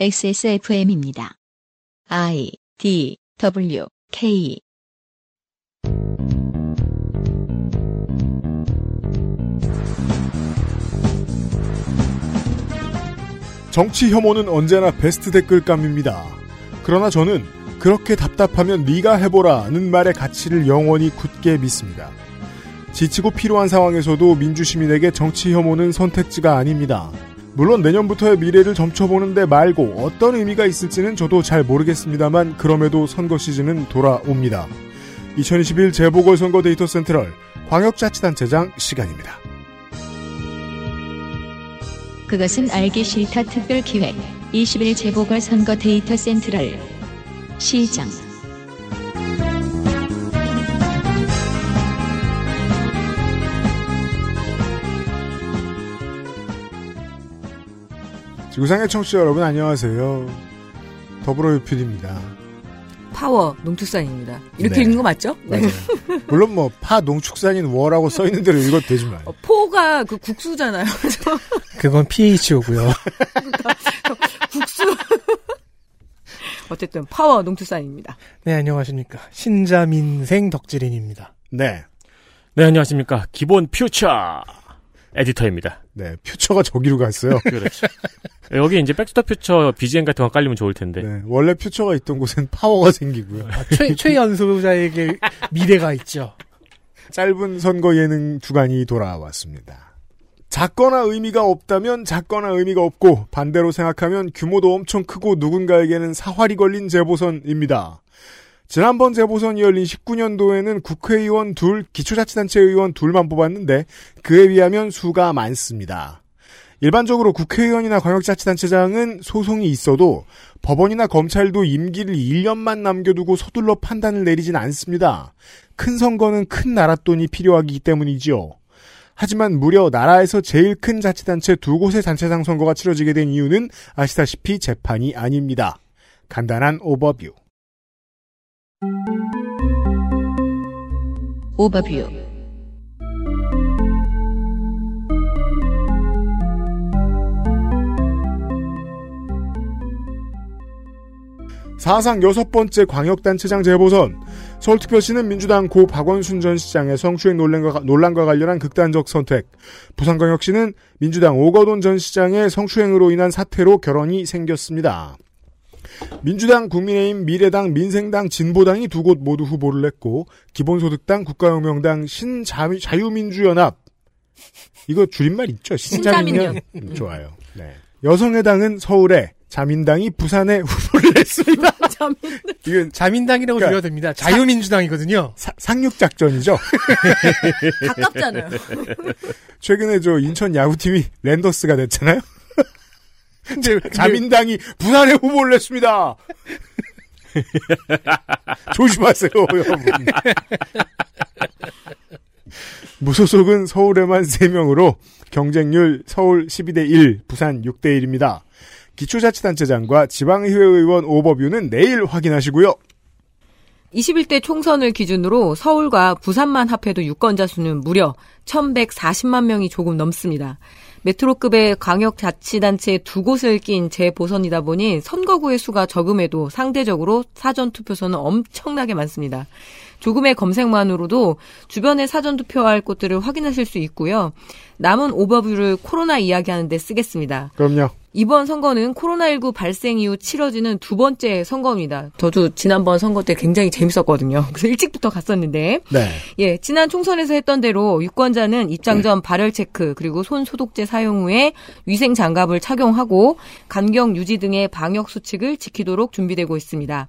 XSFM입니다. I D W K 정치 혐오는 언제나 베스트 댓글감입니다. 그러나 저는 그렇게 답답하면 네가 해보라는 말의 가치를 영원히 굳게 믿습니다. 지치고 필요한 상황에서도 민주시민에게 정치 혐오는 선택지가 아닙니다. 물론 내년부터의 미래를 점쳐보는데 말고 어떤 의미가 있을지는 저도 잘 모르겠습니다만 그럼에도 선거 시즌은 돌아옵니다. 2021 재보궐선거 데이터 센트럴 광역자치단체장 시간입니다. 그것은 알기 싫다 특별기획 21 재보궐선거 데이터 센트럴 시장 지구상의 청취자 여러분 안녕하세요. 더불어 유필입니다. 파워 농축산입니다. 이렇게 네. 읽는 거 맞죠? 네. 물론 뭐 파 농축산인 워라고 써 있는 대로 읽어도 되지만 어, 포가 그 국수잖아요. 그건 pH고요. 국수. 어쨌든 파워 농축산입니다. 네, 안녕하십니까. 신자민생 덕질인입니다. 네. 네, 안녕하십니까. 기본 퓨처 에디터입니다. 네, 퓨처가 저기로 갔어요. 그렇죠. 여기 이제 백스터 퓨처 BGM 같은 거 깔리면 좋을 텐데. 네, 원래 퓨처가 있던 곳엔 파워가 생기고요. 최, 최연소자에게 미래가 있죠. 짧은 선거 예능 주간이 돌아왔습니다. 작거나 의미가 없다면 작거나 의미가 없고 반대로 생각하면 규모도 엄청 크고 누군가에게는 사활이 걸린 재보선입니다. 지난번 재보선이 열린 19년도에는 국회의원 둘, 기초자치단체 의원 둘만 뽑았는데 그에 비하면 수가 많습니다. 일반적으로 국회의원이나 광역자치단체장은 소송이 있어도 법원이나 검찰도 임기를 1년만 남겨두고 서둘러 판단을 내리진 않습니다. 큰 선거는 큰 나라 돈이 필요하기 때문이지요. 하지만 무려 나라에서 제일 큰 자치단체 두 곳의 단체장 선거가 치러지게 된 이유는 아시다시피 재판이 아닙니다. 간단한 오버뷰. 오버뷰 사상 여섯 번째 광역단체장 재보선. 서울특별시는 민주당 고 박원순 전 시장의 성추행 논란과, 논란과 관련한 극단적 선택. 부산광역시는 민주당 오거돈 전 시장의 성추행으로 인한 사태로 결혼이 생겼습니다. 민주당, 국민의힘, 미래당, 민생당, 진보당이 두 곳 모두 후보를 냈고 기본소득당, 국가혁명당, 신자유민주연합 이거 줄임말 있죠? 신자민연. 음, 좋아요. 네. 여성의당은 서울에, 자민당이 부산에 후보를 냈습니다. 참. 이건 자민당이라고 그러니까 됩니다. 자유민주당이거든요. 사- 상륙작전이죠. 가깝잖아요. 최근에 저 인천 야구팀이 랜더스가 됐잖아요. 근데 자민당이 부산에 후보를 냈습니다. 조심하세요, 여러분. 무소속은 서울에만 3명으로 경쟁률 서울 12대 1, 부산 6대 1입니다. 기초자치단체장과 지방의회의원 오버뷰는 내일 확인하시고요. 21대 총선을 기준으로 서울과 부산만 합해도 유권자 수는 무려 1140만 명이 조금 넘습니다. 메트로급의 광역자치단체 두 곳을 낀 재보선이다 보니 선거구의 수가 적음에도 상대적으로 사전투표소는 엄청나게 많습니다. 조금의 검색만으로도 주변에 사전 투표할 곳들을 확인하실 수 있고요. 남은 오버뷰를 코로나 이야기하는데 쓰겠습니다. 그럼요. 이번 선거는 코로나19 발생 이후 치러지는 두 번째 선거입니다. 저도 지난번 선거 때 굉장히 재밌었거든요. 그래서 일찍부터 갔었는데. 네. 예, 지난 총선에서 했던 대로 유권자는 입장 전 발열 체크 그리고 손 소독제 사용 후에 위생 장갑을 착용하고 간격 유지 등의 방역 수칙을 지키도록 준비되고 있습니다.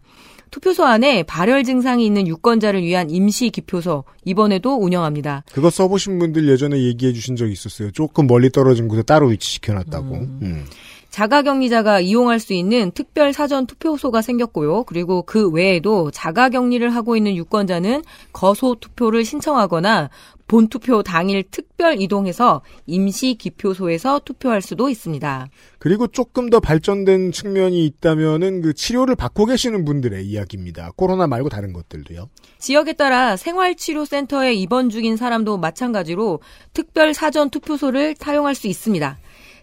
투표소 안에 발열 증상이 있는 유권자를 위한 임시 기표소 이번에도 운영합니다. 그거 써보신 분들 예전에 얘기해 주신 적이 있었어요. 조금 멀리 떨어진 곳에 따로 위치시켜놨다고. 음. 자가격리자가 이용할 수 있는 특별 사전 투표소가 생겼고요. 그리고 그 외에도 자가격리를 하고 있는 유권자는 거소 투표를 신청하거나 본투표 당일 특별 이동해서 임시 기표소에서 투표할 수도 있습니다. 그리고 조금 더 발전된 측면이 있다면은 그 치료를 받고 계시는 분들의 이야기입니다. 코로나 말고 다른 것들도요. 지역에 따라 생활치료센터에 입원 중인 사람도 마찬가지로 특별 사전 투표소를 사용할 수 있습니다.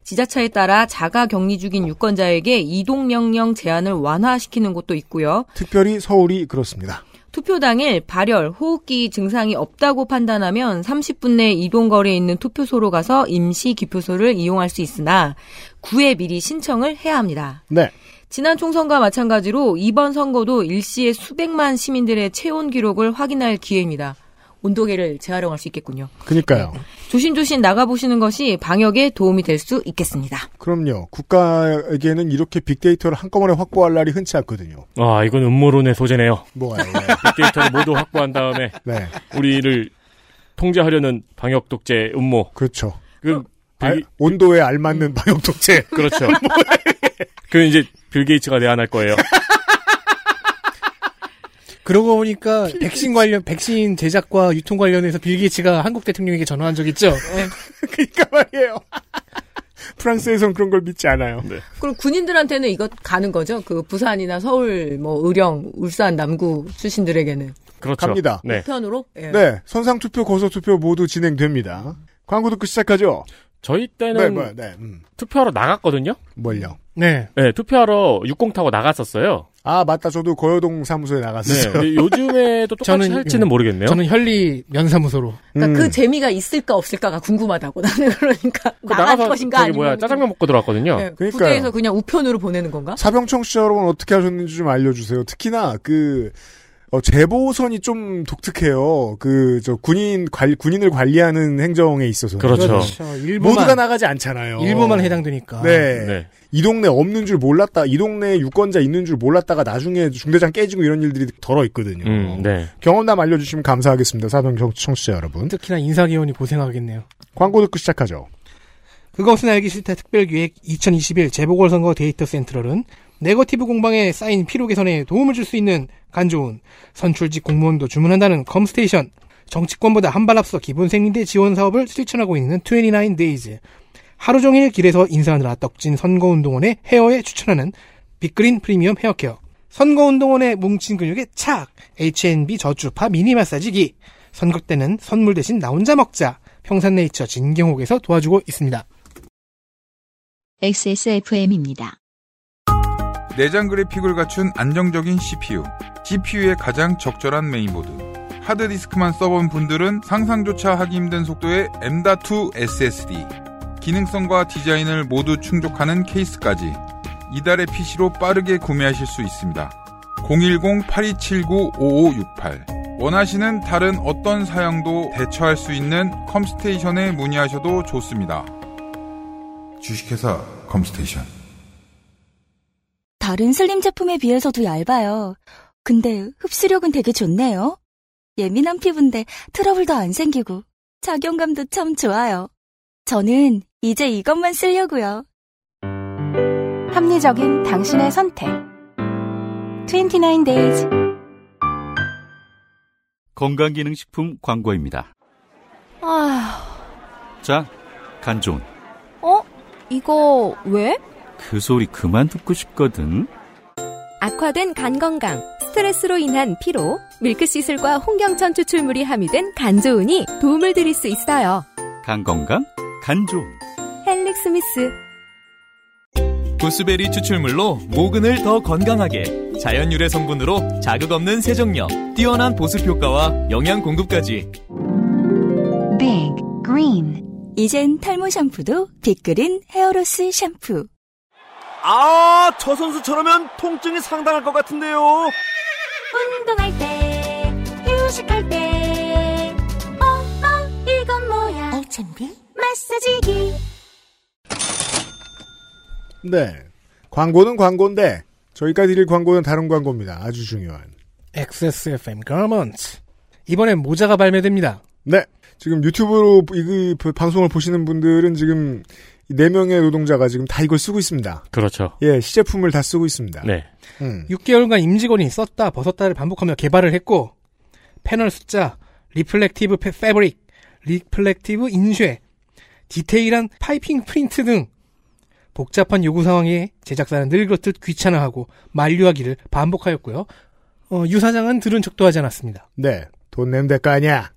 지자차에 따라 자가 격리 중인 유권자에게 이동 명령 제한을 완화시키는 곳도 있고요. 특별히 서울이 그렇습니다. 투표 당일 발열, 호흡기 증상이 없다고 판단하면 30분 내 이동 거리에 있는 투표소로 가서 임시 기표소를 이용할 수 있으나 9회 미리 신청을 해야 합니다. 네. 지난 총선과 마찬가지로 이번 선거도 일시에 수백만 시민들의 체온 기록을 확인할 기회입니다. 온도계를 재활용할 수 있겠군요. 그니까요. 조심조심 나가보시는 것이 방역에 도움이 될 수 있겠습니다. 그럼요. 국가에게는 이렇게 빅데이터를 한꺼번에 확보할 날이 흔치 않거든요. 와, 이건 음모론의 소재네요. 뭐가요? 빅데이터를 모두 확보한 다음에 네. 우리를 통제하려는 방역 독재 음모. 그렇죠. 그, 알- 빌, 온도에 알맞는 방역 독재. 그렇죠. 그 이제 빌 게이츠가 내한할 거예요. 그러고 보니까 백신 관련 백신 제작과 유통 관련해서 빌 게이츠가 한국 대통령에게 전화한 적 있죠. 그러니까 말이에요. 프랑스에선 그런 걸 믿지 않아요. 그리고 군인들한테는 이거 가는 거죠. 그 부산이나 서울, 뭐 의령, 울산, 남구 출신들에게는 그렇죠. 갑니다. 네. 편으로. 예. 네. 선상 투표, 거소 투표 모두 진행됩니다. 광고 듣고 시작하죠. 저희 네, 때는 뭐, 네. 음. 투표하러 나갔거든요. 뭘요? 네. 네, 투표하러 60 타고 나갔었어요. 아, 맞다. 저도 거여동 사무소에 네. 나갔었어요. 근데 요즘에도 똑같이 저는, 할지는 예. 모르겠네요. 저는 현리 면사무소로. 그러니까 음. 그 재미가 있을까 없을까가 궁금하다고 나는 그러니까 그 나갈 것인가 아니면 뭐야 짜장면 먹고 들어왔거든요. 예, 그러니까요. 부대에서 그냥 우편으로 보내는 건가? 사병 청취자 여러분 어떻게 하셨는지 좀 알려주세요. 특히나 그 어, 재보선이 좀 독특해요. 그 저 군인 관 군인을 관리하는 행정에 있어서 그렇죠. 일부만 모두가 나가지 않잖아요. 일부만 해당되니까. 네. 네. 이 동네 없는 줄 몰랐다. 이 동네에 유권자 있는 줄 몰랐다가 나중에 중대장 깨지고 이런 일들이 덜어 있거든요. 음, 네. 경험담 알려주시면 감사하겠습니다. 사병 청- 청취자 여러분. 특히나 인사기원이 고생하겠네요. 광고 듣고 시작하죠. 그것은 알기 싫다 특별기획 2021 재보궐선거 데이터 센트럴은 네거티브 공방에 쌓인 피로 개선에 도움을 줄 수 있는 간 좋은 선출직 공무원도 주문한다는 컴스테이션 정치권보다 한 발 앞서 기본 생리대 지원 사업을 실천하고 있는 29days 하루 종일 길에서 인사하느라 떡진 선거운동원의 헤어에 추천하는 빅그린 프리미엄 헤어케어 선거운동원의 뭉친 근육에 착 H&B 저주파 미니 마사지기 선거 때는 선물 대신 나 혼자 먹자 평산네이처 진경옥에서 도와주고 있습니다. XSFM입니다. 내장 그래픽을 갖춘 안정적인 CPU, GPU에 가장 적절한 메인보드. 하드디스크만 써본 분들은 상상조차 하기 힘든 속도의 M.2 SSD. 기능성과 디자인을 모두 충족하는 케이스까지 이달의 PC로 빠르게 구매하실 수 있습니다. 010-8279-5568 원하시는 다른 어떤 사양도 대처할 수 있는 컴스테이션에 문의하셔도 좋습니다. 주식회사 컴스테이션 다른 슬림 제품에 비해서도 얇아요. 근데 흡수력은 되게 좋네요. 예민한 피부인데 트러블도 안 생기고 착용감도 참 좋아요. 저는 이제 이것만 쓰려고요. 합리적인 당신의 선택. 29 days. 건강기능식품 광고입니다. 아, 자, 간조은. 어? 이거 왜? 그 소리 그만 듣고 싶거든. 악화된 간 건강, 스트레스로 인한 피로, milk thistle과 홍경천 추출물이 함유된 간조은이 도움을 드릴 수 있어요. 간 건강, 간조은. 헬릭스미스. 구스베리 추출물로 모근을 더 건강하게 자연 유래 성분으로 자극 없는 세정력, 뛰어난 보습 효과와 영양 공급까지. Big Green 이젠 탈모 샴푸도 빅그린 헤어로스 샴푸. 아, 저 선수처럼면 통증이 상당할 것 같은데요. 운동할 때, 휴식할 때, 어, 어, 이건 뭐야? H&B 마사지기. 네. 광고는 광고인데 저희가 드릴 광고는 다른 광고입니다. 아주 중요한. XSFM garment 이번엔 모자가 발매됩니다. 네. 지금 유튜브로 이 그 방송을 보시는 분들은 지금 네 명의 노동자가 지금 다 이걸 쓰고 있습니다. 그렇죠. 예, 시제품을 다 쓰고 있습니다. 네. 음. 6개월간 임직원이 썼다 벗었다를 반복하며 개발을 했고 패널 숫자, reflective fa- fabric, reflective 인쇄, 디테일한 파이핑 프린트 등 복잡한 요구 상황에 제작사는 늘 그렇듯 귀찮아하고 만류하기를 반복하였고요. 어, 유 사장은 들은 척도 하지 않았습니다. 네. 돈 내면 될 거 아니야.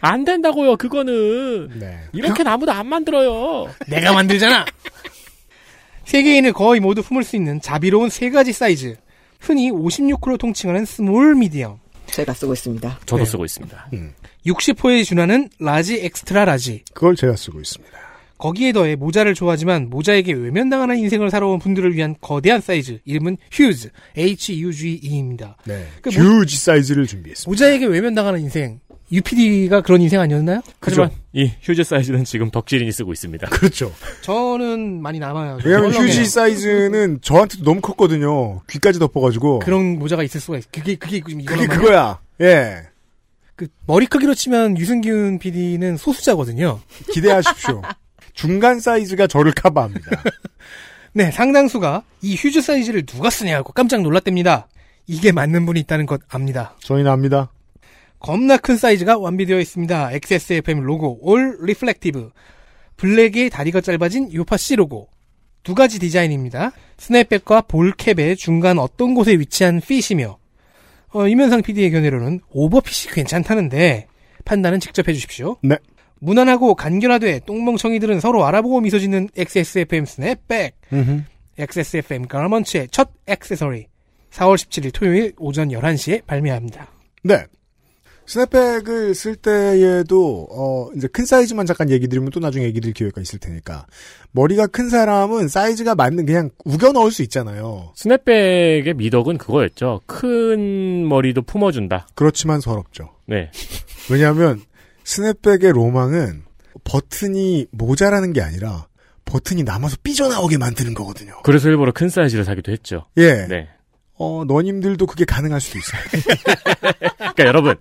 안 된다고요, 그거는. 네. 이렇게는 아무도 안 만들어요. 내가 만들잖아. 세계인을 거의 모두 품을 수 있는 자비로운 세 가지 사이즈. 흔히 56호로 통칭하는 small medium. 제가 쓰고 있습니다. 저도 네. 쓰고 있습니다. 60호에 준하는 large extra large. 그걸 제가 쓰고 있습니다. 거기에 더해 모자를 좋아하지만 모자에게 외면당하는 인생을 살아온 분들을 위한 거대한 사이즈. 이름은 휴즈. H-U-G-E입니다. 네. 그 모- 휴지 사이즈를 준비했습니다. 모자에게 외면당하는 인생. UPD가 그런 인생 아니었나요? 하지만 이 휴즈 사이즈는 지금 덕질인이 쓰고 있습니다. 그렇죠. 저는 많이 남아요. 왜냐면 썰렁해요. 휴지 사이즈는 저한테도 너무 컸거든요. 귀까지 덮어가지고. 그런 모자가 있을 수가 있어. 그게 그게 지금 그게? 그거야. 예. 그 머리 크기로 치면 유승균 PD는 소수자거든요. 기대하십시오. 중간 사이즈가 저를 커버합니다. 네, 상당수가 이 휴즈 사이즈를 누가 쓰냐고 깜짝 놀랐답니다. 이게 맞는 분이 있다는 것 압니다. 저희는 압니다. 겁나 큰 사이즈가 완비되어 있습니다. XSFM 로고, all reflective. 블랙의 다리가 짧아진 요파씨 로고. 두 가지 디자인입니다. snapback과 ball cap의 중간 어떤 곳에 위치한 fit이며, 어, 이면상 PD의 견해로는 오버핏이 괜찮다는데, 판단은 직접 해주십시오. 네. 무난하고 간결하되 똥멍청이들은 서로 알아보고 미소 짓는 XSFM 스냅백. XSFM 가먼츠의 첫 액세서리. 4월 17일 토요일 오전 11시에 발매합니다. 네. 스냅백을 쓸 때에도 어 이제 큰 사이즈만 잠깐 얘기 드리면 또 나중에 얘기 드릴 기회가 있을 테니까 머리가 큰 사람은 사이즈가 맞는 그냥 우겨 넣을 수 있잖아요. snapback의 미덕은 그거였죠. 큰 머리도 품어준다. 그렇지만 서럽죠. 네. 왜냐하면 snapback의 로망은 버튼이 모자라는 게 아니라 버튼이 남아서 삐져나오게 만드는 거거든요. 그래서 일부러 큰 사이즈를 사기도 했죠. 예. 네. 어, 너님들도 그게 가능할 수도 있어요. 그러니까 여러분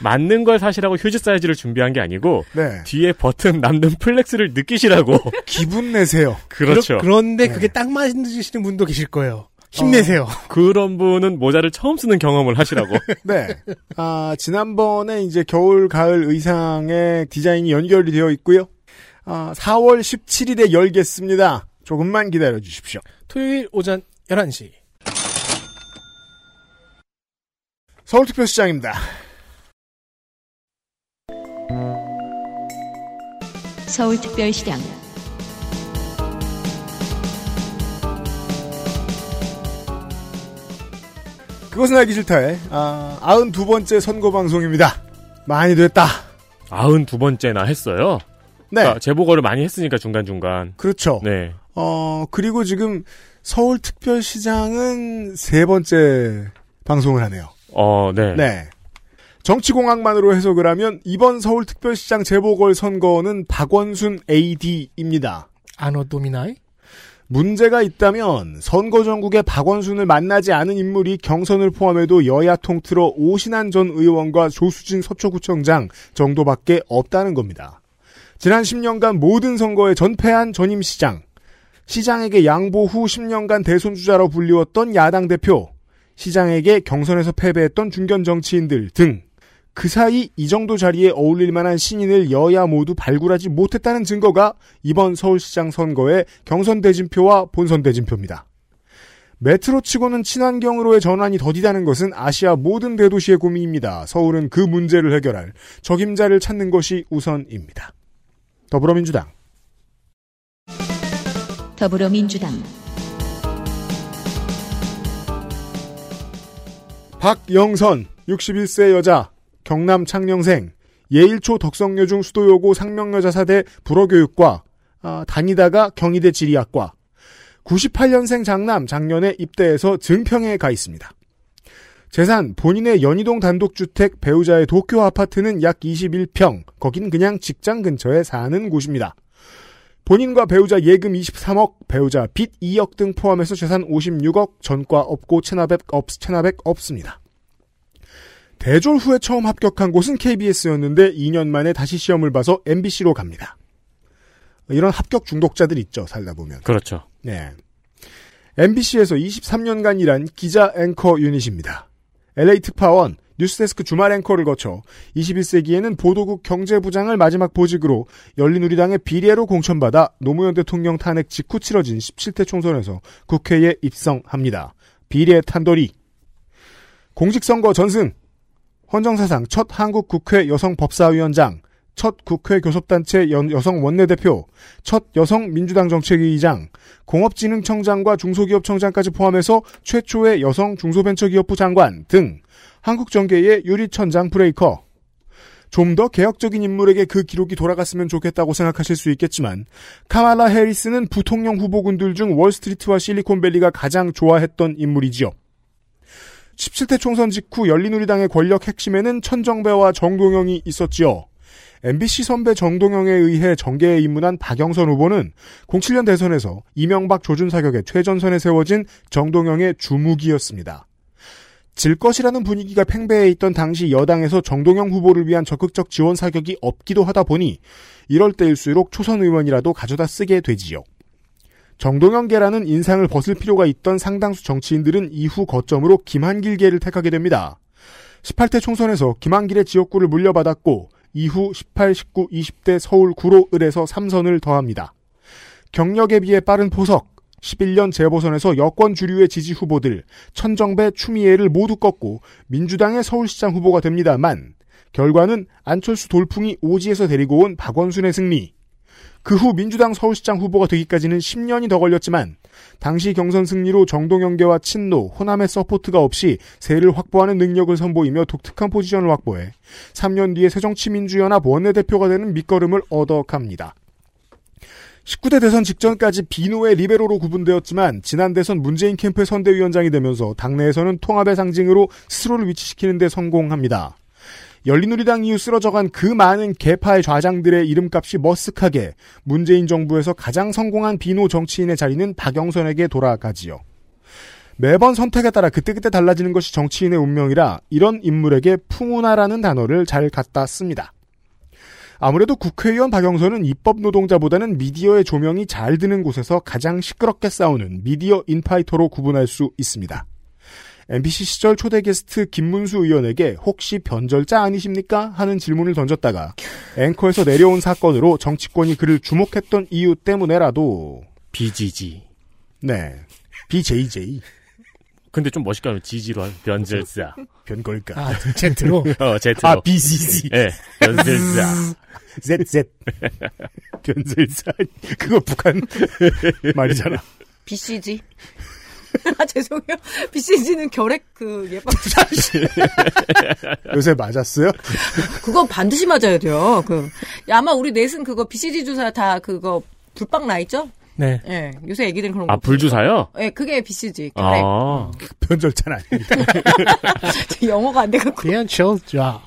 맞는 걸 사시라고 휴즈 사이즈를 준비한 게 아니고 네. 뒤에 버튼 남는 flex를 느끼시라고 기분 내세요. 그렇죠. 그런데 네. 그게 딱 맞으시는 분도 계실 거예요. 힘내세요. 그런 분은 모자를 처음 쓰는 경험을 하시라고. 네. 아, 지난번에 이제 겨울, 가을 의상의 디자인이 연결이 되어 있고요. 아, 4월 17일에 열겠습니다. 조금만 기다려 주십시오. 토요일 오전 11시. 서울특별시장입니다. 서울특별시장 그것은 알기 싫다의 아, 92번째 선거 방송입니다. 많이 됐다. 아흔 두 번째나 했어요. 네. 그러니까 재보고를 많이 했으니까 중간 중간. 그렇죠. 네. 어, 그리고 지금 서울특별시장은 세 번째 방송을 하네요. 어, 네. 네. 정치공학만으로 해석을 하면 이번 서울특별시장 재보궐 선거는 박원순 AD입니다. 아노 도미나이? 문제가 있다면 선거 전국에 박원순을 만나지 않은 인물이 경선을 포함해도 여야 통틀어 오신환 전 의원과 조수진 서초구청장 정도밖에 없다는 겁니다. 지난 10년간 모든 선거에 전패한 전임 시장, 시장에게 양보 후 10년간 대손주자로 불리웠던 야당 대표, 시장에게 경선에서 패배했던 중견 정치인들 등 그 사이 이 정도 자리에 어울릴 만한 신인을 여야 모두 발굴하지 못했다는 증거가 이번 서울시장 선거의 경선 대진표와 본선 대진표입니다. 메트로 치고는 친환경으로의 전환이 더디다는 것은 아시아 모든 대도시의 고민입니다. 서울은 그 문제를 해결할 적임자를 찾는 것이 우선입니다. 더불어민주당 더불어민주당 박영선 61세 여자 경남 창녕생 예일초 덕성여중 수도여고 상명여자사대 불어교육과 아, 다니다가 경희대 지리학과 98년생 장남 작년에 입대해서 증평에 가 있습니다. 재산 본인의 연희동 단독주택 배우자의 도쿄 아파트는 약 21평 거긴 그냥 직장 근처에 사는 곳입니다. 본인과 배우자 예금 23억, 배우자 빚 2억 등 포함해서 재산 56억, 전과 없고 체납액 없, 체납액 없습니다. 대졸 후에 처음 합격한 곳은 KBS였는데 2년 만에 다시 시험을 봐서 MBC로 갑니다. 이런 합격 중독자들 있죠, 살다 보면. 그렇죠. 네. MBC에서 23년간 일한 기자 앵커 유닛입니다. LA 특파원, 뉴스데스크 주말 앵커를 거쳐 21세기에는 보도국 경제부장을 마지막 보직으로 열린우리당의 비례로 공천받아 노무현 대통령 탄핵 직후 치러진 17대 총선에서 국회에 입성합니다. 비례 탄돌이. 공직선거 전승. 헌정사상 첫 한국 국회 여성 법사위원장, 첫 국회 교섭단체 연- 여성 원내대표, 첫 여성 민주당 정책위의장, 공업진흥청장과 중소기업청장까지 포함해서 최초의 여성 중소벤처기업부 장관 등 한국 정계의 유리천장 브레이커. 좀 더 개혁적인 인물에게 그 기록이 돌아갔으면 좋겠다고 생각하실 수 있겠지만 카말라 해리스는 부통령 후보군들 중 월스트리트와 실리콘밸리가 가장 좋아했던 인물이지요. 17대 총선 직후 열린우리당의 권력 핵심에는 천정배와 정동영이 있었지요. MBC 선배 정동영에 의해 정계에 입문한 박영선 후보는 07년 대선에서 이명박 조준 사격의 최전선에 세워진 정동영의 주무기였습니다. 질 것이라는 분위기가 팽배해 있던 당시 여당에서 정동영 후보를 위한 적극적 지원 사격이 없기도 하다 보니 이럴 때일수록 초선 의원이라도 가져다 쓰게 되지요. 정동영계라는 인상을 벗을 필요가 있던 상당수 정치인들은 이후 거점으로 김한길계를 택하게 됩니다. 18대 총선에서 김한길의 지역구를 물려받았고 이후 18, 19, 20대 서울 구로 을에서 3선을 더합니다. 경력에 비해 빠른 포석, 11년 재보선에서 여권 주류의 지지 후보들 천정배, 추미애를 모두 꺾고 민주당의 서울시장 후보가 됩니다만 결과는 안철수 돌풍이 오지에서 데리고 온 박원순의 승리. 그 후 민주당 서울시장 후보가 되기까지는 10년이 더 걸렸지만 당시 경선 승리로 정동영계와 친노, 호남의 support가 없이 세를 확보하는 능력을 선보이며 독특한 포지션을 확보해 3년 뒤에 새정치민주연합 원내대표가 되는 밑거름을 얻어갑니다. 19대 대선 직전까지 비노의 리베로로 구분되었지만 지난 대선 문재인 캠프의 선대위원장이 되면서 당내에서는 통합의 상징으로 스스로를 위치시키는 데 성공합니다. 열린우리당 이후 쓰러져간 그 많은 개파의 좌장들의 이름값이 머쓱하게 문재인 정부에서 가장 성공한 비노 정치인의 자리는 박영선에게 돌아가지요. 매번 선택에 따라 그때그때 달라지는 것이 정치인의 운명이라 이런 인물에게 풍운하라는 단어를 잘 갖다 씁니다. 아무래도 국회의원 박영선은 입법 노동자보다는 미디어의 조명이 잘 드는 곳에서 가장 시끄럽게 싸우는 미디어 인파이터로 구분할 수 있습니다. MBC 시절 초대 게스트 김문수 의원에게 혹시 변절자 아니십니까? 하는 질문을 던졌다가 앵커에서 내려온 사건으로 정치권이 그를 주목했던 이유 때문에라도 BGG. 네. BJJ. 근데 좀 멋있게 하면 지지로 한 변절자. 변걸까. 아, Z로? 어, Z로. 아, BCC. 예, 네, 변절자. ZZ. 변절자. 그거 북한 말이잖아. BCG. 아, 죄송해요. BCG는 결핵 그 예방. 요새 맞았어요? 그거 반드시 맞아야 돼요. 그 아마 우리 넷은 그거 BCG 주사 다 그거 불빵 나 있죠? 네. 예. 요새 애기들은 그런 거. 아, 불주사요? 예, 그게 BCG. 결핵. 아. 변절자는 아닙니다. 영어가 안 돼갖고. 변절자.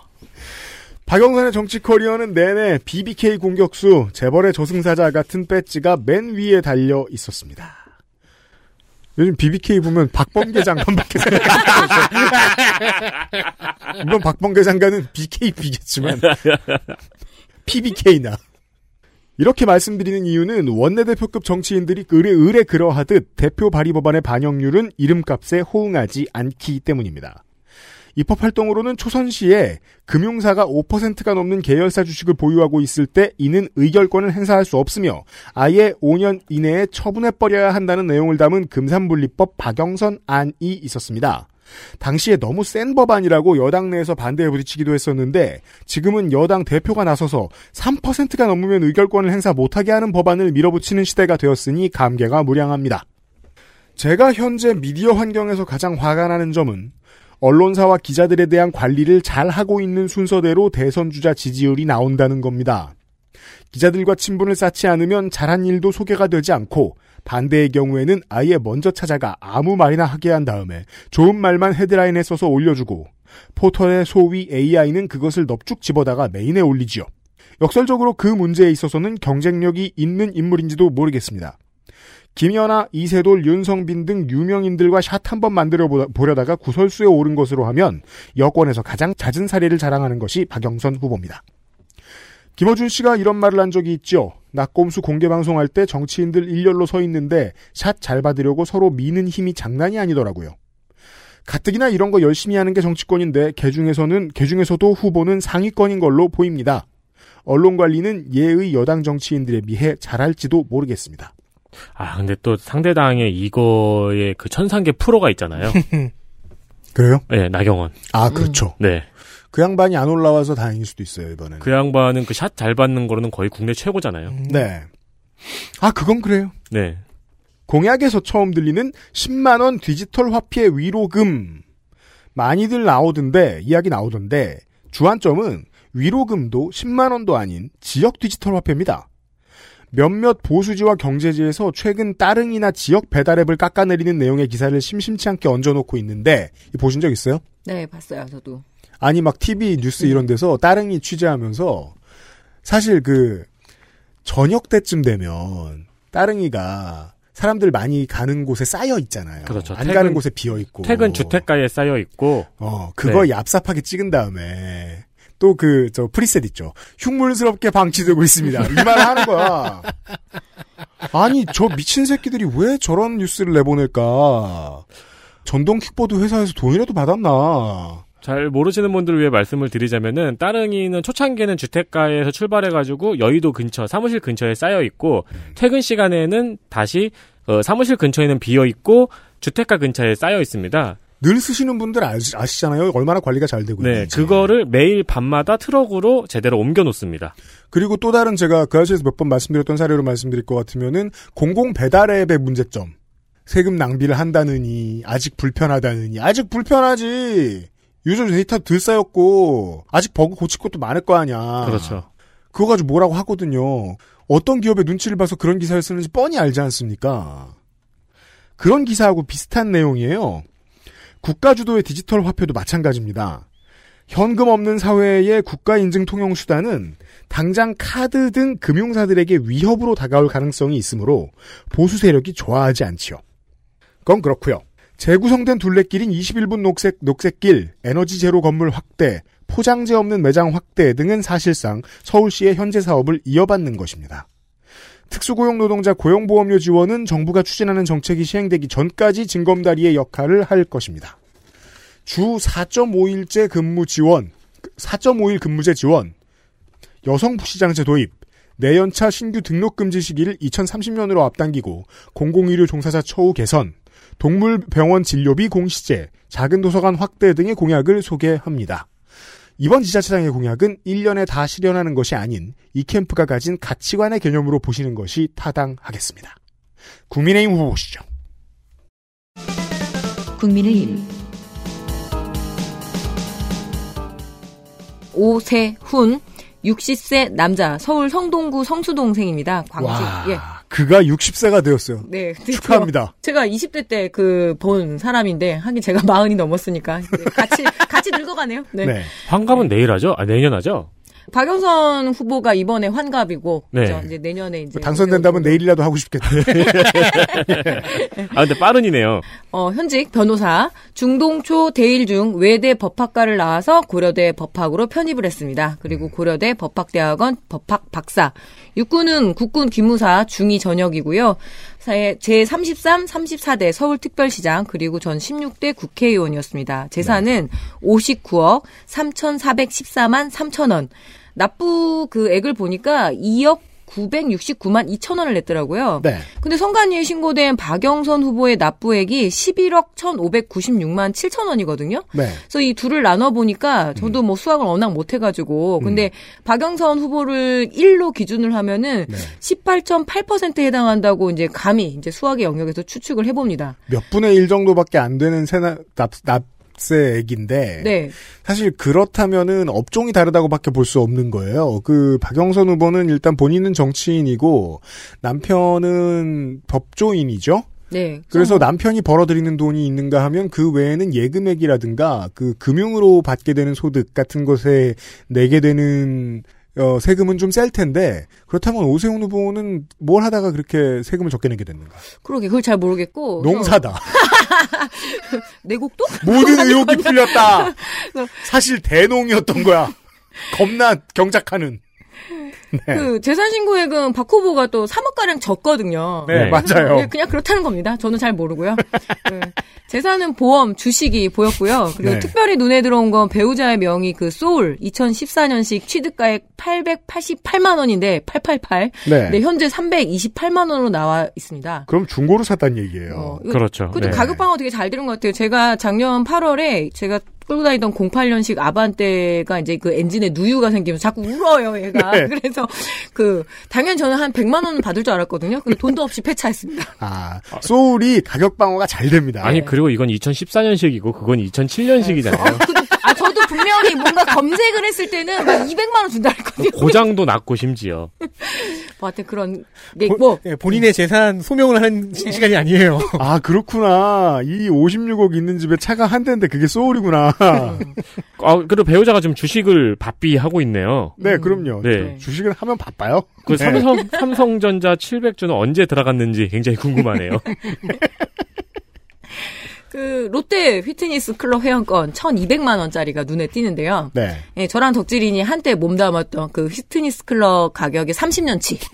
박영선의 정치 커리어는 내내 BBK 공격수, 재벌의 저승사자 같은 배지가 맨 위에 달려 있었습니다. 요즘 BBK 보면 박범계 장관밖에 생각 안. 물론 박범계 장관은 BKB겠지만 PBK나 이렇게 말씀드리는 이유는 원내대표급 정치인들이 의뢰, 의뢰 그러하듯 대표 발의 법안의 반영률은 이름값에 호응하지 않기 때문입니다. 입법 활동으로는 초선시에 금융사가 5%가 넘는 계열사 주식을 보유하고 있을 때 이는 의결권을 행사할 수 없으며 아예 5년 이내에 처분해버려야 한다는 내용을 담은 금산분리법 박영선 안이 있었습니다. 당시에 너무 센 법안이라고 여당 내에서 반대에 부딪히기도 했었는데 지금은 여당 대표가 나서서 3%가 넘으면 의결권을 행사 못하게 하는 법안을 밀어붙이는 시대가 되었으니 감개가 무량합니다. 제가 현재 미디어 환경에서 가장 화가 나는 점은 언론사와 기자들에 대한 관리를 잘 하고 있는 순서대로 대선 주자 지지율이 나온다는 겁니다. 기자들과 친분을 쌓지 않으면 잘한 일도 소개가 되지 않고 반대의 경우에는 아예 먼저 찾아가 아무 말이나 하게 한 다음에 좋은 말만 헤드라인에 써서 올려주고 포털의 소위 AI는 그것을 넙죽 집어다가 메인에 올리지요. 역설적으로 그 문제에 있어서는 경쟁력이 있는 인물인지도 모르겠습니다. 김연아, 이세돌, 윤성빈 등 유명인들과 샷 한 번 만들어 보려다가 구설수에 오른 것으로 하면 여권에서 가장 잦은 사례를 자랑하는 것이 박영선 후보입니다. 김어준 씨가 이런 말을 한 적이 있죠. 낙곰수 공개 방송할 때 정치인들 일렬로 서 있는데 샷 잘 받으려고 서로 미는 힘이 장난이 아니더라고요. 가뜩이나 이런 거 열심히 하는 게 정치권인데 개중에서는 개중에서도 후보는 상위권인 걸로 보입니다. 언론 관리는 예의 여당 정치인들에 비해 잘할지도 모르겠습니다. 아, 근데 또 상대당에 이거에 그 천상계 프로가 있잖아요. 그래요? 네, 나경원. 아, 그렇죠. 네. 그 양반이 안 올라와서 다행일 수도 있어요, 이번에는. 그 양반은 그 샷 잘 받는 거로는 거의 국내 최고잖아요. 네. 아, 그건 그래요. 네. 공약에서 처음 들리는 10만원 디지털 화폐 위로금. 많이들 나오던데, 이야기 나오던데, 주안점은 위로금도 10만원도 아닌 지역 디지털 화폐입니다. 몇몇 보수지와 경제지에서 최근 따릉이나 지역 배달앱을 깎아내리는 내용의 기사를 심심치 않게 얹어놓고 있는데, 이 보신 적 있어요? 네, 봤어요, 저도. 아니 막 TV 뉴스 이런 데서 따릉이 취재하면서 사실 그 저녁 때쯤 되면 따릉이가 사람들 많이 가는 곳에 쌓여 있잖아요. 그렇죠. 안 퇴근- 가는 곳에 비어 있고. 퇴근 주택가에 쌓여 있고. 어, 그거 네. 얍삽하게 찍은 다음에 또 그 저 프리셋 있죠. 흉물스럽게 방치되고 있습니다. 이 말을 하는 거야. 아니 저 미친 새끼들이 왜 저런 뉴스를 내보낼까? 전동 킥보드 회사에서 돈이라도 받았나? 잘 모르시는 분들을 위해 말씀을 드리자면은 따릉이는 초창기에는 주택가에서 출발해가지고 여의도 근처 사무실 근처에 쌓여 있고 퇴근 시간에는 다시 어, 사무실 근처에는 비어 있고 주택가 근처에 쌓여 있습니다. 늘 쓰시는 분들 아시, 아시잖아요. 얼마나 관리가 잘 되고 네, 있는지. 그거를 매일 밤마다 트럭으로 제대로 옮겨 놓습니다. 그리고 또 다른 제가 그 아시에서 몇 번 말씀드렸던 사례로 말씀드릴 것 같으면은 공공 배달 앱의 문제점. 세금 낭비를 한다느니 아직 불편하다느니 아직 불편하지. user 데이터 덜 쌓였고 아직 버그 고칠 것도 많을 거 아니야. 그렇죠. 그거 가지고 뭐라고 하거든요. 어떤 기업의 눈치를 봐서 그런 기사를 쓰는지 뻔히 알지 않습니까? 그런 기사하고 비슷한 내용이에요. 국가 주도의 디지털 화폐도 마찬가지입니다. 현금 없는 사회의 국가 인증 통용 수단은 당장 카드 등 금융사들에게 위협으로 다가올 가능성이 있으므로 보수 세력이 좋아하지 않지요. 그건 그렇고요. 재구성된 둘레길인 21분 녹색 녹색길, 에너지 제로 건물 확대, 포장재 없는 매장 확대 등은 사실상 서울시의 현재 사업을 이어받는 것입니다. 특수고용 노동자 고용보험료 지원은 정부가 추진하는 정책이 시행되기 전까지 징검다리의 역할을 할 것입니다. 주 4.5일제 근무 지원, 4.5일 근무제 지원, 여성 부시장제 도입, 내연차 신규 등록 금지 시기를 2030년으로 앞당기고 공공의료 종사자 처우 개선, 동물병원 진료비 공시제, 작은 도서관 확대 등의 공약을 소개합니다. 이번 지자체장의 공약은 1년에 다 실현하는 것이 아닌 이 캠프가 가진 가치관의 개념으로 보시는 것이 타당하겠습니다. 국민의힘 후보 보시죠. 국민의힘 오세훈 60세 남자 서울 성동구 성수동생입니다. 광주. 와, 예. 그가 60세가 되었어요. 네. 축하합니다. 제가 20대 때 그 본 사람인데 하긴 제가 마흔이 넘었으니까 네, 같이 같이 늙어가네요. 네. 환갑은 내일 하죠? 아, 내년 하죠? 박영선 후보가 이번에 환갑이고 네. 그죠? 이제 내년에 이제 당선된다면 내일이라도 하고 싶겠다. 아, 근데 빠른이네요. 어, 현직 변호사 중동초 대일 중 외대 법학과를 나와서 고려대 법학으로 편입을 했습니다. 그리고 고려대 법학대학원 법학 박사. 육군은 국군 기무사 중위 전역이고요. 제 33, 34대 서울특별시장 그리고 전 16대 국회의원이었습니다. 재산은 59억 3,414만 3천 원. 납부 그 액을 보니까 2억 969만 2천 원을 냈더라고요. 네. 근데 선관위에 신고된 박영선 후보의 납부액이 11억 1,596만 7천 원이거든요. 네. 그래서 이 둘을 나눠 보니까 저도 뭐 수학을 워낙 못 해 가지고 근데 박영선 후보를 1로 기준을 하면은 18.8%에 해당한다고 이제 감히 이제 수학의 영역에서 추측을 해 봅니다. 몇 분의 1 정도밖에 안 되는 세나, 납, 납 세액인데. 네. 사실 그렇다면은 업종이 다르다고밖에 볼 수 없는 거예요. 그 박영선 후보는 일단 본인은 정치인이고 남편은 법조인이죠. 네. 그래서 남편이 벌어들이는 돈이 있는가 하면 그 외에는 예금액이라든가 그 금융으로 받게 되는 소득 같은 것에 내게 되는 어, 세금은 좀 셀 텐데 그렇다면 오세훈 후보는 뭘 하다가 그렇게 세금을 적게 내게 됐는가? 그러게 그걸 잘 모르겠고 농사다. 내곡도 모든 의혹이 풀렸다. 사실 대농이었던 거야. 겁나 경작하는. 네. 그 재산 신고액은 박 후보가 또 3억 가량 졌거든요. 네, 맞아요. 네, 그냥 그렇다는 겁니다. 저는 잘 모르고요. 네. 재산은 보험, 주식이 보였고요. 그리고 네. 특별히 눈에 들어온 건 배우자의 명의 그 소울 2014년식 취득가액 888만 원인데 888. 네. 현재 328만 원으로 나와 있습니다. 그럼 중고로 샀다는 얘기예요. 이거- 그렇죠. 근데 네. 가격 방어 되게 잘 들은 것 같아요. 제가 작년 8월에 제가 끌고 다니던 08년식 아반떼가 이제 그 엔진에 누유가 생기면 자꾸 울어요, 얘가. 네. 그래서 그 당연히 저는 한 100만 원 받을 줄 알았거든요. 근데 돈도 없이 폐차했습니다. 아, 소울이 가격 방어가 잘 됩니다. 아니 그리고 이건 2014년식이고 그건 2007년식이잖아요. 아, 저도 분명히 뭔가 검색을 했을 때는 막 200만 원 준다 했거든요. 고장도 났고 심지어. 뭐 하여튼 그런 게 뭐. 예, 본인의 재산 소명을 하는 시- 시간이 아니에요. 아, 그렇구나. 이 56억 있는 집에 차가 한 대인데 그게 소울이구나. 아 그리고 배우자가 지금 주식을 바삐 하고 있네요. 네, 그럼요. 네. 주식을 하면 바빠요. 그 네. 삼성 삼성전자 700주는 언제 들어갔는지 굉장히 궁금하네요. 그 롯데 휘트니스 클럽 회원권 1,200만 원짜리가 눈에 띄는데요. 네. 예, 저랑 덕질인이 한때 몸담았던 그 휘트니스 클럽 가격이 30년치.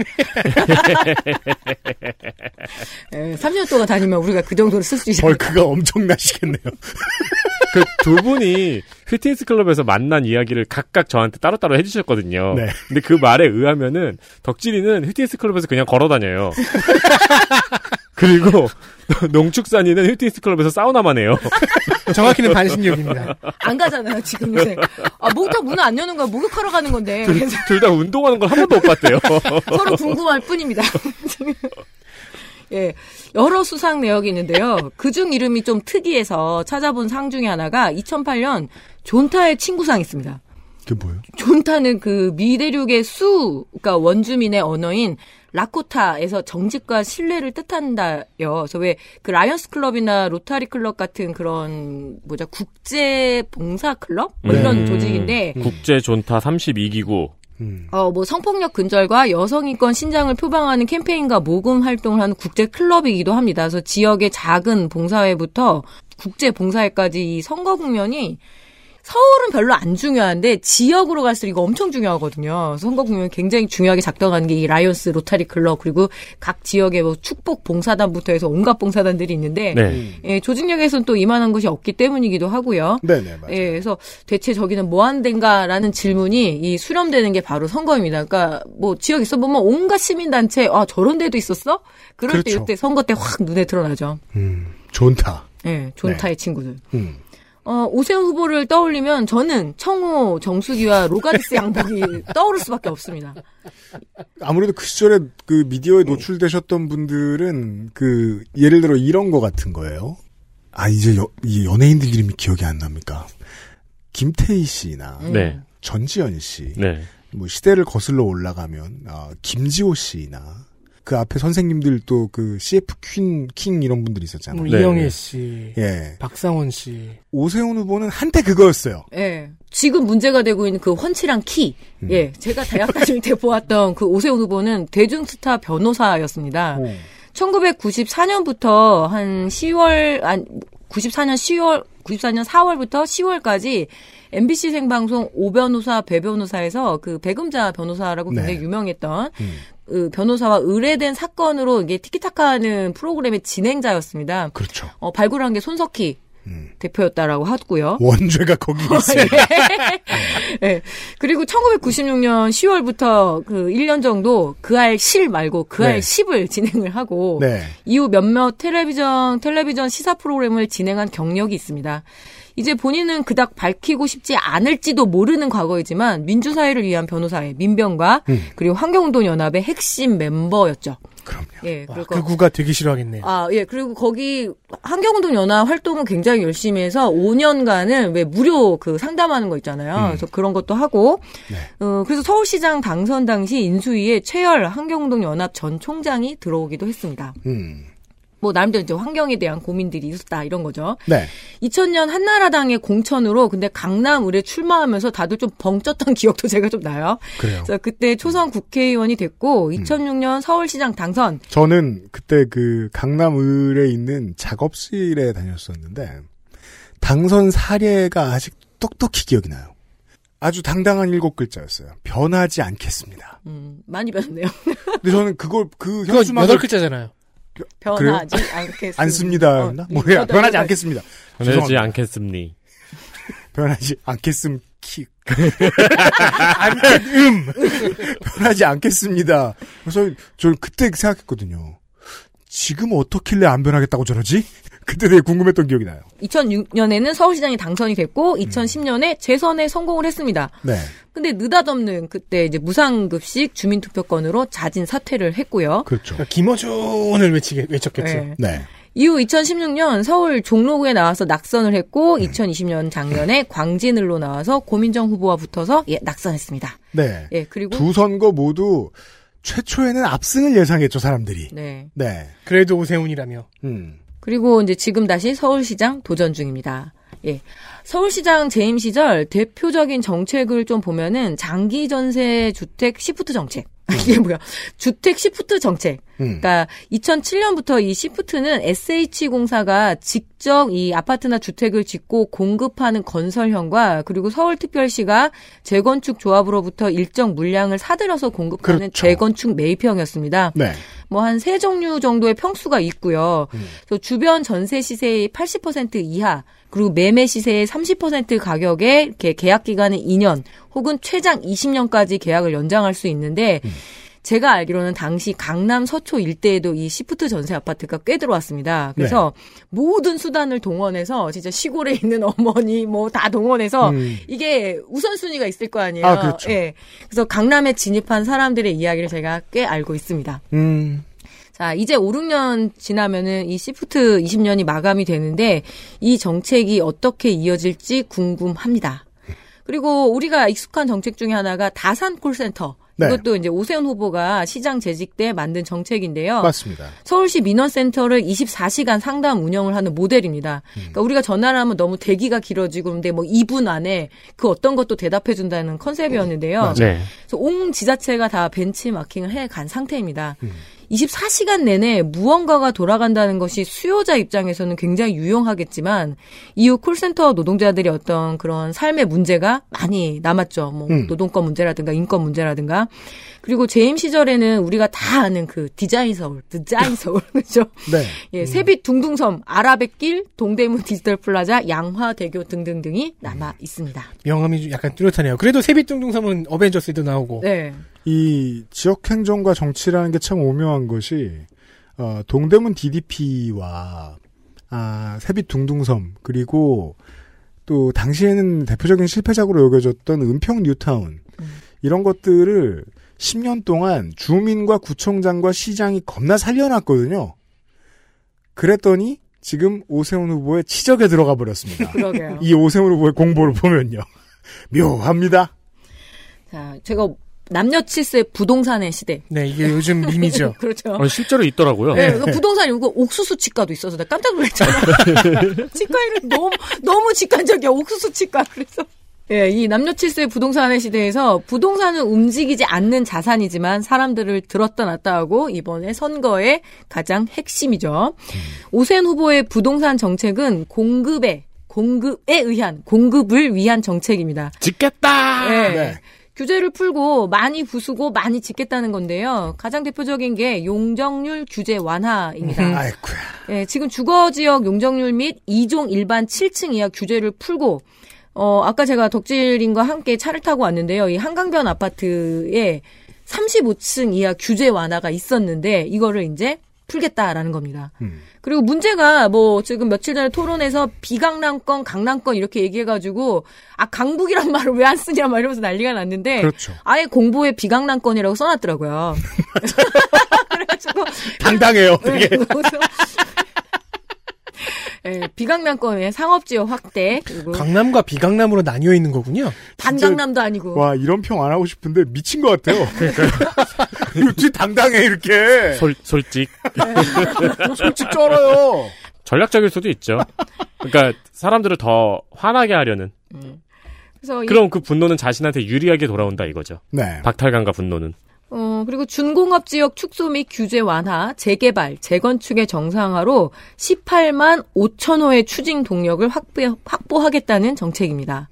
예, 30년 동안 다니면 우리가 그 정도로 쓸 수 있어요. 벌크가 엄청나시겠네요. 그 두 분이 피트니스 클럽에서 만난 이야기를 각각 저한테 따로따로 해주셨거든요. 네. 근데 그 말에 의하면은 덕질이는 피트니스 클럽에서 그냥 걸어 다녀요. 그리고 농축산인은 피트니스 클럽에서 사우나만 해요. 정확히는 반신욕입니다. 안 가잖아요, 지금 요새. 아, 목욕탕 문을 안 여는 거야. 목욕하러 가는 건데. 그래서 둘다 운동하는 걸 한 번도 못 봤대요. 서로 궁금할 뿐입니다. 예, 여러 수상 내역이 있는데요. 그중 이름이 좀 특이해서 찾아본 상 중에 하나가 2008년 존타의 친구상이 있습니다. 그게 뭐예요? 존타는 그 미대륙의 수, 그러니까 원주민의 언어인 라코타에서 정직과 신뢰를 뜻한대요. 그래서 왜 그 라이언스 클럽이나 로타리 클럽 같은 그런 뭐죠 국제 봉사 클럽 뭐 이런 음, 조직인데 국제 존타 32기구. 어, 뭐 성폭력 근절과 여성인권 신장을 표방하는 캠페인과 모금 활동을 하는 국제 클럽이기도 합니다. 그래서 지역의 작은 봉사회부터 국제 봉사회까지 이 선거 국면이 서울은 별로 안 중요한데 지역으로 갈수록 이거 엄청 중요하거든요. 선거 국면이 굉장히 중요하게 작동하는 게 이 라이언스 로타리 클럽 그리고 각 지역의 뭐 축복 봉사단부터 해서 온갖 봉사단들이 있는데 네. 예, 조직력에서는 또 이만한 것이 없기 때문이기도 하고요. 네 네, 맞아요. 예, 그래서 대체 저기는 뭐 하는 데인가라는 질문이 이 수렴되는 게 바로 선거입니다. 그러니까 뭐 지역 있어 보면 온갖 시민단체 아 저런 데도 있었어? 그럴 때 그렇죠. 이때 선거 때 확 눈에 드러나죠. 음, 존타. 예, 존타의 친구들. 음. 어, 오세훈 후보를 떠올리면 저는 청호, 정수기와 로가디스 양복이 떠오를 수밖에 없습니다. 아무래도 그 시절에 그 미디어에 노출되셨던 분들은 그 예를 들어 이런 거 같은 거예요. 아 이제 여, 이 연예인들 이름이 기억이 안 납니까? 김태희 씨나 네. 전지현 씨, 네. 뭐 시대를 거슬러 올라가면 아, 김지호 씨나 그 앞에 선생님들 또 그 CF 퀸, 킹 이런 분들이 있었잖아요. 뭐 이영애 씨, 예. 박상원 씨. 오세훈 후보는 한때 그거였어요. 예. 지금 문제가 되고 있는 그 훤칠한 키. 음. 예. 제가 대학 다닐 때 보았던 그 오세훈 후보는 대중스타 변호사였습니다. 어. 1994년부터 한 10월, 안, 94년 10월, 94년 4월부터 10월까지 MBC 생방송 오변호사, 배변호사에서 그 배금자 변호사라고 굉장히 네. 유명했던 그 변호사와 의뢰된 사건으로 이게 티키타카하는 프로그램의 진행자였습니다. 그렇죠. 어, 발굴한 게 손석희 음. 대표였다라고 하고요. 원죄가 거기 있어요. 네. 그리고 1996년 10월부터 그 1년 정도 그알 실 말고 그알 네. 10을 진행을 하고 네. 이후 몇몇 텔레비전 텔레비전 시사 프로그램을 진행한 경력이 있습니다. 이제 본인은 그닥 밝히고 싶지 않을지도 모르는 과거이지만 민주사회를 위한 변호사의 민변과 음. 그리고 환경운동 연합의 핵심 멤버였죠. 그럼요. 예, 와, 그리고 그 구가 되게 싫어하겠네요. 아, 예. 그리고 거기 환경운동 연합 활동을 굉장히 열심히 해서 5년간은 왜 무료 그 상담하는 거 있잖아요. 그래서 그런 것도 하고 어, 그래서 서울시장 당선 당시 인수위에 최열 환경운동 연합 전 총장이 들어오기도 했습니다. 음. 뭐 나름대로 이제 환경에 대한 고민들이 있었다 이런 거죠. 네. 2000년 한나라당의 공천으로 근데 강남을에 출마하면서 다들 좀 벙쪘던 기억도 제가 좀 나요. 그래요. 그래서 그때 초선 국회의원이 됐고 2006년 서울시장 당선. 저는 그때 그 강남을에 있는 작업실에 다녔었는데 당선 사례가 아직 똑똑히 기억이 나요. 아주 당당한 일곱 글자였어요. 변하지 않겠습니다. 음, 많이 변했네요. 근데 저는 그걸 그 그거 현수막을 여덟 글자잖아요. 변하지 않겠습니다. 않습니다. 어, 뭐야? 여덟 변하지. 않겠습니다. 변하지. 않겠습니. 변하지 않겠음 키. 음 변하지 않겠습니다. 그래서 저 그때 생각했거든요. 지금 어떻길래 안 변하겠다고 저러지? 그때 되게 궁금했던 기억이 나요. 2006년에는 서울시장이 당선이 됐고 2010년에 재선에 성공을 했습니다. 네. 근데 느닷없는 그때 이제 무상급식 주민투표권으로 자진 사퇴를 했고요. 그렇죠. 김어준을 외치게, 외쳤겠죠. 네. 네. 이후 2016년 서울 종로구에 나와서 낙선을 했고 2020년 작년에 광진을로 나와서 고민정 후보와 붙어서 예, 낙선했습니다. 네. 예, 그리고 두 선거 모두 최초에는 압승을 예상했죠, 사람들이. 네. 네. 그래도 오세훈이라며. 음. 그리고 이제 지금 다시 서울시장 도전 중입니다. 예. 서울시장 재임 시절 대표적인 정책을 좀 보면은 장기 전세 주택 시프트 정책. 이게 뭐야? 주택 시프트 정책. 음. 그러니까 2007년부터 이 시프트는 SH공사가 직접 이 아파트나 주택을 짓고 공급하는 건설형과 그리고 서울특별시가 재건축 조합으로부터 일정 물량을 사들여서 공급하는 그렇죠. 재건축 매입형이었습니다. 네. 뭐한 세 종류 정도의 평수가 있고요. 음. 그래서 주변 전세 시세의 80% 이하 그리고 매매 시세의 30% 가격에 이렇게 계약 기간은 2년 혹은 최장 20년까지 계약을 연장할 수 있는데 음. 제가 알기로는 당시 강남 서초 일대에도 이 시프트 전세 아파트가 꽤 들어왔습니다. 그래서 네. 모든 수단을 동원해서 진짜 시골에 있는 어머니 뭐 다 동원해서 음. 이게 우선순위가 있을 거 아니에요. 아, 그렇죠. 예. 그래서 강남에 진입한 사람들의 이야기를 제가 꽤 알고 있습니다. 음. 자, 이제 5, 6년 지나면은 이 시프트 20년이 마감이 되는데 이 정책이 어떻게 이어질지 궁금합니다. 그리고 우리가 익숙한 정책 중에 하나가 다산 콜센터. 네. 이것도 이제 오세훈 후보가 시장 재직 때 만든 정책인데요. 맞습니다. 서울시 민원센터를 24시간 상담 운영을 하는 모델입니다. 음. 그러니까 우리가 전화를 하면 너무 대기가 길어지고 그런데 뭐 2분 안에 그 어떤 것도 대답해 준다는 컨셉이었는데요. 네. 그래서 온 지자체가 다 벤치마킹을 해 간 상태입니다. 음. 24시간 내내 무언가가 돌아간다는 것이 수요자 입장에서는 굉장히 유용하겠지만 이후 콜센터 노동자들이 어떤 그런 삶의 문제가 많이 남았죠. 뭐 음. 노동권 문제라든가 인권 문제라든가 그리고 재임 시절에는 우리가 다 아는 그 디자인 서울, 디자인 서울 그죠? 네. 예, 세빛 둥둥섬, 아라뱃길, 동대문 디지털 플라자, 양화대교 등등등이 남아 있습니다. 명암이 좀 약간 뚜렷하네요. 그래도 세빛 둥둥섬은 어벤져스에도 나오고. 네. 이 지역 행정과 정치라는 게 참 오묘한 것이 어, 동대문 DDP와 아, 세빛 둥둥섬 그리고 또 당시에는 대표적인 실패작으로 여겨졌던 은평 뉴타운 이런 것들을 10년 동안 주민과 구청장과 시장이 겁나 살려놨거든요. 그랬더니 지금 오세훈 후보의 치적에 들어가 버렸습니다. 그러게요. 이 오세훈 후보의 공보를 보면요. 묘합니다. 자, 제가 남녀 칠세 부동산의 시대. 네, 이게 요즘 밈이죠. 그렇죠. 어, 실제로 있더라고요. 네, 그 부동산이 이거 옥수수 치과도 있어서 내가 깜짝 놀랐잖아. 치과 이름 너무 너무 직관적이야. 옥수수 치과. 그래서 예, 이 남녀 칠세 부동산의 시대에서 부동산은 움직이지 않는 자산이지만 사람들을 들었다 놨다 하고 이번에 선거의 가장 핵심이죠. 오세훈 후보의 부동산 정책은 공급에 공급에 의한 공급을 위한 정책입니다. 짓겠다. 네. 네. 규제를 풀고 많이 부수고 많이 짓겠다는 건데요. 가장 대표적인 게 용적률 규제 완화입니다. 아이쿠야. 예, 지금 주거 지역 용적률 및 2종 일반 7층 이하 규제를 풀고 어, 아까 제가 덕질인과 함께 차를 타고 왔는데요. 이 한강변 아파트에 35층 이하 규제 완화가 있었는데 이거를 이제 풀겠다라는 겁니다. 음. 그리고 문제가 뭐 지금 며칠 전에 토론에서 비강남권, 강남권 이렇게 얘기해가지고 아 강북이란 말을 왜 안 쓰냐 막 이러면서 난리가 났는데 그렇죠. 아예 공보에 비강남권이라고 써놨더라고요. 그래가지고 당당해요. 네, 되게. 그래서 예, 비강남권의 상업지역 확대 그리고 강남과 비강남으로 나뉘어 있는 거군요. 반강남도 아니고 와 이런 평 안 하고 싶은데 미친 것 같아요. 어찌 당당해 이렇게. 솔, 솔직. 솔직 쩔어요. 전략적일 수도 있죠. 그러니까 사람들을 더 화나게 하려는. 그래서 이- 그럼 그 분노는 자신한테 유리하게 돌아온다 이거죠. 네. 박탈감과 분노는. 어, 그리고 준공업 지역 축소 및 규제 완화, 재개발, 재건축의 정상화로 18만 5천 호의 추진 동력을 확보, 확보하겠다는 정책입니다.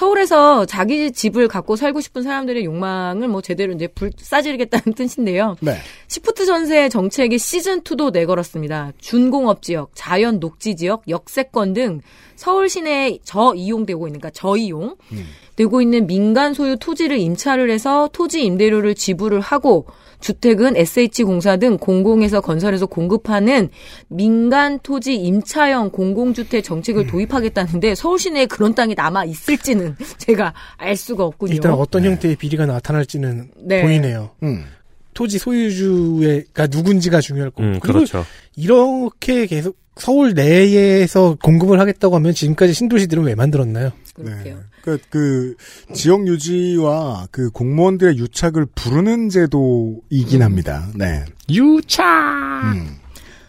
서울에서 자기 집을 갖고 살고 싶은 사람들의 욕망을 뭐 제대로 이제 불 싸지르겠다는 뜻인데요. 네. 시프트 전세 정책의 시즌 2도 내걸었습니다. 준공업 지역, 자연 녹지 지역, 역세권 등 서울 시내에 저이용되고 있는 그러니까 저이용 되고 있는 민간 소유 토지를 임차를 해서 토지 임대료를 지불을 하고 주택은 SH공사 등 공공에서 건설해서 공급하는 민간 토지 임차형 공공주택 정책을 도입하겠다는데 서울 시내에 그런 땅이 남아 있을지는 제가 알 수가 없군요. 일단 어떤 형태의 비리가 나타날지는 네. 보이네요. 음. 토지 소유주가 누군지가 중요할 거고. 음, 그렇죠. 이렇게 계속 서울 내에서 공급을 하겠다고 하면 지금까지 신도시들은 왜 만들었나요? 네. 그, 그, 지역 유지와 그 공무원들의 유착을 부르는 제도이긴 합니다. 네. 유착!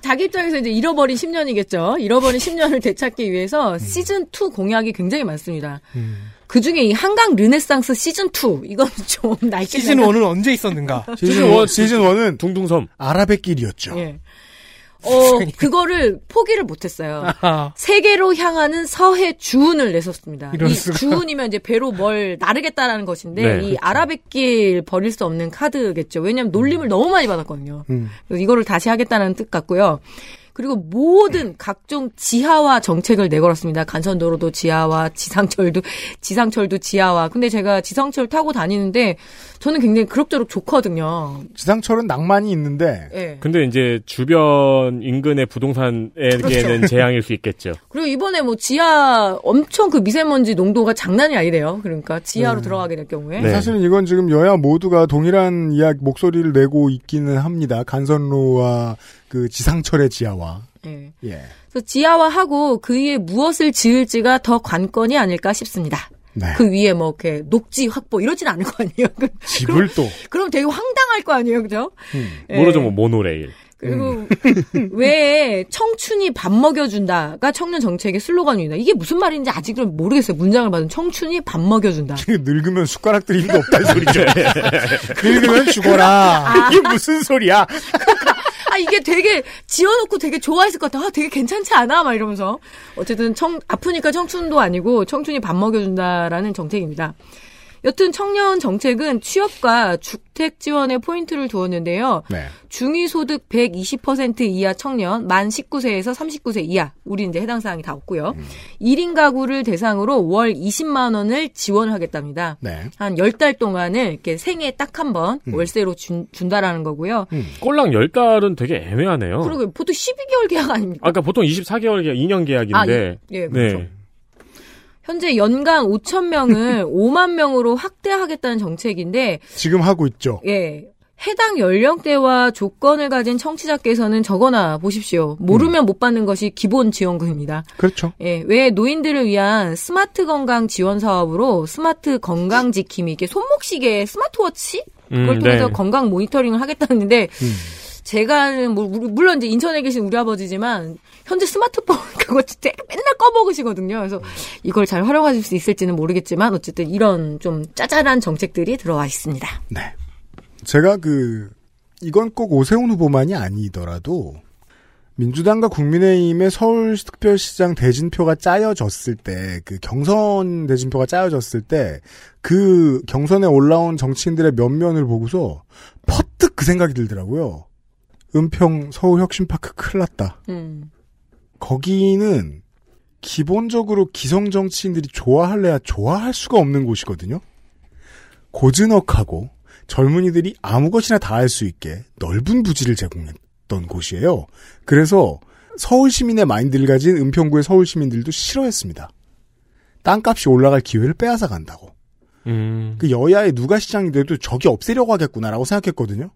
자기 입장에서 이제 잃어버린 10년이겠죠. 잃어버린 10년을 되찾기 위해서 시즌 2 공약이 굉장히 많습니다. 그 중에 이 한강 르네상스 시즌 2 이건 좀 날개 시즌 1은 언제 있었는가? 시즌 1, 시즌 1은 둥둥섬. 아라뱃길이었죠. 예. 어, 그거를 포기를 못했어요. 세계로 향하는 서해 주운을 내섰습니다. 이럴 이 수가. 주운이면 이제 배로 뭘 나르겠다라는 것인데 네, 이 그렇죠. 아라뱃길 버릴 수 없는 카드겠죠. 왜냐하면 놀림을 너무 많이 받았거든요. 음. 그래서 이거를 다시 하겠다는 뜻 같고요. 그리고 모든 각종 지하화 정책을 내걸었습니다. 간선도로도 지하화, 지상철도 지상철도 지하화. 근데 제가 지상철 타고 다니는데 저는 굉장히 그럭저럭 좋거든요. 지상철은 낭만이 있는데. 예. 근데 이제 주변 인근의 부동산에게는 그렇죠. 재앙일 수 있겠죠. 그리고 이번에 뭐 지하 엄청 그 미세먼지 농도가 장난이 아니래요. 그러니까 지하로 네. 들어가게 될 경우에. 사실은 이건 지금 여야 모두가 동일한 이야기, 목소리를 내고 있기는 합니다. 간선로와 그 지상철의 지하와. 예. 예. 그래서 지하화 하고 그 위에 무엇을 지을지가 더 관건이 아닐까 싶습니다. 네. 그 위에 뭐 이렇게 녹지 확보 이러진 않을 거 아니에요. 그- 집을 또. 그럼 되게 황당할 거 아니에요, 그죠? 예. 모르죠, 뭐, 모노레일. 그리고 왜 청춘이 밥 먹여준다가 청년 정책의 슬로건입니다. 이게 무슨 말인지 아직은 모르겠어요. 문장을 받은 청춘이 밥 먹여준다. 늙으면 숟가락 들이 힘도 없다는 소리죠. 네. 늙으면 죽어라. 아. 이게 무슨 소리야? 아 이게 되게 지어놓고 되게 좋아했을 것 같아. 아 되게 괜찮지 않아? 막 이러면서 어쨌든 청 아프니까 청춘도 아니고 청춘이 밥 먹여준다라는 정책입니다. 여튼 청년 정책은 취업과 주택 지원에 포인트를 두었는데요. 네. 중위 소득 120% 이하 청년, 만 19세에서 39세 이하, 우리 이제 해당 사항이 다 없고요. 1인 가구를 대상으로 월 20만 원을 지원을 하겠답니다. 네. 한 10달 동안을 이렇게 생애 딱 한 번 월세로 준, 준다라는 거고요. 꼴랑 10달은 되게 애매하네요. 그리고 보통 12개월 계약 아닙니까? 아까 보통 24개월 계약, 2년 계약인데. 아, 예, 예, 그렇죠. 네. 현재 연간 5천 명을 5만 명으로 확대하겠다는 정책인데 지금 하고 있죠. 예. 해당 연령대와 조건을 가진 청취자께서는 적어놔 보십시오. 모르면 못 받는 것이 기본 지원금입니다. 그렇죠. 예, 외 노인들을 위한 스마트 건강 지원 사업으로 스마트 건강 지킴이 이게 손목시계 스마트워치 그걸 음, 통해서 네. 건강 모니터링을 하겠다는데 제가 뭐 물론 이제 인천에 계신 우리 아버지지만 현재 스마트폰 그거 진짜 맨날 꺼먹으시거든요. 그래서 이걸 잘 활용하실 수 있을지는 모르겠지만 어쨌든 이런 좀 짜잘한 정책들이 들어와 있습니다. 네. 제가 그 이건 꼭 오세훈 후보만이 아니더라도 민주당과 국민의힘의 서울특별시장 대진표가 짜여졌을 때, 그 경선 대진표가 짜여졌을 때, 그 경선에 올라온 정치인들의 면면을 보고서 퍼뜩 그 생각이 들더라고요. 은평 서울혁신파크 큰일 났다. 음. 거기는 기본적으로 기성 정치인들이 좋아할래야 좋아할 수가 없는 곳이거든요. 고즈넉하고 젊은이들이 아무 것이나 다 할 수 있게 넓은 부지를 제공했던 곳이에요. 그래서 서울 시민의 마인드를 가진 은평구의 서울 시민들도 싫어했습니다. 땅값이 올라갈 기회를 빼앗아 간다고. 음. 그 여야의 누가 시장이 돼도 저기 없애려고 하겠구나라고 생각했거든요.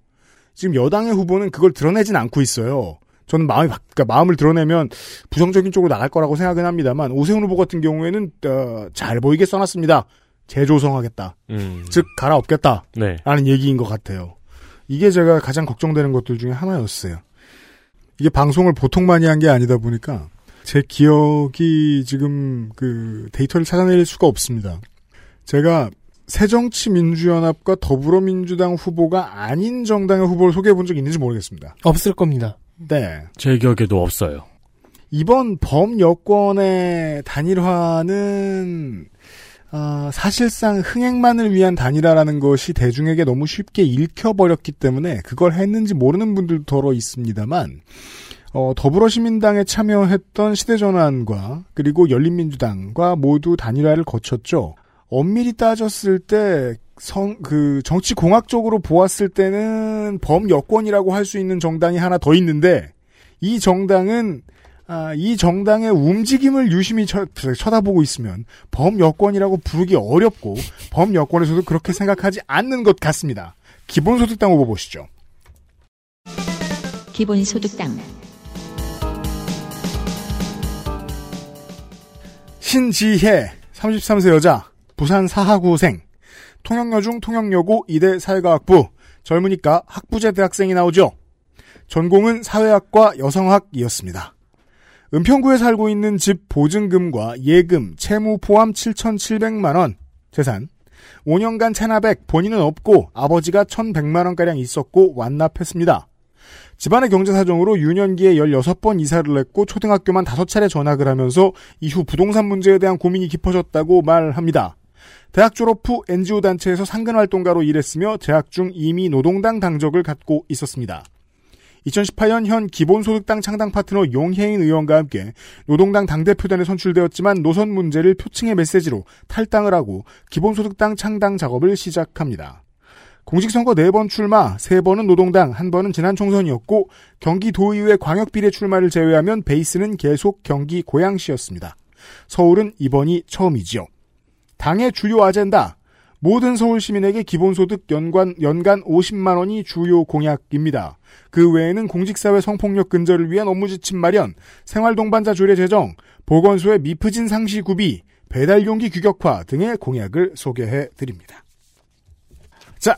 지금 여당의 후보는 그걸 드러내진 않고 있어요. 저는 마음이 바- 그러니까 마음을 드러내면 부정적인 쪽으로 나갈 거라고 생각은 합니다만 오세훈 후보 같은 경우에는 어, 잘 보이게 써놨습니다. 재조성하겠다. 음. 즉 갈아엎겠다. 네. 라는 얘기인 것 같아요. 이게 제가 가장 걱정되는 것들 중에 하나였어요. 이게 방송을 보통 많이 한 게 아니다 보니까 제 기억이 지금 그 데이터를 찾아낼 수가 없습니다. 제가 새정치민주연합과 더불어민주당 후보가 아닌 정당의 후보를 소개해 본 적이 있는지 모르겠습니다. 없을 겁니다. 네. 제 기억에도 없어요. 이번 범 여권의 단일화는 아, 사실상 흥행만을 위한 단일화라는 것이 대중에게 너무 쉽게 읽혀버렸기 때문에 그걸 했는지 모르는 분들도 더러 있습니다만 어, 더불어시민당에 참여했던 시대전환과 그리고 열린민주당과 모두 단일화를 거쳤죠. 엄밀히 따졌을 때 성, 그, 정치 공학적으로 보았을 때는 범여권이라고 할 수 있는 정당이 하나 더 있는데, 이 정당은, 아, 이 정당의 움직임을 유심히 쳐, 쳐다보고 있으면 범여권이라고 부르기 어렵고, 범여권에서도 그렇게 생각하지 않는 것 같습니다. 기본소득당 후보 보시죠. 기본소득당 신지혜, 33세 여자, 부산 사하구생, 통영여중 통영여고 이대 사회과학부, 젊으니까 학부제 대학생이 나오죠. 전공은 사회학과 여성학이었습니다. 은평구에 살고 있는 집 보증금과 예금, 채무 포함 7,700만원, 재산, 5년간 체납액 본인은 없고 아버지가 1,100만원가량 있었고 완납했습니다. 집안의 경제 사정으로 유년기에 16번 이사를 했고 초등학교만 5차례 전학을 하면서 이후 부동산 문제에 대한 고민이 깊어졌다고 말합니다. 대학 졸업 후 NGO 단체에서 상근 활동가로 일했으며 재학 중 이미 노동당 당적을 갖고 있었습니다. 2018년 현 기본소득당 창당 파트너 용혜인 의원과 함께 노동당 당대표단에 선출되었지만 노선 문제를 표층의 메시지로 탈당을 하고 기본소득당 창당 작업을 시작합니다. 공직선거 4번 출마, 3번은 노동당, 1번은 지난 총선이었고 경기도의회 광역비례 출마를 제외하면 베이스는 계속 경기 고양시였습니다. 서울은 이번이 처음이지요. 당의 주요 아젠다. 모든 서울 시민에게 기본소득 연간, 연간 50만 원이 주요 공약입니다. 그 외에는 공직사회 성폭력 근절을 위한 업무 지침 마련, 생활동반자 조례 제정, 보건소의 미프진 상시 구비, 배달용기 규격화 등의 공약을 소개해 드립니다. 자,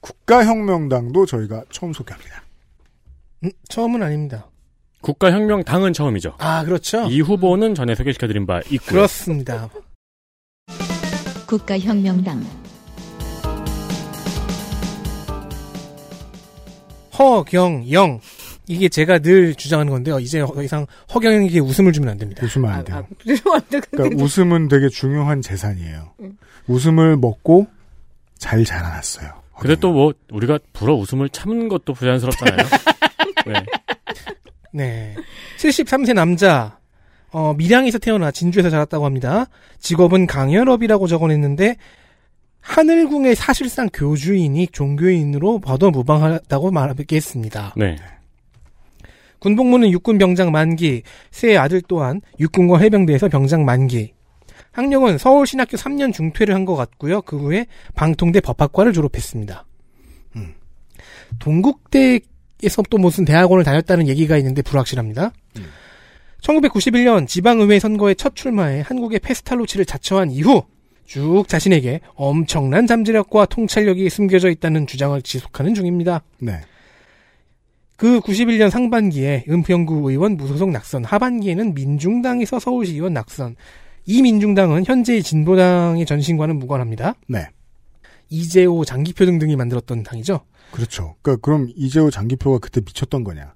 국가혁명당도 저희가 처음 소개합니다. 음, 처음은 아닙니다. 국가혁명당은 처음이죠. 아, 그렇죠. 이 후보는 전에 소개시켜드린 바 있고요. 그렇습니다. 국가혁명당 허경영. 이게 제가 늘 주장하는 건데요. 이제 더 이상 허경영에게 웃음을 주면 안 됩니다. 웃으면 안 돼요. 죄송한데 그러니까 웃음은 되게 중요한 재산이에요. 웃음을 먹고 잘 자라났어요. 근데 또 뭐 우리가 불어 웃음을 참는 것도 부자연스럽잖아요. 네. 네. 73세 남자. 어, 밀양에서 태어나 진주에서 자랐다고 합니다. 직업은 강연업이라고 적어냈는데 하늘궁의 사실상 교주이니 종교인으로 봐도 무방하다고 말하겠습니다. 네. 군복무는 육군 병장 만기, 세 아들 또한 육군과 해병대에서 병장 만기. 학력은 서울신학교 3년 중퇴를 한 것 같고요. 그 후에 방통대 법학과를 졸업했습니다. 음. 동국대에서 또 무슨 대학원을 다녔다는 얘기가 있는데 불확실합니다. 1991년 지방의회 선거에 첫 출마해 한국의 페스탈로치를 자처한 이후 쭉 자신에게 엄청난 잠재력과 통찰력이 숨겨져 있다는 주장을 지속하는 중입니다. 네. 그 91년 상반기에 은평구 의원 무소속 낙선, 하반기에는 민중당에서 서울시 의원 낙선. 이 민중당은 현재의 진보당의 전신과는 무관합니다. 네. 이재호, 장기표 등등이 만들었던 당이죠. 그렇죠. 그러니까 그럼 이재호 장기표가 그때 미쳤던 거냐?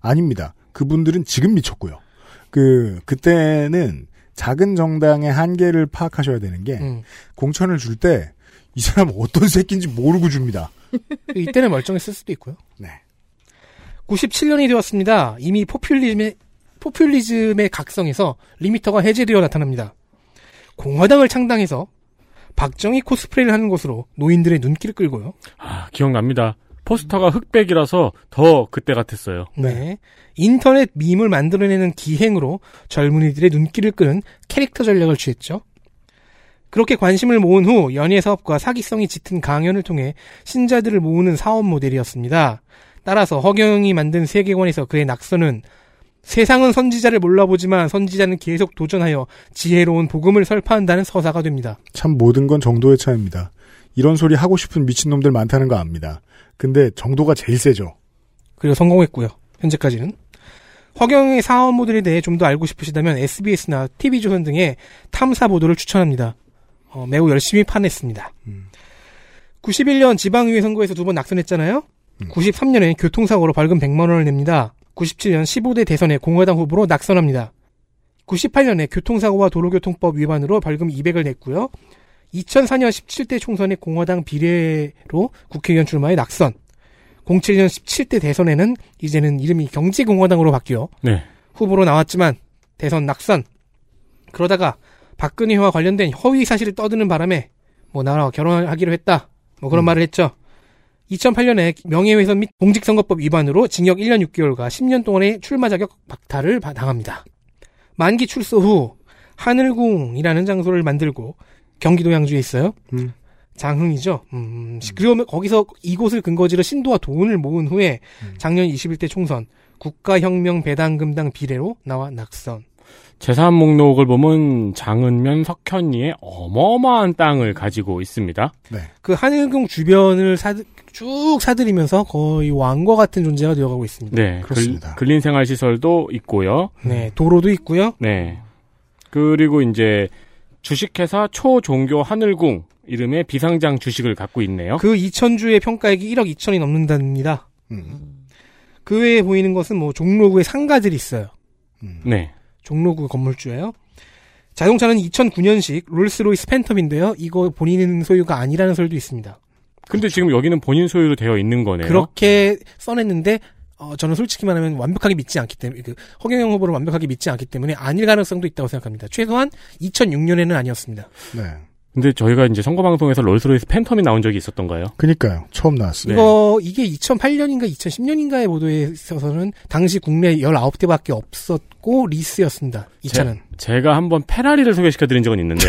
아닙니다. 그분들은 지금 미쳤고요. 그 그때는 작은 정당의 한계를 파악하셔야 되는 게 음. 공천을 줄 때 이 사람 어떤 새끼인지 모르고 줍니다. 이때는 멀쩡했을 수도 있고요. 네. 97년이 되었습니다. 이미 포퓰리즘의 포퓰리즘의 각성에서 리미터가 해제되어 나타납니다. 공화당을 창당해서 박정희 코스프레를 하는 것으로 노인들의 눈길을 끌고요. 아, 기억납니다. 포스터가 흑백이라서 더 그때 같았어요. 네. 인터넷 밈을 만들어내는 기행으로 젊은이들의 눈길을 끄는 캐릭터 전략을 취했죠. 그렇게 관심을 모은 후 연예 사업과 사기성이 짙은 강연을 통해 신자들을 모으는 사업 모델이었습니다. 따라서 허경영이 만든 세계관에서 그의 낙선은 세상은 선지자를 몰라보지만 선지자는 계속 도전하여 지혜로운 복음을 설파한다는 서사가 됩니다. 참 모든 건 정도의 차이입니다. 이런 소리 하고 싶은 미친놈들 많다는 거 압니다. 근데 정도가 제일 세죠. 그리고 성공했고요. 현재까지는. 허경영의 사업 모델에 대해 좀 더 알고 싶으시다면 SBS나 TV조선 등의 탐사 보도를 추천합니다. 어, 매우 열심히 파냈습니다. 91년 지방의회 선거에서 두 번 낙선했잖아요. 93년에 교통사고로 벌금 100만 원을 냅니다. 97년 15대 대선에 공화당 후보로 낙선합니다. 98년에 교통사고와 도로교통법 위반으로 벌금 200을 냈고요. 2004년 17대 총선에 공화당 비례로 국회의원 출마해 낙선. 07년 17대 대선에는 이제는 이름이 경제공화당으로 바뀌어 네. 후보로 나왔지만 대선 낙선. 그러다가 박근혜와 관련된 허위 사실을 떠드는 바람에 뭐 나와 결혼하기로 했다. 뭐 그런 말을 했죠. 2008년에 명예훼손 및 공직선거법 위반으로 징역 1년 6개월과 10년 동안의 출마 자격 박탈을 바- 당합니다. 만기 출소 후 하늘궁이라는 장소를 만들고 경기도 양주에 있어요. 음. 장흥이죠. 음, 그러면 거기서 이곳을 근거지로 신도와 돈을 모은 후에 작년 21대 총선 국가혁명 배당금당 비례로 나와 낙선. 재산 목록을 보면 장은면 석현리에 어마어마한 땅을 가지고 있습니다. 그 하늘궁 주변을 사, 쭉 사들이면서 거의 왕과 같은 존재가 되어가고 있습니다. 네. 글, 린 생활 시설도 있고요. 네, 도로도 있고요. 네. 그리고 이제 주식회사 초종교 하늘궁 이름의 비상장 주식을 갖고 있네요. 그 2천주의 평가액이 1억 2천이 넘는답니다. 그 외에 보이는 것은 뭐 종로구에 상가들이 있어요. 네. 종로구 건물주예요. 자동차는 2009년식 롤스로이스 팬텀인데요. 이거 본인 소유가 아니라는 설도 있습니다. 근데 지금 여기는 본인 소유로 되어 있는 거네요. 그렇게 써냈는데 어, 저는 솔직히 말하면 완벽하게 믿지 않기 때문에 그 허경영 후보를 완벽하게 믿지 않기 때문에 아닐 가능성도 있다고 생각합니다. 최소한 2006년에는 아니었습니다. 네. 근데 저희가 이제 선거 방송에서 롤스로이스 팬텀이 나온 적이 있었던가요? 그니까요. 처음 나왔어요. 이거 이게 2008년인가 2010년인가의 보도에 있어서는 당시 국내 19대밖에 없었고 리스였습니다. 이 차는. 제, 가 한번 페라리를 소개시켜 드린 적은 있는데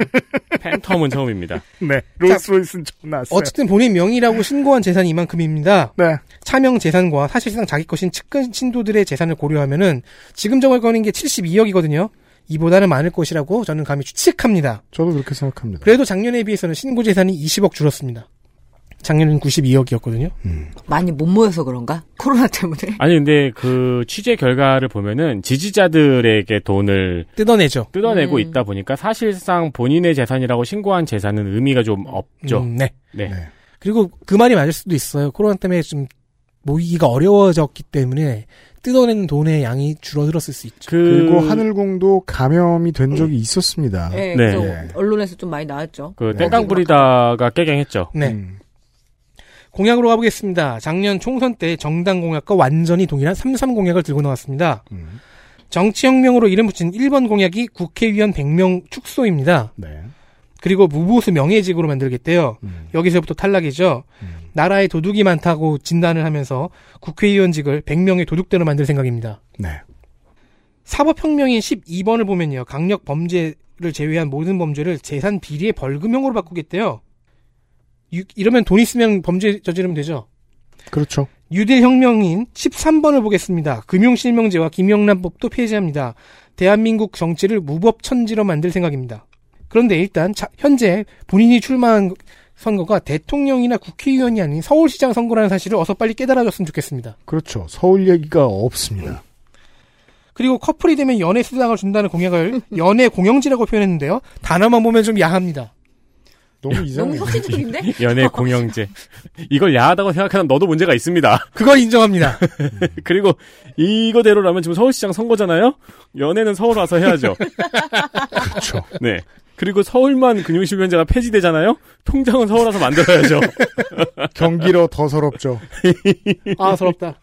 팬텀은 처음입니다. 네. 롤스로이스는 처음 나왔어요. 어쨌든 본인 명의라고 신고한 재산이 이만큼입니다. 네. 차명 재산과 사실상 자기 것인 측근 신도들의 재산을 고려하면은 지금 적을 거는 게 72억이거든요. 이보다는 많을 것이라고 저는 감히 추측합니다. 저도 그렇게 생각합니다. 그래도 작년에 비해서는 신고 재산이 20억 줄었습니다. 작년엔 92억이었거든요. 많이 못 모여서 그런가? 코로나 때문에. 아니 근데 그 취재 결과를 보면은 지지자들에게 돈을 뜯어내죠. 뜯어내고 음. 있다 보니까 사실상 본인의 재산이라고 신고한 재산은 의미가 좀 없죠. 음, 네. 네. 그리고 그 말이 맞을 수도 있어요. 코로나 때문에 좀 모이기가 어려워졌기 때문에 뜯어내는 돈의 양이 줄어들었을 수 있죠. 그 리고 하늘궁도 감염이 된 적이 있었습니다. 네, 네. 그래서 언론에서 좀 많이 나왔죠. 그 땡깡 부리다가 깨갱했죠. 네. 공약으로 가보겠습니다. 작년 총선 때 정당 공약과 완전히 동일한 3.3 공약을 들고 나왔습니다. 정치혁명으로 이름 붙인 1번 공약이 국회의원 100명 축소입니다. 네. 그리고 무보수 명예직으로 만들겠대요. 여기서부터 탈락이죠. 나라에 도둑이 많다고 진단을 하면서 국회의원직을 100명의 도둑대로 만들 생각입니다. 네. 사법혁명인 12번을 보면요. 강력 범죄를 제외한 모든 범죄를 재산 비리의 벌금형으로 바꾸겠대요. 유- 이러면 돈 있으면 범죄 저지르면 되죠. 그렇죠. 유대혁명인 13번을 보겠습니다. 금융실명제와 김영란법도 폐지합니다. 대한민국 정치를 무법천지로 만들 생각입니다. 그런데 일단 자- 현재 본인이 출마한 선거가 대통령이나 국회의원이 아닌 서울시장 선거라는 사실을 어서 빨리 깨달아줬으면 좋겠습니다. 그렇죠. 서울 얘기가 없습니다. 그리고 커플이 되면 연애 수당을 준다는 공약을 연애 공영지라고 표현했는데요. 단어만 보면 좀 야합니다. 너무 너무 혁신적인데? 연애 공영제. 이걸 야하다고 생각하면 너도 문제가 있습니다. 그걸 인정합니다. 그리고 이거대로라면 지금 서울시장 선거잖아요? 연애는 서울 와서 해야죠. 그렇죠. 네. 그리고 서울만 금융실명제가 폐지되잖아요? 통장은 서울 와서 만들어야죠. 경기로 더 서럽죠. 아, 서럽다.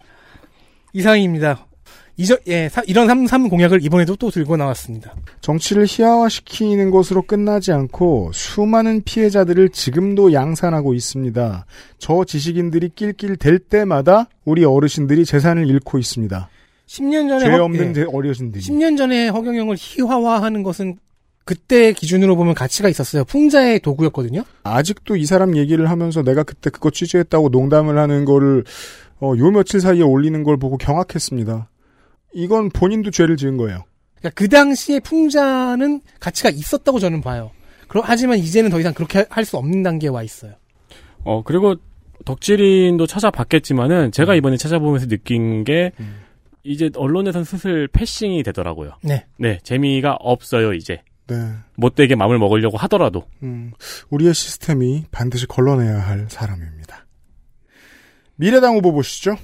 이상입니다. 이저, 예, 사- 이런 3.3 공약을 이번에도 또 들고 나왔습니다. 정치를 희화화시키는 것으로 끝나지 않고 수많은 피해자들을 지금도 양산하고 있습니다. 저 지식인들이 낄낄 댈 때마다 우리 어르신들이 재산을 잃고 있습니다. 10년 전에 죄 허- 없는 예. 제- 어르신들이. 10년 전에 허경영을 희화화하는 것은 그때 기준으로 보면 가치가 있었어요. 풍자의 도구였거든요. 아직도 이 사람 얘기를 하면서 내가 그때 그거 취재했다고 농담을 하는 거를 어, 요 며칠 사이에 올리는 걸 보고 경악했습니다. 이건 본인도 죄를 지은 거예요. 그러니까 그 당시에 풍자는 가치가 있었다고 저는 봐요. 그러, 하지만 이제는 더 이상 그렇게 할 수 없는 단계에 와 있어요. 어, 그리고 덕질인도 찾아봤겠지만은 제가 이번에 찾아보면서 느낀 게 이제 언론에선 슬슬 패싱이 되더라고요. 네. 네, 재미가 없어요, 이제. 네. 못되게 마음을 먹으려고 하더라도. 음, 우리의 시스템이 반드시 걸러내야 할 사람입니다. 미래당 후보 보시죠.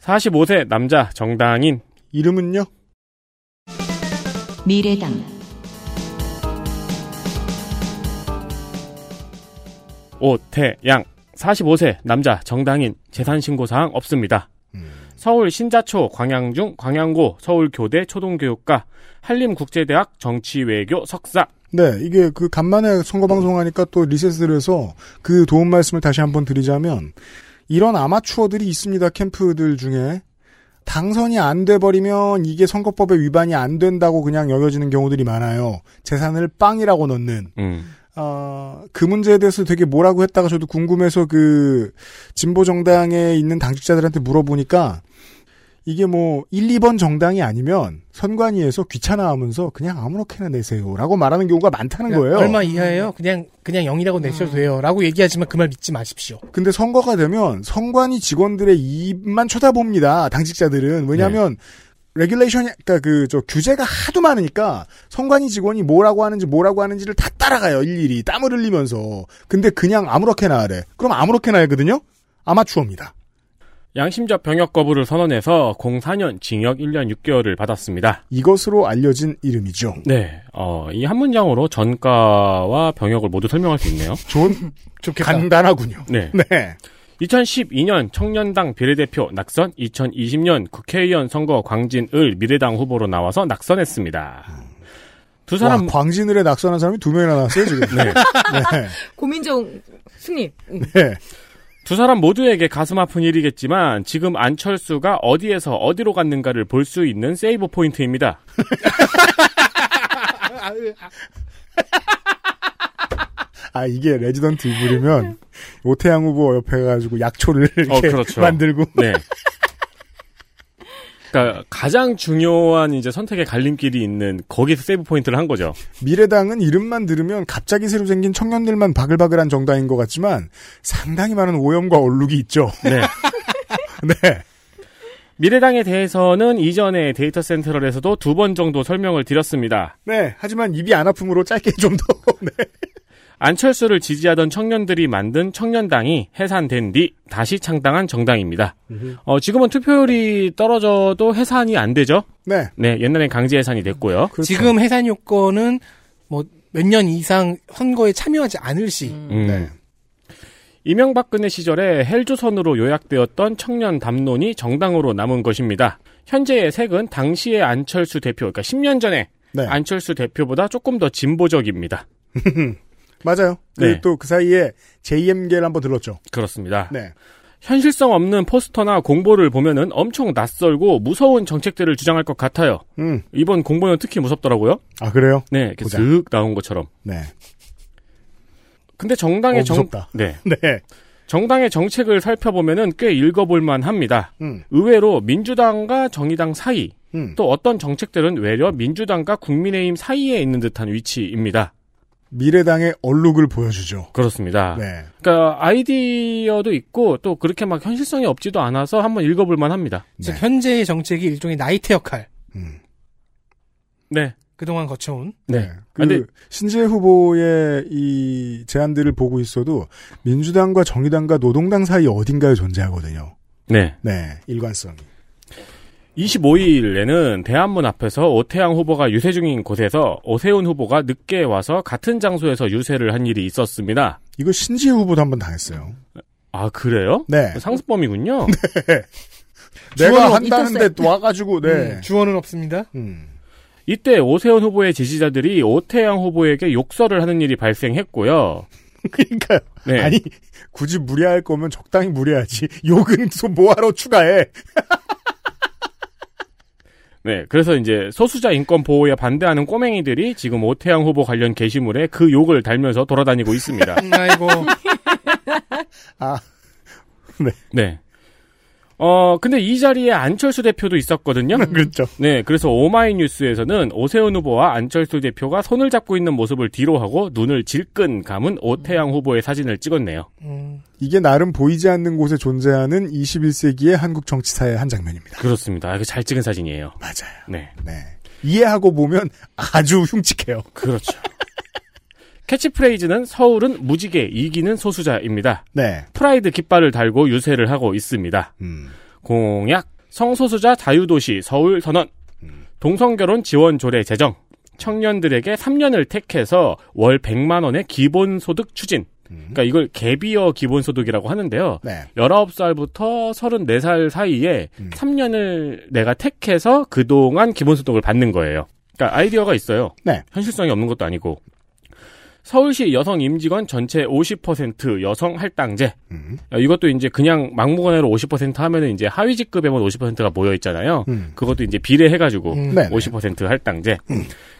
45세 남자 정당인 이름은요? 미래당 오태양 45세 남자 정당인 재산 신고 사항 없습니다. 서울 신자초 광양중 광양고 서울교대 초등교육과 한림국제대학 정치외교 석사 네, 이게 그 간만에 선거 방송하니까 또 리셋을 해서 그 도움 말씀을 다시 한번 드리자면 이런 아마추어들이 있습니다. 캠프들 중에 당선이 안 돼 버리면 이게 선거법에 위반이 안 된다고 그냥 여겨지는 경우들이 많아요. 재산을 빵이라고 넣는 음. 어, 그 문제에 대해서 되게 뭐라고 했다가 저도 궁금해서 그 진보 정당에 있는 당직자들한테 물어보니까 이게 뭐 1, 2번 정당이 아니면 선관위에서 귀찮아하면서 그냥 아무렇게나 내세요라고 말하는 경우가 많다는 거예요. 얼마 이하예요? 그냥 그냥 0이라고 내셔도 돼요라고 얘기하지만 그 말 믿지 마십시오. 근데 선거가 되면 선관위 직원들의 입만 쳐다봅니다. 당직자들은 왜냐하면 regulation이 그러니까 그 저 규제가 하도 많으니까 선관위 직원이 뭐라고 하는지 뭐라고 하는지를 다 따라가요 일일이 땀을 흘리면서 근데 그냥 아무렇게나 하래 그럼 아무렇게나 하거든요 아마추어입니다 양심적 병역 거부를 선언해서 04년 징역 1년 6개월을 받았습니다. 이것으로 알려진 이름이죠 네, 어, 이 한 문장으로 전과와 병역을 모두 설명할 수 있네요. 좋은 좋겠다. 간단하군요 네. 네 2012년 청년당 비례대표 낙선, 2020년 국회의원 선거 광진을 미래당 후보로 나와서 낙선했습니다. 두 사람 와, 광진을에 낙선한 사람이 두 명이나 나왔어요 지금 네. 네. 고민정 승리. 응. 네. 두 사람 모두에게 가슴 아픈 일이겠지만 지금 안철수가 어디에서 어디로 갔는가를 볼 수 있는 세이브 포인트입니다. 아 이게 Resident Evil이면 오태양 후보 옆에 가지고 약초를 이렇게 어, 그렇죠. 만들고 네. 그러니까 가장 중요한 이제 선택의 갈림길이 있는 거기서 세이브 포인트를 한 거죠. 미래당은 이름만 들으면 갑자기 새로 생긴 청년들만 바글바글한 정당인 것 같지만 상당히 많은 오염과 얼룩이 있죠. 네. 네. 미래당에 대해서는 이전에 데이터 센트럴에서도 두 번 정도 설명을 드렸습니다. 네. 하지만 입이 안 아픔으로 짧게 좀 더. 네. 안철수를 지지하던 청년들이 만든 청년당이 해산된 뒤 다시 창당한 정당입니다. 어, 지금은 투표율이 떨어져도 해산이 안 되죠? 네. 네, 옛날엔 강제 해산이 됐고요. 지금 해산 요건은 뭐 몇 년 이상 선거에 참여하지 않을 시. 음. 네. 이명박근혜 시절에 헬조선으로 요약되었던 청년 담론이 정당으로 남은 것입니다. 현재의 색은 당시의 안철수 대표, 그러니까 10년 전에 네. 안철수 대표보다 조금 더 진보적입니다. 맞아요. 네. 또그 사이에 JM계를 한번 들렀죠. 그렇습니다. 네. 현실성 없는 포스터나 공보를 보면은 엄청 낯설고 무서운 정책들을 주장할 것 같아요. 음. 이번 공보는 특히 무섭더라고요. 아 그래요? 네, 이렇게 보자. 슥 나온 것처럼. 네. 근데 정당의 어, 정. 네. 네. 정당의 정책을 살펴보면은 꽤 읽어볼만 합니다. 음. 의외로 민주당과 정의당 사이, 음. 또 어떤 정책들은 외려 민주당과 국민의힘 사이에 있는 듯한 위치입니다. 미래당의 얼룩을 보여주죠. 그렇습니다. 네. 그러니까 아이디어도 있고 또 그렇게 막 현실성이 없지도 않아서 한번 읽어볼만 합니다. 즉 현재의 정책이 일종의 나이트 역할. 네. 그동안 거쳐온. 네. 그 근데 신재 후보의 이 제안들을 보고 있어도 민주당과 정의당과 노동당 사이 어딘가에 존재하거든요. 네. 네, 일관성이. 25일에는 대한문 앞에서 오태양 후보가 유세 중인 곳에서 오세훈 후보가 늦게 와서 같은 장소에서 유세를 한 일이 있었습니다. 이거 신지혜 후보도 한 번 당했어요. 아 그래요? 네. 상습범이군요. 내가 주어는 한다는데. 또 와가지고, 네. 음, 주어는 없습니다. 음. 이때 오세훈 후보의 지지자들이 오태양 후보에게 욕설을 하는 일이 발생했고요. 그러니까요. 네. 아니, 굳이 무리할 거면 적당히 무리하지. 욕은 또 뭐하러 추가해. 네, 그래서 이제 소수자 인권 보호에 반대하는 꼬맹이들이 지금 오태양 후보 관련 게시물에 그 욕을 달면서 돌아다니고 있습니다. 음, 아이고. 아, 네. 네. 어, 근데 이 자리에 안철수 대표도 있었거든요. 그렇죠. 네, 그래서 오마이뉴스에서는 오세훈 후보와 안철수 대표가 손을 잡고 있는 모습을 뒤로 하고 눈을 질끈 감은 오태양 후보의 사진을 찍었네요. 음, 이게 나름 보이지 않는 곳에 존재하는 21세기의 한국 정치사의 한 장면입니다. 그렇습니다. 잘 찍은 사진이에요. 맞아요. 네. 네. 이해하고 보면 아주 흉측해요. 그렇죠. 캐치프레이즈는 서울은 무지개, 이기는 소수자입니다. 네. 프라이드 깃발을 달고 유세를 하고 있습니다. 음. 공약, 성소수자 자유도시 서울 선언, 동성결혼 지원 조례 제정, 청년들에게 3년을 택해서 월 100만 원의 기본소득 추진. 그러니까 이걸 개비어 기본소득이라고 하는데요. 네. 19살부터 34살 사이에 3년을 내가 택해서 그동안 기본소득을 받는 거예요. 그러니까 아이디어가 있어요. 네. 현실성이 없는 것도 아니고. 서울시 여성 임직원 전체 50% 여성 할당제. 어, 이것도 이제 그냥 막무가내로 50% 하면은 이제 하위 직급에만 50%가 모여 있잖아요. 음. 그것도 이제 비례해가지고 음. 네네. 50% 할당제.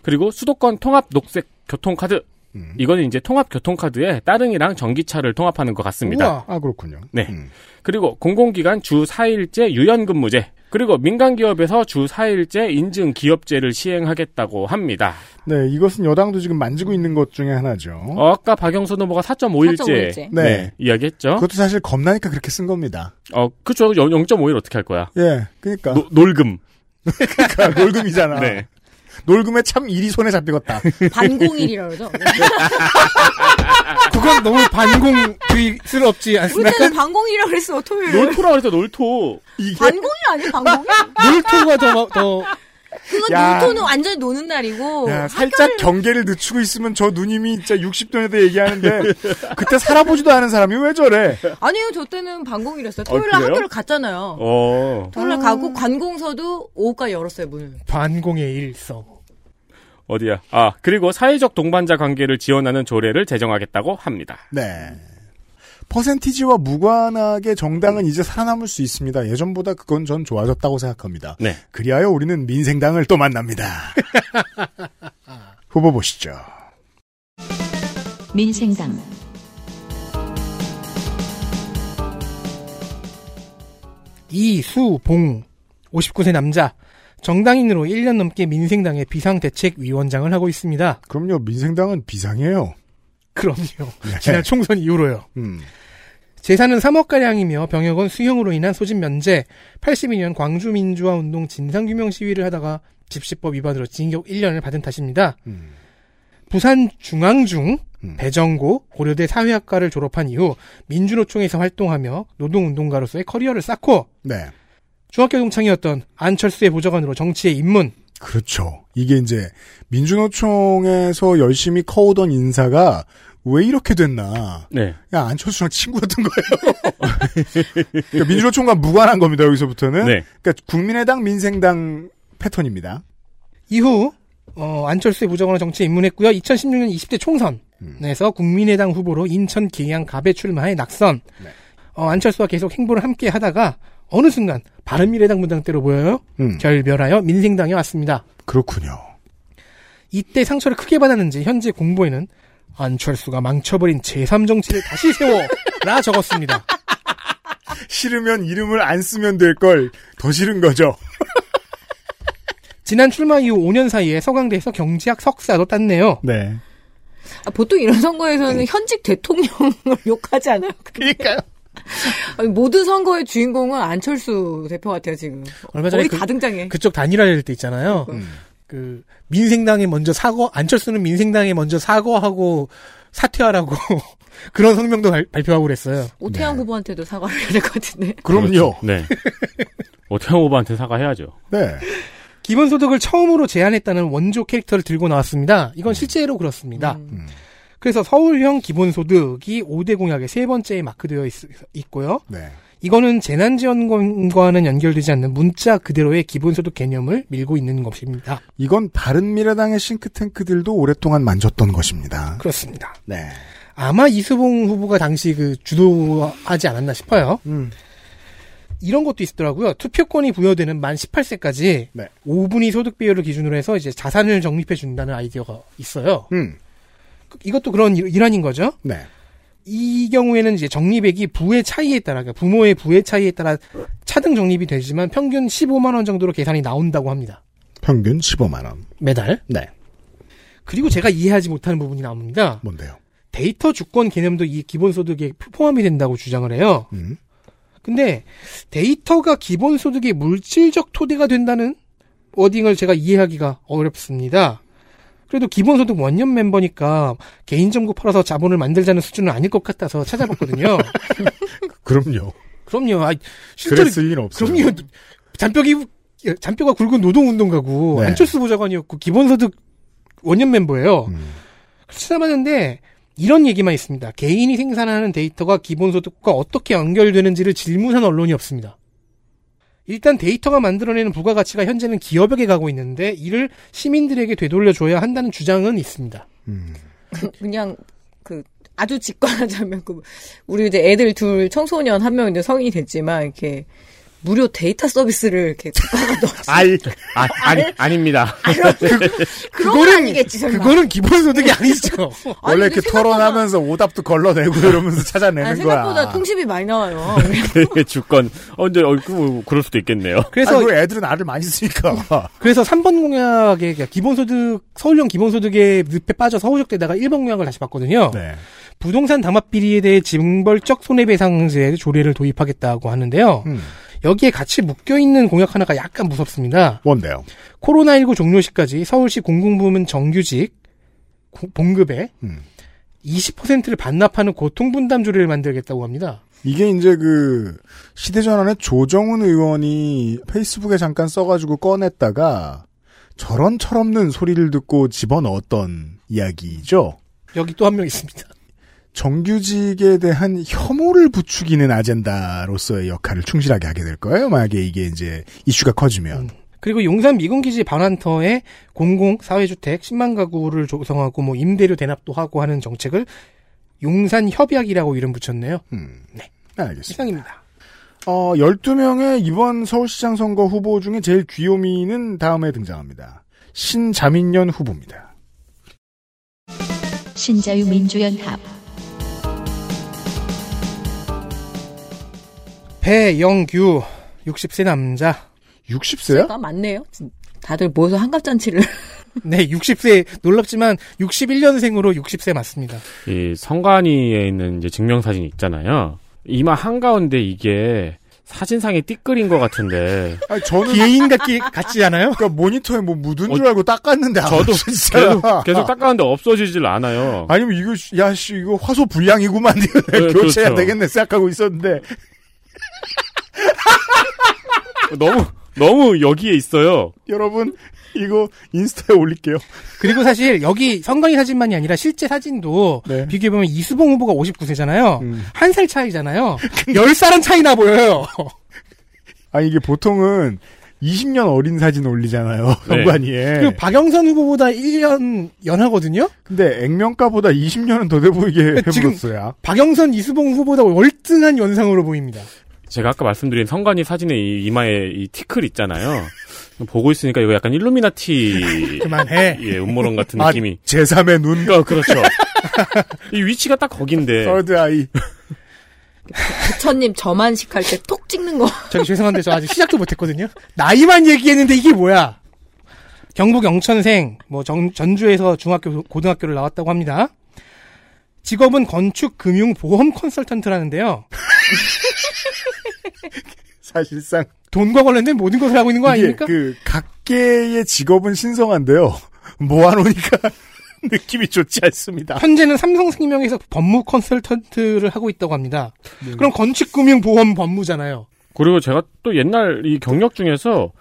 그리고 수도권 통합 녹색 교통카드. 음. 이거는 이제 통합 교통카드에 따릉이랑 전기차를 통합하는 것 같습니다. 우와. 아 그렇군요. 네. 그리고 공공기관 주 4일제 유연근무제. 그리고 민간 기업에서 주 4일제 인증 기업제를 시행하겠다고 합니다. 네, 이것은 여당도 지금 만지고 있는 것 중에 하나죠. 어, 아까 박영선 후보가 4.5일제 4.5일제. 네. 네. 이야기했죠. 그것도 사실 겁나니까 그렇게 쓴 겁니다. 어, 그쵸. 0.5일 어떻게 할 거야? 예, 그러니까 노- 놀금. 그러니까 놀금이잖아. 네. 놀금에 참 일이 손에 잡히겠다. 반공일이라 그러죠. 그건 너무 반공주의스럽지 우리 않습니까? 때는 반공일이라 그랬어, 토요일. 놀토라 그랬어, 놀토. 반공일 아니야, 반공일? 놀토가 더, 더 그건 야. 놀토는 완전히 노는 날이고. 야, 살짝 경계를 늦추고 있으면 저 누님이 진짜 60년대 얘기하는데 그때 살아보지도 않은 사람이 왜 저래? 아니요, 저 때는 반공일이었어요. 어, 토요일 날 그래요? 학교를 갔잖아요. 어. 토요일 날 가고 관공서도 오후까지 열었어요, 문을. 반공의 일성. 어디야? 아, 그리고 사회적 동반자 관계를 지원하는 조례를 제정하겠다고 합니다. 네. 퍼센티지와 무관하게 정당은 이제 살아남을 수 있습니다. 예전보다 그건 전 좋아졌다고 생각합니다. 네. 그리하여 우리는 민생당을 또 만납니다. 후보 보시죠. 민생당 이수봉 59세 남자 정당인으로 1년 넘게 민생당의 비상대책위원장을 하고 있습니다. 그럼요. 민생당은 비상이에요. 그럼요. 지난 총선 이후로요. 음. 재산은 3억가량이며 병역은 수형으로 인한 소집 면제, 82년 광주민주화운동 진상규명 시위를 하다가 집시법 위반으로 징역 1년을 받은 탓입니다. 부산 중앙중, 배정고, 고려대 사회학과를 졸업한 이후 민주노총에서 활동하며 노동운동가로서의 커리어를 쌓고 네. 중학교 동창이었던 안철수의 보좌관으로 정치에 입문. 그렇죠. 이게 이제 민주노총에서 열심히 커오던 인사가 왜 이렇게 됐나? 네. 야 안철수랑 친구였던 거예요. 그러니까 민주노총과 무관한 겁니다. 여기서부터는. 네. 그러니까 국민의당, 민생당 패턴입니다. 이후 어, 안철수의 보좌관으로 정치에 입문했고요. 2016년 20대 총선에서 국민의당 후보로 인천 계양 갑에 출마해 낙선. 어, 안철수와 계속 행보를 함께 하다가 어느 순간 바른미래당 문당대로 보여요. 음. 결별하여 민생당에 왔습니다. 그렇군요. 이때 상처를 크게 받았는지 현재 공보에는 안철수가 망쳐버린 제3정치를 다시 세워라 적었습니다. 싫으면 이름을 안 쓰면 될 걸 더 싫은 거죠. 지난 출마 이후 5년 사이에 서강대에서 경제학 석사도 땄네요. 네. 아, 보통 이런 선거에서는 현직 대통령을 욕하지 않아요? 그러니까요. 아니, 모든 선거의 주인공은 안철수 대표 같아요, 지금. 얼마 전에 거의 그- 다 등장해. 그쪽 단일화될 때 있잖아요. 그 민생당에 먼저 사과 안철수는 민생당에 먼저 사과하고 사퇴하라고 그런 성명도 발, 발표하고 그랬어요. 오태양 후보한테도 사과를 해야 될 것 같은데. 그럼요. 네. 오태영 후보한테 사과해야죠. 네. 기본소득을 처음으로 제안했다는 원조 캐릭터를 들고 나왔습니다. 이건 실제로 그렇습니다. 그래서 서울형 기본소득이 5대 공약의 세 번째에 마크되어 있, 고요 네. 이거는 재난지원금과는 연결되지 않는 문자 그대로의 기본소득 개념을 밀고 있는 것입니다. 이건 바른미래당의 싱크탱크들도 오랫동안 만졌던 것입니다. 그렇습니다. 네. 아마 이수봉 후보가 당시 그 주도하지 않았나 싶어요. 음. 이런 것도 있더라고요. 투표권이 부여되는 만 18세까지 네. 5분위 소득 비율을 기준으로 해서 이제 자산을 적립해 준다는 아이디어가 있어요. 음. 그- 이것도 그런 일- 일환인 거죠. 네. 이 경우에는 이제 적립액이 부의 차이에 따라 그러니까 부모의 부의 차이에 따라 차등 적립이 되지만 평균 15만 원 정도로 계산이 나온다고 합니다. 평균 15만 원. 매달. 네. 그리고 제가 이해하지 못하는 부분이 나옵니다. 뭔데요? 데이터 주권 개념도 이 기본소득에 포함이 된다고 주장을 해요. 음. 근데 데이터가 기본소득의 물질적 토대가 된다는 워딩을 제가 이해하기가 어렵습니다. 그래도 기본소득 원년 멤버니까 개인정보 팔아서 자본을 만들자는 수준은 아닐 것 같아서 찾아봤거든요. 그럼요. 그럼요. 아, 실제로 그랬을 리는 없어요. 그럼요. 잔뼈기 잔뼈가 굵은 노동운동가고 네. 안철수 보좌관이었고 기본소득 원년 멤버예요. 음. 찾아봤는데 이런 얘기만 있습니다. 개인이 생산하는 데이터가 기본소득과 어떻게 연결되는지를 질문한 언론이 없습니다. 일단 데이터가 만들어내는 부가가치가 현재는 기업에게 가고 있는데 이를 시민들에게 되돌려줘야 한다는 주장은 있습니다. 그냥 그 아주 직관하자면 그 우리 이제 애들 둘 청소년 한명 이제 성인이 됐지만 이렇게 무료 데이터 서비스를 이렇게 알 아, 아니 아닙니다. 그런 건 아니겠지 설마. 그거는 기본 소득이 아니죠. 원래 이렇게 토론하면서 오답도 걸러내고 이러면서 찾아내는 아니, 생각보다 거야. 통신비 많이 나와요. 주권. 어, 근데 어, 그, 뭐, 그럴 수도 있겠네요. 그래서 아이고, 애들은 알을 많이 쓰니까. 그래서 3번 공약의 그러니까 기본 소득 서울형 기본 소득의 늪에 빠져 서울역대다가 1번 공약을 다시 봤거든요. 네. 부동산 담합 비리에 대해 징벌적 손해배상제 조례를 도입하겠다고 하는데요. 음. 여기에 같이 묶여 있는 공약 하나가 약간 무섭습니다. 뭔데요? 코로나19 종료 시까지 서울시 공공부문 정규직 고- 봉급의 음. 20%를 반납하는 고통분담 조례를 만들겠다고 합니다. 이게 이제 그 시대전환에 조정훈 의원이 페이스북에 잠깐 써가지고 꺼냈다가 저런 철없는 소리를 듣고 집어넣었던 이야기죠. 여기 또 한 명 있습니다. 정규직에 대한 혐오를 부추기는 아젠다로서의 역할을 충실하게 하게 될 거예요. 만약에 이게 이제 이슈가 커지면. 그리고 용산 미군기지 반환터에 공공 사회주택 10만 가구를 조성하고 뭐 임대료 대납도 하고 하는 정책을 용산 협약이라고 이름 붙였네요. 네, 알겠습니다. 이상입니다. 어, 12명의 이번 서울시장 선거 후보 중에 제일 귀요미는 다음에 등장합니다. 신자민련 후보입니다. 신자유민주연합 배영규 60세 남자. 60세야? 가 많네요. 다들 모여서 한갑잔치를. 네, 60세 놀랍지만 61년생으로 60세 맞습니다. 이 성관이에 있는 이제 증명 사진 있잖아요. 이마 한 가운데 이게 사진상에 띠끌인 것 같은데. 아니, 저는 기인 같기 같지 않아요? 그러니까 모니터에 뭐 묻은 줄 알고 닦았는데 저도 아, 진짜. 계속, 계속 닦았는데 없어지질 않아요. 아니면 이거 야씨 이거 화소 불량이구만 이거 네, 교체해야 그렇죠. 되겠네 생각하고 있었는데 너무 너무 여기에 있어요. 여러분 이거 인스타에 올릴게요. 그리고 사실 여기 선관위 사진만이 아니라 실제 사진도 네. 비교해보면 이수봉 후보가 59세잖아요. 음. 한살 차이잖아요. 10살은 차이 나 보여요. 아 이게 보통은 20년 어린 사진 올리잖아요. 네. 선관위에. 그리고 박영선 후보보다 1년 연하거든요. 근데 액면가보다 20년은 더 돼 보이게 해버렸어요. 박영선, 이수봉 후보보다 월등한 연상으로 보입니다. 제가 아까 말씀드린 성관이 사진에 이 이마에 이 티클 있잖아요. 보고 있으니까 이거 약간 일루미나티 그만해. 예, 음모론 같은 아, 느낌이. 제3의 눈. 어, 그렇죠. 이 위치가 딱 거긴데. 서드 아이. 부처님 저만식 할 때 톡 찍는 거. 저기 죄송한데 저 아직 시작도 못했거든요. 나이만 얘기했는데 이게 뭐야? 경북 영천생, 뭐 정- 전주에서 중학교, 고등학교를 나왔다고 합니다. 직업은 건축, 금융, 보험 컨설턴트라는데요. 사실상 돈과 관련된 모든 것을 하고 있는 거 아닙니까? 그 각계의 직업은 신성한데요. 모아놓으니까 느낌이 좋지 않습니다. 현재는 삼성 생명에서 법무 컨설턴트를 하고 있다고 합니다. 그럼 건축, 금융, 보험, 법무잖아요. 그리고 제가 또 옛날 이 경력 중에서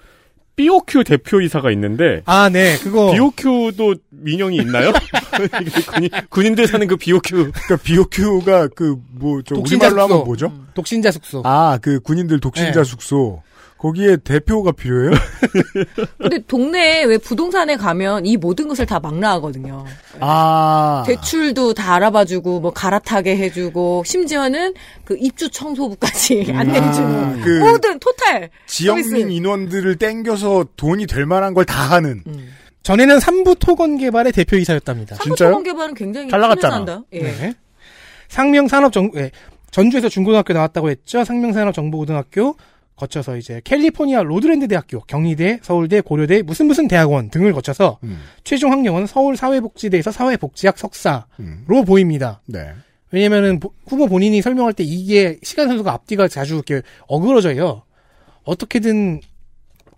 BOQ 대표이사가 있는데 아, 네, 그거. BOQ도 민영이 있나요? 군인, 군인들 사는 그 BOQ. 그러니까 BOQ가 그 뭐저 독신자 우리말로 하면 숙소. 뭐죠? 독신자 숙소. 아 그 군인들 독신자 네. 숙소 거기에 대표가 필요해요? 근데 동네에 왜 부동산에 가면 이 모든 것을 다 망라하거든요. 아 대출도 다 알아봐주고 뭐 갈아타게 해주고 심지어는 그 입주 청소부까지 안내해주는 그 모든 토탈 지역민 서비스. 인원들을 땡겨서 돈이 될 만한 걸 다 하는. 전에는 삼부 토건 개발의 대표이사였답니다. 삼부토건 개발은 굉장히 잘 나갔잖아. 예. 네. 상명산업정, 예, 전주에서 중고등학교 나왔다고 했죠. 상명산업정보고등학교 거쳐서 이제 캘리포니아 로드랜드 대학교, 경희대, 서울대, 고려대, 무슨 무슨 대학원 등을 거쳐서 음. 최종 학력은 서울 사회복지대에서 사회복지학 석사로 음. 보입니다. 네. 왜냐면은 보- 후보 본인이 설명할 때 이게 시간 선후가 앞뒤가 자주 이렇게 어그러져요. 어떻게든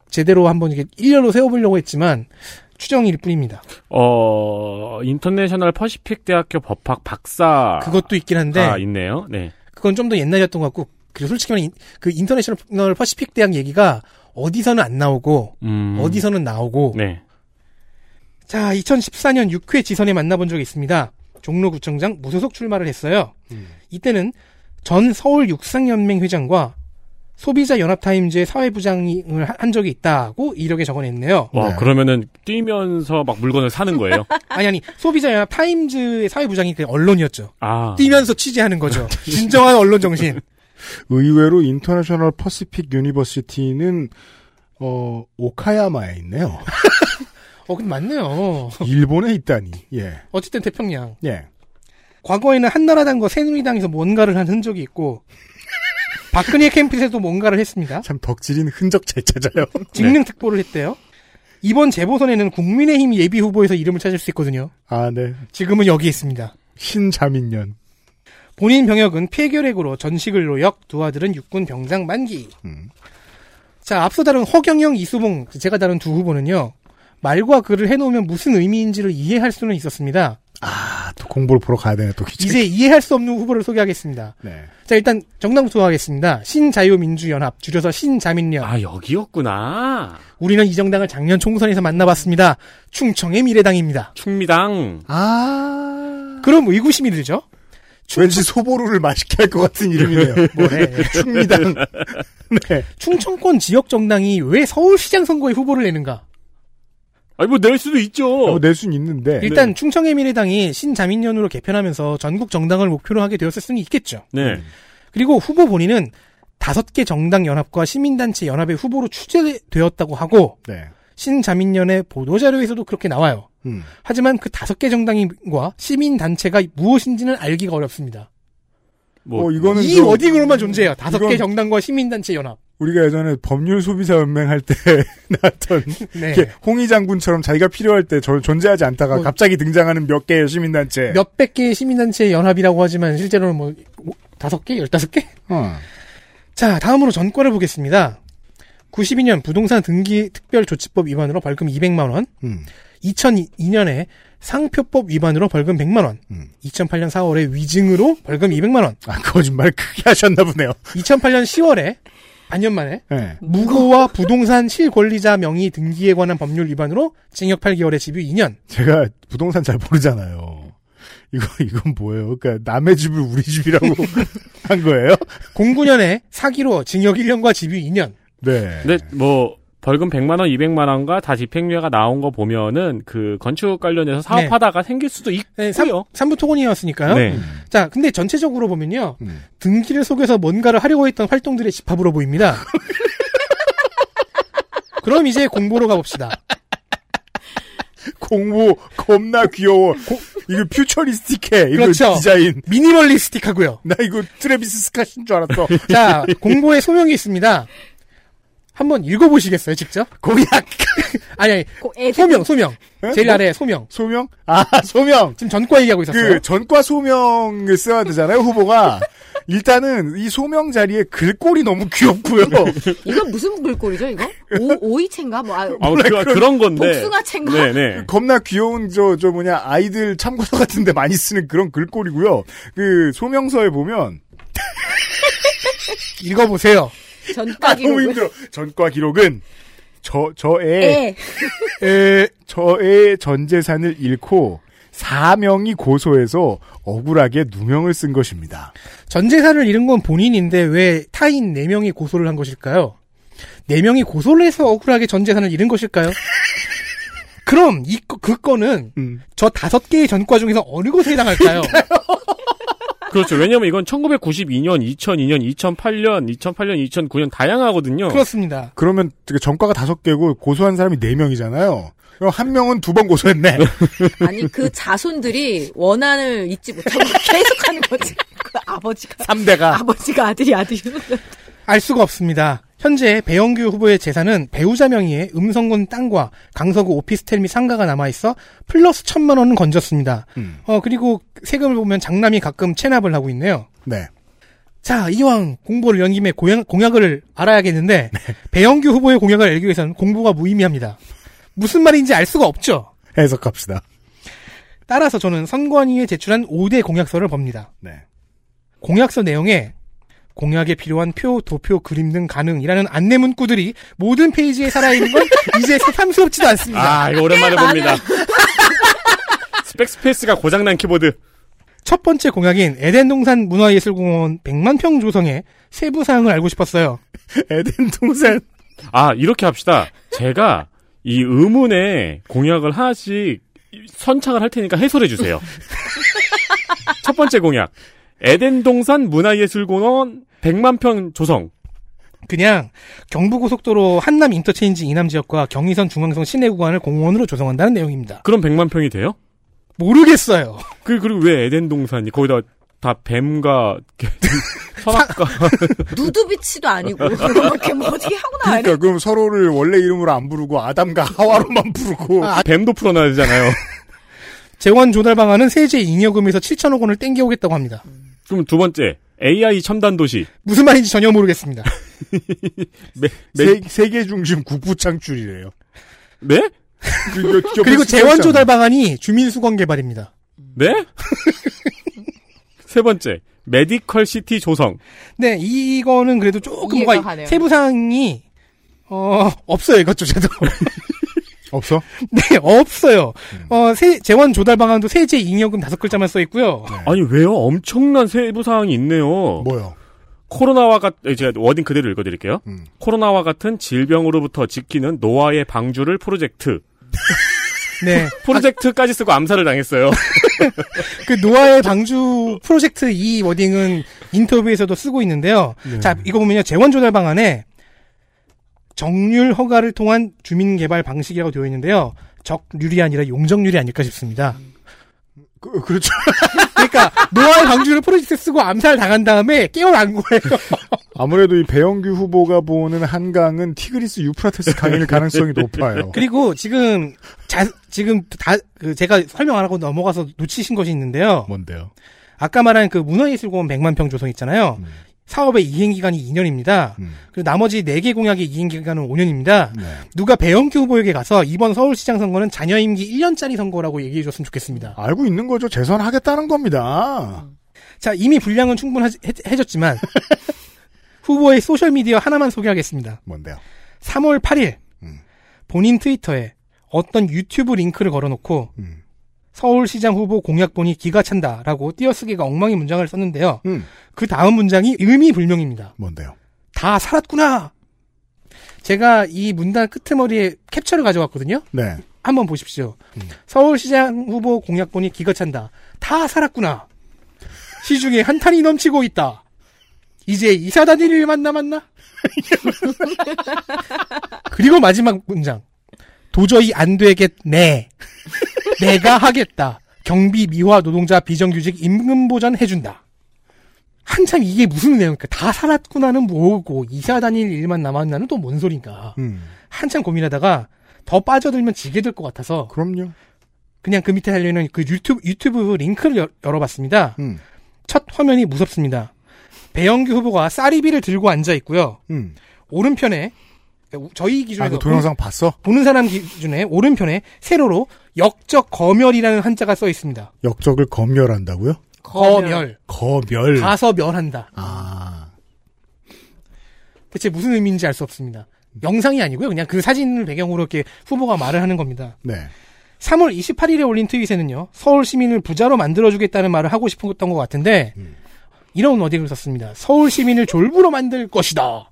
제대로 한번 이게 일렬로 세워보려고 했지만 추정일 뿐입니다. 어, International Pacific 대학교 법학 박사. 그것도 있긴 한데 아, 있네요. 네. 그건 좀 더 옛날이었던 것 같고 그리고 솔직히 말해 그 International Pacific 대학 얘기가 어디서는 안 나오고 음. 어디서는 나오고 네. 자, 2014년 6회 지선에 만나본 적이 있습니다. 종로구청장 무소속 출마를 했어요. 이때는 전 서울 육상연맹 회장과 소비자 연합타임즈의 사회부장을 하- 한 적이 있다고 이력에 적어냈네요. 와, 그러면은 뛰면서 막 물건을 사는 거예요? 아니 아니 소비자 연합타임즈의 사회부장이 그 언론이었죠. 아. 뛰면서 취재하는 거죠. 진정한 언론 정신. 의외로 International Pacific University는 어 오카야마에 있네요. 어, 근데 맞네요. 일본에 있다니. 예. 어쨌든 태평양. 예. 과거에는 한나라당과 새누리당에서 뭔가를 한 흔적이 있고 박근혜 캠프에서도 뭔가를 했습니다. 참 덕질인 흔적 잘 찾아요. 직능 특보를 했대요. 이번 재보선에는 국민의힘 예비 후보에서 이름을 찾을 수 있거든요. 아, 네. 지금은 여기 있습니다. 신자민련. 본인 병역은 폐결핵으로 전식을 노역, 두 아들은 육군 병장 만기. 자, 앞서 다룬 허경영, 이수봉, 제가 다룬 두 후보는요. 말과 글을 해놓으면 무슨 의미인지를 이해할 수는 있었습니다. 아, 또 공부를 보러 가야 되네, 또 기차. 이제 이해할 수 없는 후보를 소개하겠습니다. 네. 자, 일단 정당부터 하겠습니다. 신자유민주연합, 줄여서 신자민련. 아, 여기였구나. 우리는 이 정당을 작년 총선에서 만나봤습니다. 충청의 미래당입니다. 충미당. 아. 그럼 의구심이 들죠? 왠지 소보루를 맛있게 할 것 같은 이름이네요. 뭐래? 충미당. 네. 충청권 지역 정당이 왜 서울시장 선거에 후보를 내는가? 아니, 뭐 낼 수도 있죠. 뭐낼 수는 있는데. 일단 충청의 미래당이 신자민련으로 개편하면서 전국 정당을 목표로 하게 되었을 수는 있겠죠. 네. 그리고 후보 본인은 다섯 개 정당 연합과 시민단체 연합의 후보로 추재되었다고 하고 네. 신자민련의 보도자료에서도 그렇게 나와요. 음. 하지만 그 다섯 개 정당과 시민단체가 무엇인지는 알기가 어렵습니다. 뭐, 어, 이거는 이 좀- 워딩으로만 존재해요. 다섯 개 정당과 시민단체 연합. 우리가 예전에 법률 소비자 연맹 할 때 나왔던 네. 이렇게 홍의 장군처럼 자기가 필요할 때저 존재하지 않다가 뭐- 갑자기 등장하는 몇 개의 시민단체. 몇백 개의 시민단체 연합이라고 하지만 실제로는 뭐 오- 다섯 개, 열다섯 개? 어. 자, 다음으로 전과를 보겠습니다. 92년 부동산 등기 특별조치법 위반으로 벌금 200만 원. 음. 2002년에 상표법 위반으로 벌금 100만 원. 2008년 4월에 위증으로 벌금 200만 원. 아, 거짓말 크게 하셨나 보네요. 2008년 10월에 반년 만에 네. 무고와 부동산 실권리자 명의 등기에 관한 법률 위반으로 징역 8개월에 집유 2년. 제가 부동산 잘 모르잖아요. 이거, 이건 뭐예요? 그러니까 남의 집을 우리 집이라고 한 거예요? 09년에 사기로 징역 1년과 집유 2년. 네. 근데 뭐 벌금 100만 원, 200만 원과 다 집행유예가 나온 거 보면은 그 건축 관련해서 사업하다가 생길 수도 있고요. 네, 삼, 삼부 토건이었으니까요. 네. 자, 근데 전체적으로 보면요. 등기를 속여서 뭔가를 하려고 했던 활동들의 집합으로 보입니다. 그럼 이제 공보로 가봅시다. 공보 겁나 귀여워. 이거 futuristic해. 이거 그렇죠. 디자인. minimalistic하고요. 나 이거 트래비스 스캇인 줄 알았어. 자, 공보에 소명이 있습니다. 한번 읽어보시겠어요, 직접? 공약. 아니, 아니. 소명, 소명. 제일 뭐? 아래 소명. 소명? 아, 소명. 지금 전과 얘기하고 있었어요. 그 전과 소명을 써야 되잖아요, 후보가. 일단은 이 소명 자리에 글꼴이 너무 귀엽고요. 이건 무슨 글꼴이죠, 이거? 오, 오이채인가? 뭐, 아, 아, 그, 그런 건데. 복숭아채인가? 네네. 겁나 귀여운 저, 저 뭐냐, 아이들 참고서 같은데 많이 쓰는 그런 글꼴이고요. 그 소명서에 보면. 읽어보세요. 전과 아, 너무 기록을. 힘들어. 전과 기록은 저, 저의, 에. 에, 저의 전 재산을 잃고 사명이 고소해서 억울하게 누명을 쓴 것입니다. 전 재산을 잃은 건 본인인데 왜 타인 4명이 고소를 한 것일까요? 4명이 고소를 해서 억울하게 전 재산을 잃은 것일까요? 그럼 이, 거- 그 건은 음. 저 다섯 개의 전과 중에서 어느 것에 해당할까요? 그렇죠. 왜냐면 이건 1992년, 2002년, 2008년, 2008년, 2009년 다양하거든요. 그렇습니다. 그러면 전과가 다섯 개고 고소한 사람이 네 명이잖아요. 그럼 한 명은 두 번 고소했네. 아니, 그 자손들이 원한을 잊지 못하고 계속 하는 거지. 그 아버지가. 3대가. 아버지가 아들이 아들이. 알 수가 없습니다. 현재 배영규 후보의 재산은 배우자 명의의 음성군 땅과 강서구 오피스텔 및 상가가 남아있어 플러스 천만 원은 건졌습니다. 어, 그리고 세금을 보면 장남이 가끔 체납을 하고 있네요. 네. 자, 이왕 공보를 연 김에 고양- 공약을 알아야겠는데, 배영규 후보의 공약을 알기 위해서는 공보가 무의미합니다. 무슨 말인지 알 수가 없죠? 해석합시다. 따라서 저는 선관위에 제출한 5대 공약서를 봅니다. 네. 공약서 내용에 공약에 필요한 표, 도표, 그림 등 가능이라는 안내 문구들이 모든 페이지에 살아있는 건 이제 새삼스럽지도 않습니다. 아, 이거 오랜만에 봅니다. backspace가 고장난 키보드. 첫 번째 공약인 에덴동산 문화예술공원 100만 평 조성의 세부 사항을 알고 싶었어요. 에덴동산. 아, 이렇게 합시다. 제가 이 의문의 공약을 하나씩 선창을 할 테니까 해설해 주세요. 첫 번째 공약. 에덴 동산 문화예술공원 100만 평 조성. 그냥 경부고속도로 한남 인터체인지 이남 지역과 경의선 중앙선 시내 구간을 공원으로 조성한다는 내용입니다. 그럼 100만 평이 돼요? 모르겠어요. 그, 그리고 왜 에덴 동산이 거기다 다 뱀과 선악과 누드비치도 아니고 이렇게 뭐 어떻게 하고 나야 그러니까 그럼 서로를 원래 이름으로 안 부르고 아담과 하와로만 부르고 아, 뱀도 풀어놔야 되잖아요. 재원 조달 방안은 세제 잉여금에서 7천억 원을 땡겨오겠다고 합니다. 그럼 두 번째 AI 첨단 도시. 무슨 말인지 전혀 모르겠습니다. 매, 세, 세계 중심 국부 창출이래요. 네? 그, 그리고 재원 조달 방안이 주민 숙원 개발입니다. 네? 세 번째 medical city 조성. 네, 이거는 그래도 조금 가네요. 세부 사항이 어 없어요 이것조차도. 없어? 네, 없어요. 어, 세, 재원 조달 방안도 세제 잉여금 다섯 글자만 써 있고요. 아니 왜요? 엄청난 세부 사항이 있네요. 뭐요? 코로나와 같 제가 wording 그대로 읽어드릴게요. 코로나와 같은 질병으로부터 지키는 노아의 방주를 프로젝트. 네. 프로젝트까지 쓰고 암살을 당했어요. 그 노아의 방주 프로젝트 이 wording은 인터뷰에서도 쓰고 있는데요. 네. 자, 이거 보면요. 재원 조달 방안에 정률 허가를 통한 주민 개발 방식이라고 되어 있는데요. 적률이 아니라 용적률이 아닐까 싶습니다. 그, 그렇죠. 그러니까 노아의 방주를 프로젝트 쓰고 암살 당한 다음에 깨어난 거예요. 아무래도 이 배영규 후보가 보는 한강은 티그리스 유프라테스 강일 가능성이 높아요. 그리고 지금 자, 지금 다 그 제가 설명 안 하고 넘어가서 놓치신 것이 있는데요. 뭔데요? 아까 말한 그 문화예술공원 100만 평 조성 있잖아요. 음. 사업의 이행 기간이 2년입니다. 그리고 나머지 4개 공약의 이행 기간은 5년입니다. 네. 누가 배영규 후보에게 가서 이번 서울시장 선거는 자녀 임기 1년짜리 선거라고 얘기해 줬으면 좋겠습니다. 알고 있는 거죠. 재선하겠다는 겁니다. 자, 이미 분량은 충분해졌지만 후보의 소셜 미디어 하나만 소개하겠습니다. 뭔데요? 3월 8일 본인 트위터에 어떤 유튜브 링크를 걸어놓고 서울시장 후보 공약본이 기가 찬다라고 띄어쓰기가 엉망인 문장을 썼는데요. 그 다음 문장이 의미 불명입니다. 뭔데요? 다 살았구나. 제가 이 문단 끄트머리에 캡처를 가져왔거든요. 네. 한번 보십시오. 서울시장 후보 공약본이 기가 찬다. 다 살았구나. 시중에 한탄이 넘치고 있다. 이제 이사 다닐 일만 남았나? 그리고 마지막 문장. 도저히 안 되겠네. 내가 하겠다. 경비 미화 노동자 비정규직 임금 보전 해준다. 한참 이게 무슨 내용일까? 다 살았구나는 뭐고 이사 다닐 일만 남았나는 또 뭔 소린가? 음. 한참 고민하다가 더 빠져들면 지게 될 것 같아서 그럼요. 그냥 그 밑에 달려있는 그 유튜브 유튜브 링크를 열- 열어봤습니다. 음. 첫 화면이 무섭습니다. 배영규 후보가 쌀이비를 들고 앉아 있고요. 음. 오른편에 저희 아, 기준에서 그 동영상 봤어? 보는 사람 기준에 오른편에 세로로 역적 검열이라는 한자가 써 있습니다. 역적을 검열한다고요? 검열. 거멸. 가서 멸한다. 아. 대체 무슨 의미인지 알 수 없습니다. 영상이 아니고요. 그냥 그 사진을 배경으로 이렇게 후보가 말을 하는 겁니다. 네. 3월 28일에 올린 트윗에는요. 서울 시민을 부자로 만들어주겠다는 말을 하고 싶었던 것 같은데 이런 wording을 썼습니다. 서울 시민을 졸부로 만들 것이다.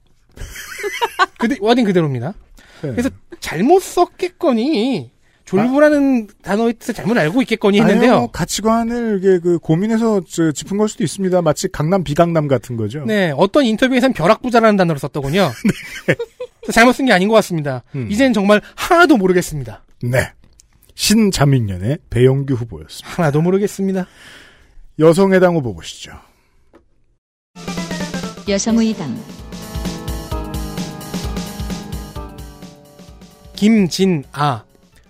그 wording 그대로입니다. 네. 그래서 잘못 썼겠거니 졸부라는 단어의 뜻을 잘못 알고 있겠거니 했는데요. 아니요, 가치관을 이게 그 고민해서 저 짚은 걸 수도 있습니다. 마치 강남 비강남 같은 거죠. 네, 어떤 인터뷰에선 벼락부자라는 단어를 썼더군요. 그래서 잘못 쓴 게 아닌 것 같습니다. 이제는 정말 하나도 모르겠습니다. 네. 신자민련의 배영규 후보였습니다. 하나도 모르겠습니다. 여성의당 후보 보시죠. 여성의당 김진아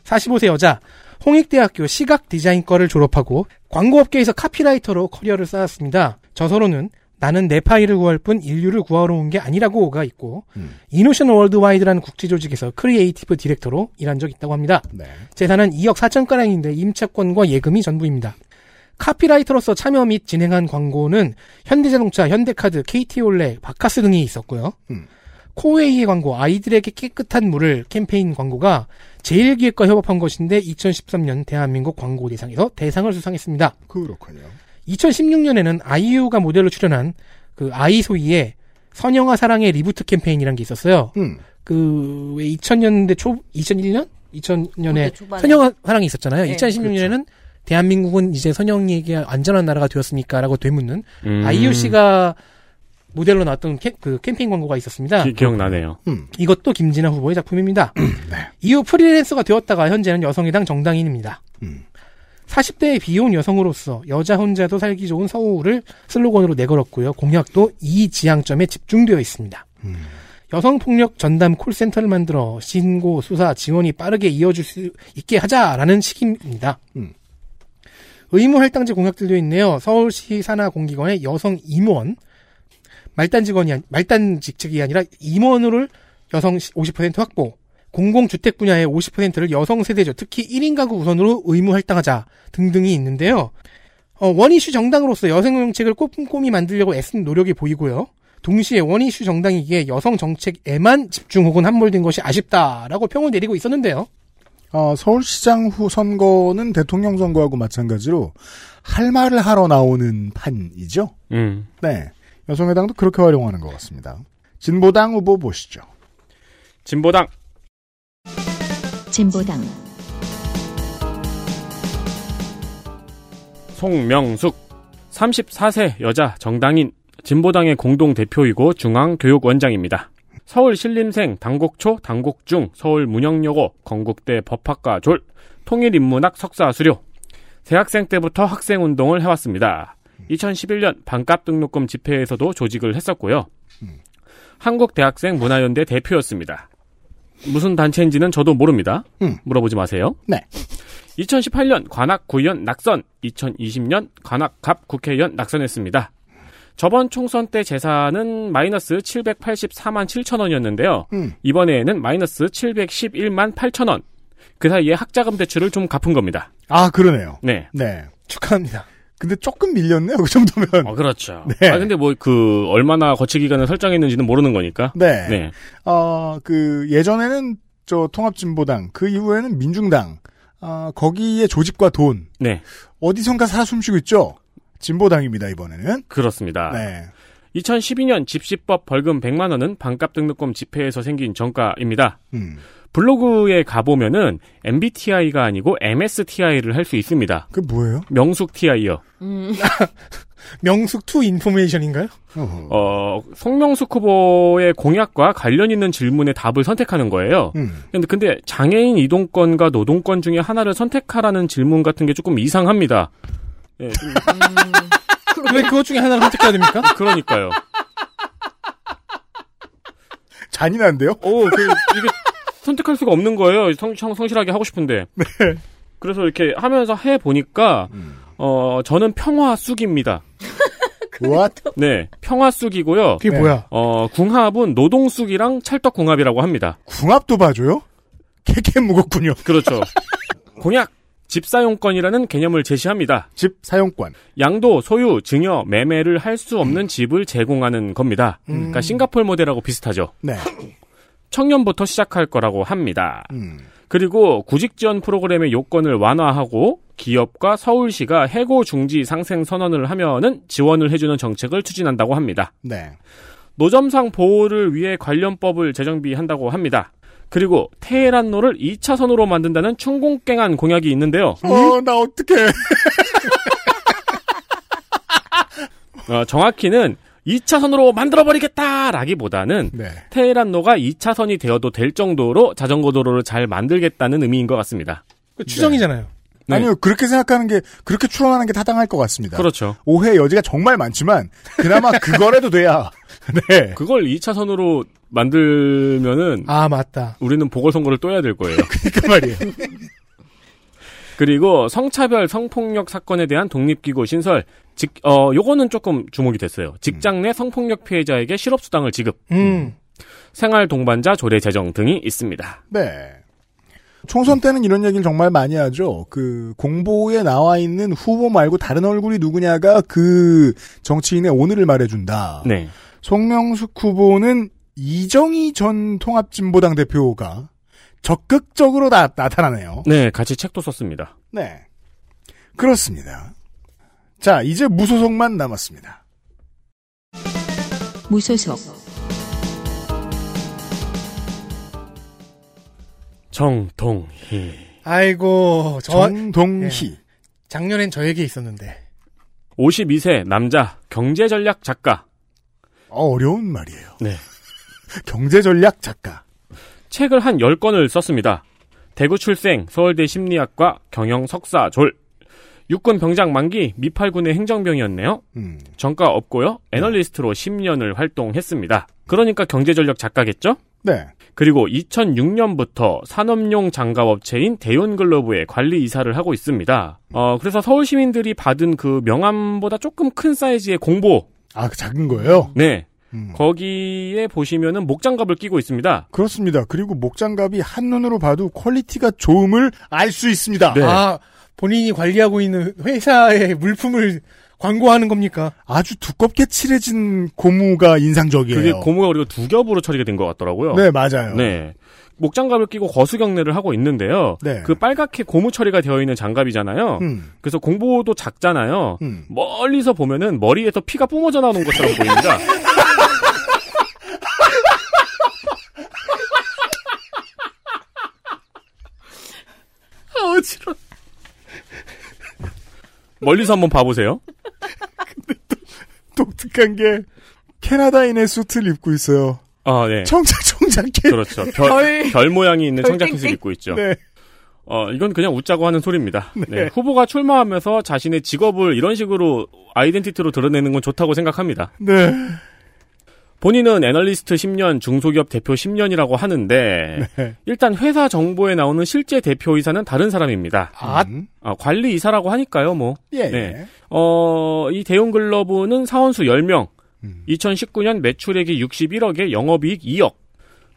45세 여자 홍익대학교 시각 디자인과를 졸업하고 광고업계에서 카피라이터로 커리어를 쌓았습니다. 저서로는 나는 내 파이를 구할 뿐 인류를 구하러 온 게 아니라고가 있고 이노션 월드와이드라는 국제조직에서 creative director로 일한 적 있다고 합니다. 네. 재산은 2억 4천가량인데 임차권과 예금이 전부입니다. 카피라이터로서 참여 및 진행한 광고는 현대자동차, 현대카드, KT올레, 박카스 등이 있었고요. 코웨이의 광고 아이들에게 깨끗한 물을 캠페인 광고가 제일기획과 협업한 것인데 2013년 대한민국 광고 대상에서 대상을 수상했습니다. 그렇군요. 2016년에는 아이유가 모델로 출연한 그 아이소이의 선영아 사랑해 reboot 캠페인이라는 게 있었어요. 음. 그, 왜 2000년대 초, 2001년? 2000년에 그때 초반에. 선영아 사랑해 있었잖아요. 네, 2016년에는 대한민국은 이제 선영이에게 안전한 나라가 되었습니까라고 되묻는 음. 아이유 씨가 모델로 나왔던 캠, 그 캠페인 광고가 있었습니다. 기, 기억나네요. 이것도 김진아 후보의 작품입니다. 이후 프리랜서가 되었다가 현재는 여성의당 정당인입니다. 40대의 비혼 여성으로서 여자 혼자도 살기 좋은 서울을 슬로건으로 내걸었고요. 공약도 이 지향점에 집중되어 있습니다. 여성폭력 전담 콜센터를 만들어 신고, 수사, 지원이 빠르게 이어질 수 있게 하자라는 식입니다. 의무 할당제 공약들도 있네요. 서울시 산하 공기관의 여성 임원, 말단 직원이 아니, 말단 직책이 아니라 임원을 여성 50% 확보, 공공주택 분야의 50%를 여성 세대죠. 특히 1인 가구 우선으로 의무 할당하자 등등이 있는데요. 어, 원이슈 정당으로서 여성 정책을 꼼꼼히 만들려고 애쓴 노력이 보이고요. 동시에 원이슈 정당이기에 여성 정책에만 집중 혹은 함몰된 것이 아쉽다라고 평을 내리고 있었는데요. 어, 서울시장 후 선거는 대통령 선거하고 마찬가지로 할 말을 하러 나오는 판이죠. 음. 네. 여성의당도 그렇게 활용하는 것 같습니다. 진보당 후보 보시죠. 진보당 진보당 송명숙 34세 여자 정당인 진보당의 공동 대표이고 중앙교육원장입니다. 서울 신림생, 당곡초, 당곡중, 서울 문영여고, 건국대 법학과 졸, 통일인문학 석사 수료. 대학생 때부터 학생운동을 해왔습니다. 2011년 반값 등록금 집회에서도 조직을 했었고요. 한국대학생 문화연대 대표였습니다. 무슨 단체인지는 저도 모릅니다. 물어보지 마세요. 네. 2018년 관악 구의원 낙선, 2020년 관악 갑 국회의원 낙선했습니다. 저번 총선 때 재산은 마이너스 784만 7천 원이었는데요. 음. 이번에는 마이너스 711만 8천 원. 그 사이에 학자금 대출을 좀 갚은 겁니다. 아, 그러네요. 네. 네. 축하합니다. 근데 조금 밀렸네요, 그 정도면. 어, 그렇죠. 네. 아, 근데 뭐, 그, 얼마나 거치 기간을 설정했는지는 모르는 거니까. 네. 네. 어, 그, 예전에는 저 통합진보당, 그 이후에는 민중당, 어, 거기에 조직과 돈, 네. 어디선가 살아 숨쉬고 있죠? 진보당입니다, 이번에는. 그렇습니다. 네. 2012년 집시법 벌금 100만 원은 반값 등록금 집회에서 생긴 정가입니다. 음. 블로그에 가보면은 MBTI가 아니고 MSTI를 할 수 있습니다. 그 뭐예요? 명숙 TI요. 명숙 to information인가요? 어, 송명숙 후보의 공약과 관련 있는 질문의 답을 선택하는 거예요. 음. 근데, 근데 장애인 이동권과 노동권 중에 하나를 선택하라는 질문 같은 게 조금 이상합니다. 예, 좀- 왜 그것 중에 하나를 선택해야 됩니까? 그러니까요. 잔인한데요? 오, 그, 이게 선택할 수가 없는 거예요. 성, 성, 성실하게 하고 싶은데. 네. 그래서 이렇게 하면서 해 보니까, 어, 저는 평화 쑥입니다. What? 네, 평화 쑥이고요. 그게 뭐야? 어, 궁합은 노동 쑥이랑 찰떡 궁합이라고 합니다. 궁합도 봐줘요? 캐캐 무겁군요. 그렇죠. 공약. 집 사용권이라는 개념을 제시합니다. 집 사용권. 양도, 소유, 증여, 매매를 할 수 없는 집을 제공하는 겁니다. 음. 그러니까 싱가폴 모델하고 비슷하죠. 네. 청년부터 시작할 거라고 합니다. 음. 그리고 구직 지원 프로그램의 요건을 완화하고 기업과 서울시가 해고 중지 상생 선언을 하면은 지원을 해주는 정책을 추진한다고 합니다. 네. 노점상 보호를 위해 관련법을 재정비한다고 합니다. 그리고 테헤란로를 2차선으로 만든다는 충공깽한 공약이 있는데요. 어, 나 어떡해. 어, 정확히는 2차선으로 만들어버리겠다라기보다는 네. 테헤란로가 2차선이 되어도 될 정도로 자전거 도로를 잘 만들겠다는 의미인 것 같습니다. 그 추정이잖아요. 네. 아니요, 그렇게 생각하는 게, 그렇게 추론하는 게 타당할 것 같습니다. 그렇죠. 오해 여지가 정말 많지만, 그나마 그거라도 돼야. 네. 그걸 2차선으로 만들면은 아, 맞다. 우리는 보궐선거를 또 해야 될 거예요. 그 말이에요. 그리고 성차별, 성폭력 사건에 대한 독립기구 신설. 직, 어, 요거는 조금 주목이 됐어요. 직장 내 성폭력 피해자에게 실업수당을 지급. 음. 생활 동반자 조례 제정 등이 있습니다. 네. 총선 때는 이런 얘기를 정말 많이 하죠. 그 공보에 나와 있는 후보 말고 다른 얼굴이 누구냐가 그 정치인의 오늘을 말해준다. 네. 송명숙 후보는 이정희 전 통합진보당 대표가 적극적으로 나, 나타나네요. 네, 같이 책도 썼습니다. 네. 그렇습니다. 자, 이제 무소속만 남았습니다. 무소속 정동희. 아이고, 저. 정동희. 예. 작년엔 저에게 있었는데. 52세 남자 경제전략 작가. 어, 어려운 말이에요. 네. 경제전략 작가. 책을 한 10권을 썼습니다. 대구 출생, 서울대 심리학과 경영 석사 졸. 육군 병장 만기 미팔군의 행정병이었네요. 음. 전과 없고요. 애널리스트로 10년을 활동했습니다. 그러니까 경제전략 작가겠죠? 네. 그리고 2006년부터 산업용 장갑업체인 대윤글로브의 관리 이사를 하고 있습니다. 어, 그래서 서울 시민들이 받은 그 명함보다 조금 큰 사이즈의 공보. 아, 그 작은 거예요? 네. 거기에 보시면은 목장갑을 끼고 있습니다. 그렇습니다. 그리고 목장갑이 한눈으로 봐도 quality가 좋음을 알 수 있습니다. 네. 아, 본인이 관리하고 있는 회사의 물품을 광고하는 겁니까? 아주 두껍게 칠해진 고무가 인상적이에요. 그게 고무가 그리고 두 겹으로 처리가 된 것 같더라고요. 네, 맞아요. 네. 목장갑을 끼고 거수 경례를 하고 있는데요. 네. 그 빨갛게 고무 처리가 되어 있는 장갑이잖아요. 음. 그래서 공보도 작잖아요. 음. 멀리서 보면은 머리에서 피가 뿜어져 나오는 것처럼 보입니다. 어지러. 멀리서 한번 봐보세요. 독특한 게 캐나다인의 수트를 입고 있어요. 아, 네. 청작 청자켓. 그렇죠. 별, 별, 모양이 있는 별 청자켓을. 입고 있죠. 네. 어, 이건 그냥 웃자고 하는 소리입니다. 네. 네. 후보가 출마하면서 자신의 직업을 이런 식으로 아이덴티티로 드러내는 건 좋다고 생각합니다. 네. 본인은 애널리스트 10년, 중소기업 대표 10년이라고 하는데 네. 일단 회사 정보에 나오는 실제 대표 이사는 다른 사람입니다. 아, 아, 관리 이사라고 하니까요, 뭐. 예. 네. 어, 이 대웅글러브는 사원수 10명, 음. 2019년 매출액이 61억에 영업이익 2억.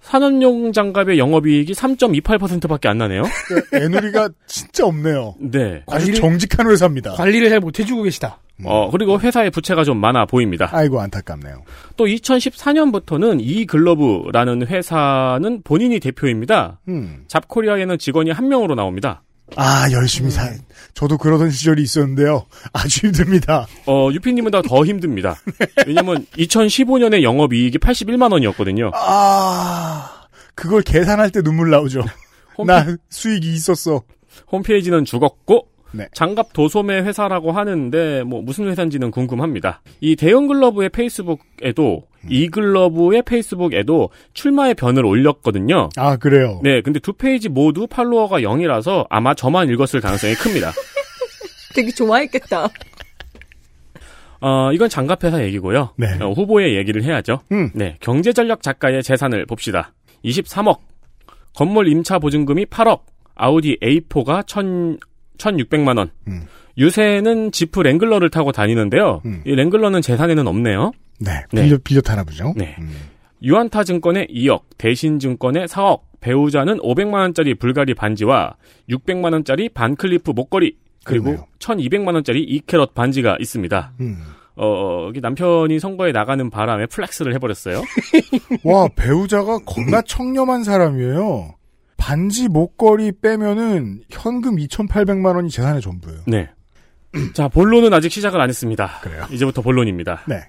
산업용 장갑의 영업이익이 3.28%밖에 안 나네요. 그 애누리가 진짜 없네요. 네. 아주 관리를- 정직한 회사입니다. 관리를 잘 못해주고 계시다. 어, 그리고 회사의 부채가 좀 많아 보입니다. 아이고 안타깝네요. 또 2014년부터는 이 글러브라는 회사는 본인이 대표입니다. 음. 잡코리아에는 직원이 한 명으로 나옵니다. 아 열심히 사. 저도 그러던 시절이 있었는데요. 아주 힘듭니다. 어, 유피님보다 더 힘듭니다. 왜냐면 2015년에 영업이익이 81만 원이었거든요. 아 그걸 계산할 때 눈물 나오죠. 나 수익이 있었어. 홈페이지는 죽었고 네. 장갑 도소매 회사라고 하는데 뭐 무슨 회사인지는 궁금합니다. 이 대형 글러브의 페이스북에도 음. 이 글러브의 페이스북에도 출마의 변을 올렸거든요. 아 그래요. 네, 근데 두 페이지 모두 팔로워가 0이라서 아마 저만 읽었을 가능성이 큽니다. 되게 좋아했겠다. 어, 이건 장갑회사 얘기고요. 네. 어, 후보의 얘기를 해야죠. 음. 네, 경제전략 작가의 재산을 봅시다. 23억, 건물 임차 보증금이 8억, 아우디 A4가 1 1,600만 원. 음. 유세는 지프 랭글러를 타고 다니는데요. 음. 이 랭글러는 재산에는 없네요. 네. 네. 빌려 빌려 타나 보죠. 네. 음. 유안타 증권에 2억, 대신 증권에 4억, 배우자는 500만 원짜리 불가리 반지와 600만 원짜리 반클리프 목걸이, 그리고 그러네요. 1200만 원짜리 2캐럿 반지가 있습니다. 음. 어, 남편이 선거에 나가는 바람에 flex를 해버렸어요. 와 배우자가 겁나 청렴한 사람이에요. 반지 목걸이 빼면은 현금 2,800만 원이 재산의 전부예요. 네. 자, 본론은 아직 시작을 안 했습니다. 그래요? 이제부터 본론입니다. 네.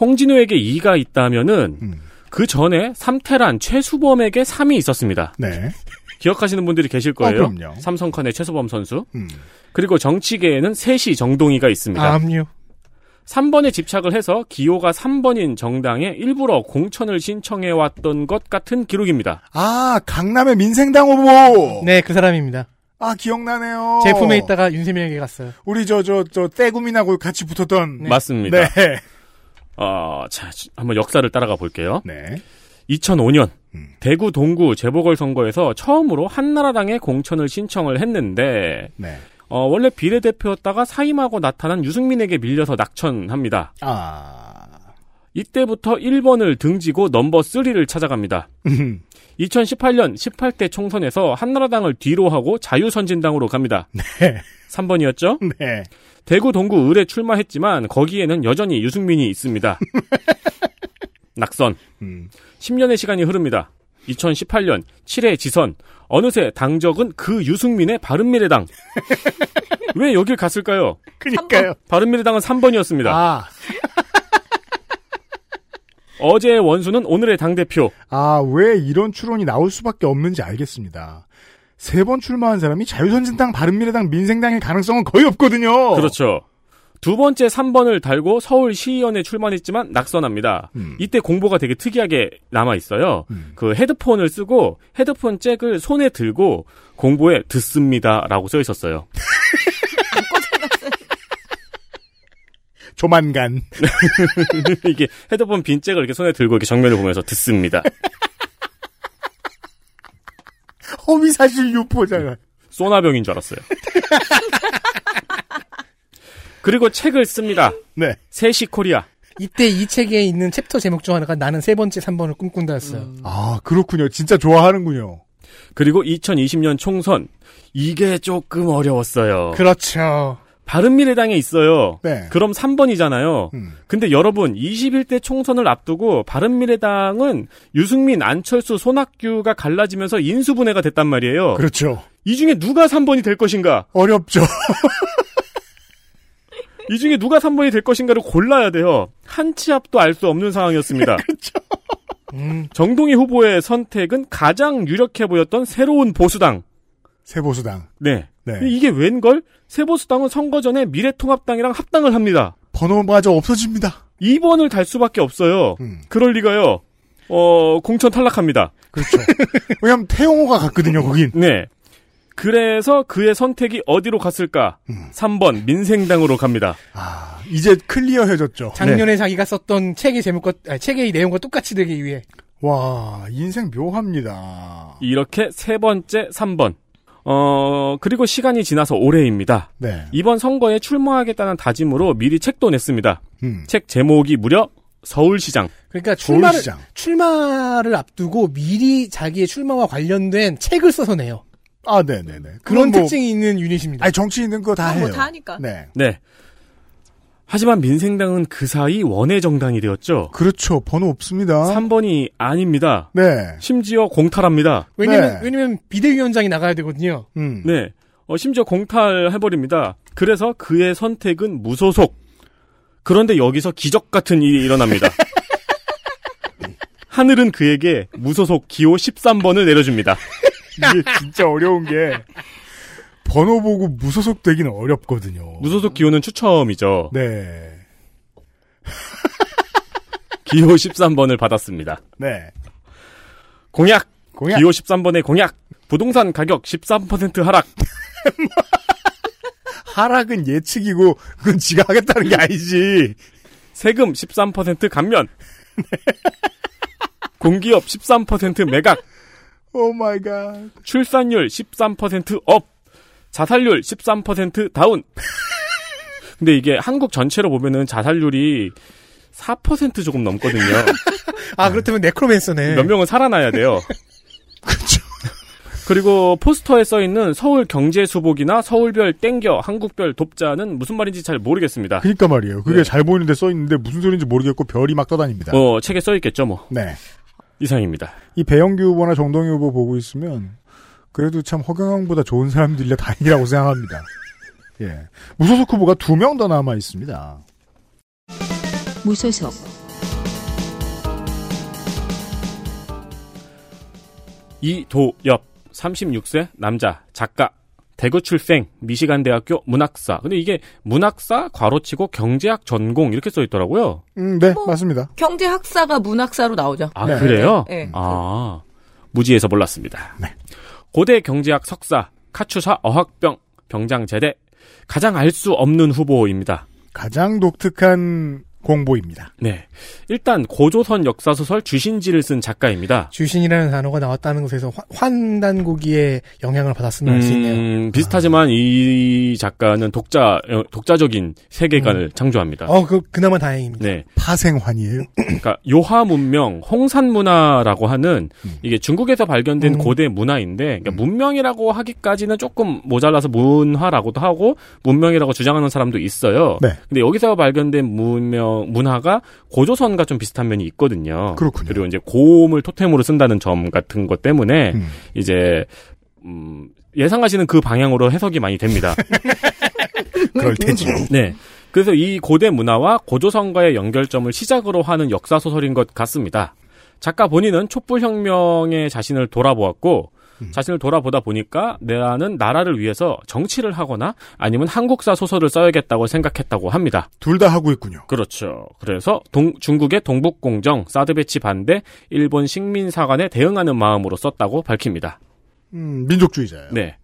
홍진우에게 2가 있다면은 음. 그 전에 삼태란 최수범에게 3이 있었습니다. 네. 기억하시는 분들이 계실 거예요. 아, 그럼요. 삼성컨의 최수범 선수. 음. 그리고 정치계에는 셋이 정동희가 있습니다. 암요. 3번에 집착을 해서 기호가 3번인 정당에 일부러 공천을 신청해 왔던 것 같은 기록입니다. 아 강남의 민생당 후보. 네, 그 사람입니다. 아 기억나네요. 제 품에 있다가 윤세민에게 갔어요. 우리 저 저 저 떼구민하고 같이 붙었던. 맞습니다. 네. 어, 자, 한번 역사를 따라가 볼게요. 네. 2005년 음. 대구 동구 재보궐 선거에서 처음으로 한나라당에 공천을 신청을 했는데 네. 어, 원래 비례대표였다가 사임하고 나타난 유승민에게 밀려서 낙천합니다. 아. 이때부터 1번을 등지고 넘버 3를 찾아갑니다. 2018년 18대 총선에서 한나라당을 뒤로 하고 자유선진당으로 갑니다. 네. 3번이었죠? 네. 대구 동구 을에 출마했지만 거기에는 여전히 유승민이 있습니다. 낙선. 음. 10년의 시간이 흐릅니다. 2018년 7회 지선. 어느새 당적은 그 유승민의 바른미래당. 왜 여길 갔을까요? 그니까요. 바른미래당은 3번이었습니다. 아, 어제의 원수는 오늘의 당대표. 아, 왜 이런 추론이 나올 수밖에 없는지 알겠습니다. 세 번 출마한 사람이 자유선진당, 바른미래당, 민생당일 가능성은 거의 없거든요. 그렇죠. 두 번째 3번을 달고 서울시의원에 출마했지만 낙선합니다. 음. 이때 공보가 되게 특이하게 남아 있어요. 그 헤드폰을 쓰고 헤드폰 잭을 손에 들고 공보에 듣습니다라고 써 있었어요. 조만간. 이게 헤드폰 빈 잭을 이렇게 손에 들고 이렇게 정면을 보면서 듣습니다. 허위사실 유포자가. 소나병인 줄 알았어요. 그리고 책을 씁니다. 네. Sexy Korea. 이때 이 책에 있는 챕터 제목 중 하나가 나는 세 번째 3번을 꿈꾼다였어요. 아, 그렇군요. 진짜 좋아하는군요. 그리고 2020년 총선. 이게 조금 어려웠어요. 그렇죠. 바른미래당에 있어요. 네. 그럼 3번이잖아요. 음. 근데 여러분 21대 총선을 앞두고 바른미래당은 유승민, 안철수, 손학규가 갈라지면서 인수분해가 됐단 말이에요. 그렇죠. 이 중에 누가 3번이 될 것인가? 어렵죠. 이 중에 누가 3번이 될 것인가를 골라야 돼요. 한 치 앞도 알 수 없는 상황이었습니다. 음, 정동희 후보의 선택은 가장 유력해 보였던 새로운 보수당. 세보수당. 네. 네. 이게 웬걸? 새보수당은 선거 전에 미래통합당이랑 합당을 합니다. 번호마저 없어집니다. 2번을 달 수밖에 없어요. 음. 그럴 리가요. 어, 공천 탈락합니다. 그렇죠. 왜냐면 태용호가 갔거든요, 거긴. 네. 그래서 그의 선택이 어디로 갔을까? 음. 3번 민생당으로 갑니다. 아, 이제 클리어해졌죠. 작년에 자기가 썼던 책의 제목과 아니, 책의 내용과 똑같이 되기 위해 와, 인생 묘합니다. 이렇게 세 번째 3번. 어, 그리고 시간이 지나서 올해입니다. 네. 이번 선거에 출마하겠다는 다짐으로 미리 책도 냈습니다. 음. 책 제목이 무려 서울시장. 그러니까 출마를 서울시장. 출마를 앞두고 미리 자기의 출마와 관련된 책을 써서 내요. 아, 네네네. 그런 뭐- 특징이 있는 유닛입니다. 아니, 정치 있는 거다 해요. 뭐다 하니까. 네. 네. 하지만 민생당은 그 사이 원외 정당이 되었죠. 그렇죠. 번호 없습니다. 3번이 아닙니다. 네. 심지어 공탈합니다. 왜냐면 네. 왜냐면 비대위원장이 나가야 되거든요. 음. 네. 어, 심지어 공탈해버립니다. 그래서 그의 선택은 무소속. 그런데 여기서 기적 같은 일이 일어납니다. 하늘은 그에게 무소속 기호 13번을 내려줍니다. 이게 진짜 어려운 게 번호 보고 무소속 되기는 어렵거든요. 무소속 기호는 추첨이죠. 네. 기호 13번을 받았습니다. 네. 공약! 공약. 기호 13번의 공약! 부동산 가격 13% 하락! 하락은 예측이고 그건 지가 하겠다는 게 아니지. 세금 13% 감면! 공기업 13% 매각! Oh my god. 출산율 13% up! 자살률 13% down! 근데 이게 한국 전체로 보면은 자살률이 4% 조금 넘거든요. 아 그렇다면 necromancer네. 몇 명은 살아나야 돼요. 그렇죠. 그리고 포스터에 써 있는 서울 경제 수복이나 서울별 땡겨 한국별 돕자는 무슨 말인지 잘 모르겠습니다. 그니까 말이에요. 그게 네. 잘 보이는데 써 있는데 무슨 소리인지 모르겠고 별이 막 떠다닙니다. 어, 책에 써 있겠죠, 뭐. 네. 이상입니다. 이 배영규 후보나 정동희 후보 보고 있으면 그래도 참 허경영보다 좋은 사람들이라 다행이라고 생각합니다. 예. 무소속 후보가 두 명 더 남아 있습니다. 무소속 이도엽 36세 남자 작가 대구 출생 미시간 대학교 문학사. 근데 이게 문학사 괄호치고 경제학 전공 이렇게 써 있더라고요. 음, 네, 뭐. 맞습니다. 경제학사가 문학사로 나오죠. 아 네. 그래요? 네. 아 무지해서 몰랐습니다. 네. 고대 경제학 석사 카추사 어학병 병장 제대 가장 알 수 없는 후보입니다. 가장 독특한 공보입니다. 네. 일단 고조선 역사소설 주신지를 쓴 작가입니다. 주신이라는 단어가 나왔다는 것에서 환- 환단고기의 영향을 받았음을 알수 있네요. 음, 비슷하지만 이 작가는 독자 어, 독자적인 세계관을 창조합니다. 어, 그 그나마 다행입니다. 네. 파생환이에요. 그러니까 요하 문명, 홍산 문화라고 하는 음. 이게 중국에서 발견된 음. 고대 문화인데 그러니까 문명이라고 하기까지는 조금 모자라서 문화라고도 하고 문명이라고 주장하는 사람도 있어요. 네. 근데 여기서 발견된 문명 문명 문화가 고조선과 좀 비슷한 면이 있거든요. 그렇군요. 그리고 이제 고음을 토템으로 쓴다는 점 같은 것 때문에 음. 이제 음, 예상하시는 그 방향으로 해석이 많이 됩니다. 그럴 테지. 네. 그래서 이 고대 문화와 고조선과의 연결점을 시작으로 하는 역사 소설인 것 같습니다. 작가 본인은 촛불 혁명에 자신을 돌아보았고 자신을 돌아보다 보니까 내가는 나라를 위해서 정치를 하거나 아니면 한국사 소설을 써야겠다고 생각했다고 합니다. 둘 다 하고 있군요. 그렇죠. 그래서 동- 중국의 동북공정, 사드 배치 반대, 일본 식민사관에 대응하는 마음으로 썼다고 밝힙니다. 음, 민족주의자예요. 네.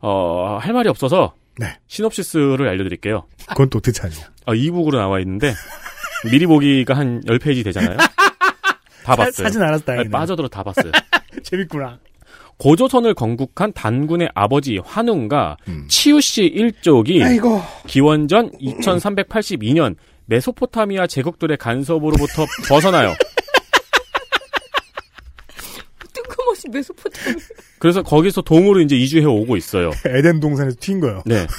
어, 할 말이 없어서 네. 시놉시스를 알려드릴게요. 그건 또 찾죠? 어, 이북으로 나와 있는데 미리 보기가 한 10페이지 되잖아요. 다 사- 봤어요. 사진. 아니, 빠져들어 다 봤어요. 재밌구나. 고조선을 건국한 단군의 아버지 환웅과 치우씨 일족이 아이고. 기원전 2382년 메소포타미아 제국들의 간섭으로부터 벗어나요. 뜬금없이 메소포타미아. 그래서 거기서 동으로 이제 이주해 오고 있어요. 에덴 동산에서 튄 거예요. 네.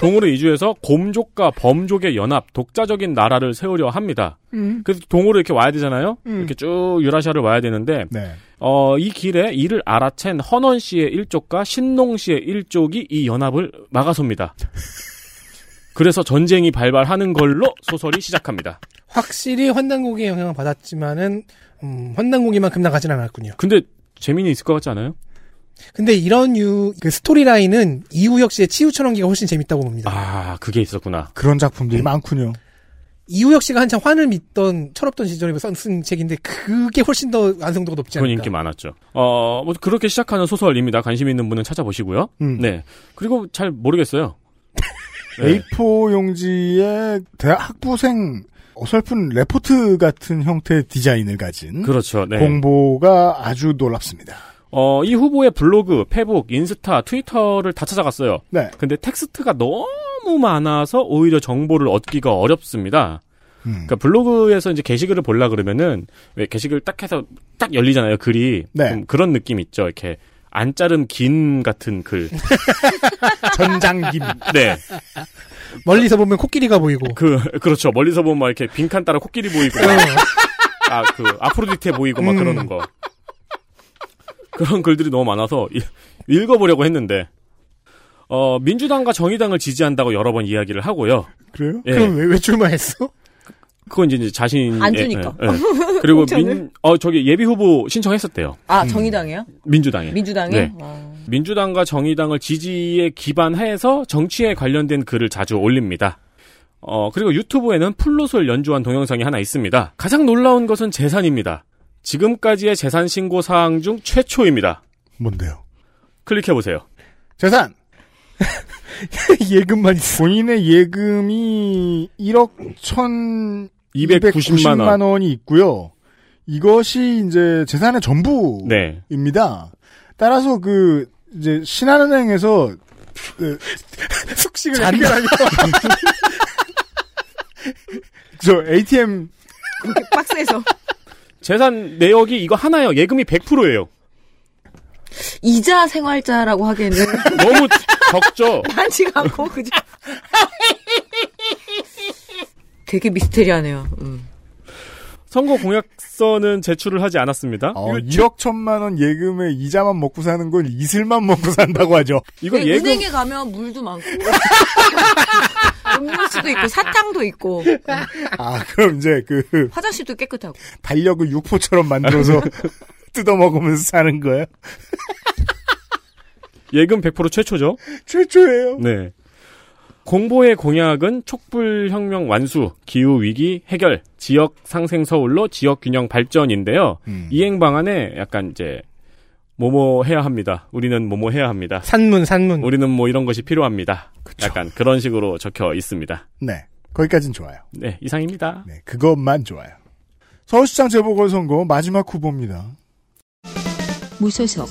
동으로 이주해서 곰족과 범족의 연합, 독자적인 나라를 세우려 합니다. 음. 그래서 동으로 이렇게 와야 되잖아요. 음. 이렇게 쭉 유라시아를 와야 되는데 네. 어, 이 길에 이를 알아챈 헌원 씨의 일족과 신농 씨의 일족이 이 연합을 막아섭니다. 그래서 전쟁이 발발하는 걸로 소설이 시작합니다. 확실히 환단고기의 영향을 받았지만은 음, 환단고기만큼 나가진 않았군요. 근데 재미는 있을 것 같지 않아요? 근데 이런 유, 그 스토리라인은 이우혁 씨의 치우천원기가 훨씬 재밌다고 봅니다. 아, 그게 있었구나. 그런 작품들이 많군요. 이우혁 씨가 한참 환을 믿던 철없던 시절에 쓴, 쓴 책인데 그게 훨씬 더 완성도가 높지 그건 않을까. 인기 많았죠. 어, 뭐 그렇게 시작하는 소설입니다. 관심 있는 분은 찾아보시고요. 음. 네. 그리고 잘 모르겠어요. 네. A4 용지의 대학 학부생 어설픈 레포트 같은 형태의 디자인을 가진 그렇죠. 네. 공보가 아주 놀랍습니다. 어, 이 후보의 블로그, 페북, 인스타, 트위터를 다 찾아갔어요. 네. 근데 텍스트가 너무 많아서 오히려 정보를 얻기가 어렵습니다. 음. 그러니까 블로그에서 이제 게시글을 보려 그러면은 왜 게시글 딱 해서 딱 열리잖아요. 글이 네. 좀 그런 느낌 있죠. 이렇게 안 자른 긴 같은 글. 전장김. 네. 멀리서 보면 코끼리가 보이고. 그 그렇죠. 멀리서 보면 막 이렇게 빈칸 따라 코끼리 보이고. 아그 아프로디테 보이고 막 음. 그러는 거. 그런 글들이 너무 많아서 이- 읽어보려고 했는데 어 민주당과 정의당을 지지한다고 여러 번 이야기를 하고요. 그래요? 예. 그럼 왜, 왜 출마했어? 그건 이제 자신 안 주니까. 그리고 공천을. 민, 어 저기 예비 후보 신청했었대요. 아, 정의당이에요? 민주당에. 민주당에? 네. 어. 민주당과 정의당을 지지에 기반해서 정치에 관련된 글을 자주 올립니다. 어, 그리고 유튜브에는 플룻을 연주한 동영상이 하나 있습니다. 가장 놀라운 것은 재산입니다. 지금까지의 재산 신고 사항 중 최초입니다. 뭔데요? 클릭해 보세요. 재산! 예금만 있어. 본인의 예금이 1억 1,290만 290만 원. 원이 있고요. 이것이 이제 재산의 전부입니다. 네. 따라서 그 이제 신한은행에서 그 숙식을 잔- 해결하려. 저 ATM 박스에서. 재산 내역이 이거 하나요. 예금이 100%예요. 이자 생활자라고 하기에는 너무 적죠? 많지가 않고, 그죠? 되게 미스테리하네요. 음. 선거 공약서는 제출을 하지 않았습니다. 어, 이거 1억 천만 원 예금에 이자만 먹고 사는 건 이슬만 먹고 산다고 하죠. 이거 네, 예금 은행에 가면 물도 많고 음료수도 있고 사탕도 있고 아, 그럼 이제 그 화장실도 깨끗하고 달력을 육포처럼 만들어서 뜯어 먹으면서 사는 거예요? 예금 100% 최초죠. 최초예요. 네. 공보의 공약은 촉불혁명 완수, 기후위기 해결, 지역 상생 서울로 지역 균형 발전인데요. 음. 이행 방안에 약간 이제, 뭐뭐 해야 합니다. 우리는 뭐뭐 해야 합니다. 산문, 산문. 우리는 뭐 이런 것이 필요합니다. 약간 그런 식으로 적혀 있습니다. 네. 거기까진 좋아요. 네, 이상입니다. 네, 그것만 좋아요. 서울시장 재보궐선거 마지막 후보입니다. 무소속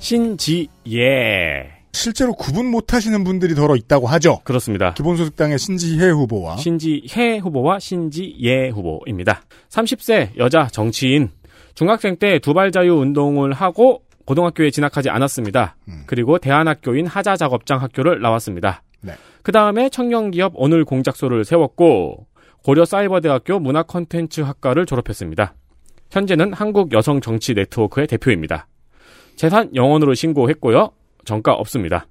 신지예. 실제로 구분 못하시는 분들이 더러 있다고 하죠. 그렇습니다. 기본소득당의 신지혜 후보와 신지혜 후보와 신지예 후보입니다. 30세 여자 정치인. 중학생 때 두발 자유 운동을 하고 고등학교에 진학하지 않았습니다. 그리고 대안학교인 하자작업장 학교를 나왔습니다. 네. 그 다음에 청년기업 오늘 공작소를 세웠고 고려 사이버대학교 문화컨텐츠학과를 졸업했습니다. 현재는 한국 여성 정치 네트워크의 대표입니다. 재산 영원으로 신고했고요. 정가 없습니다.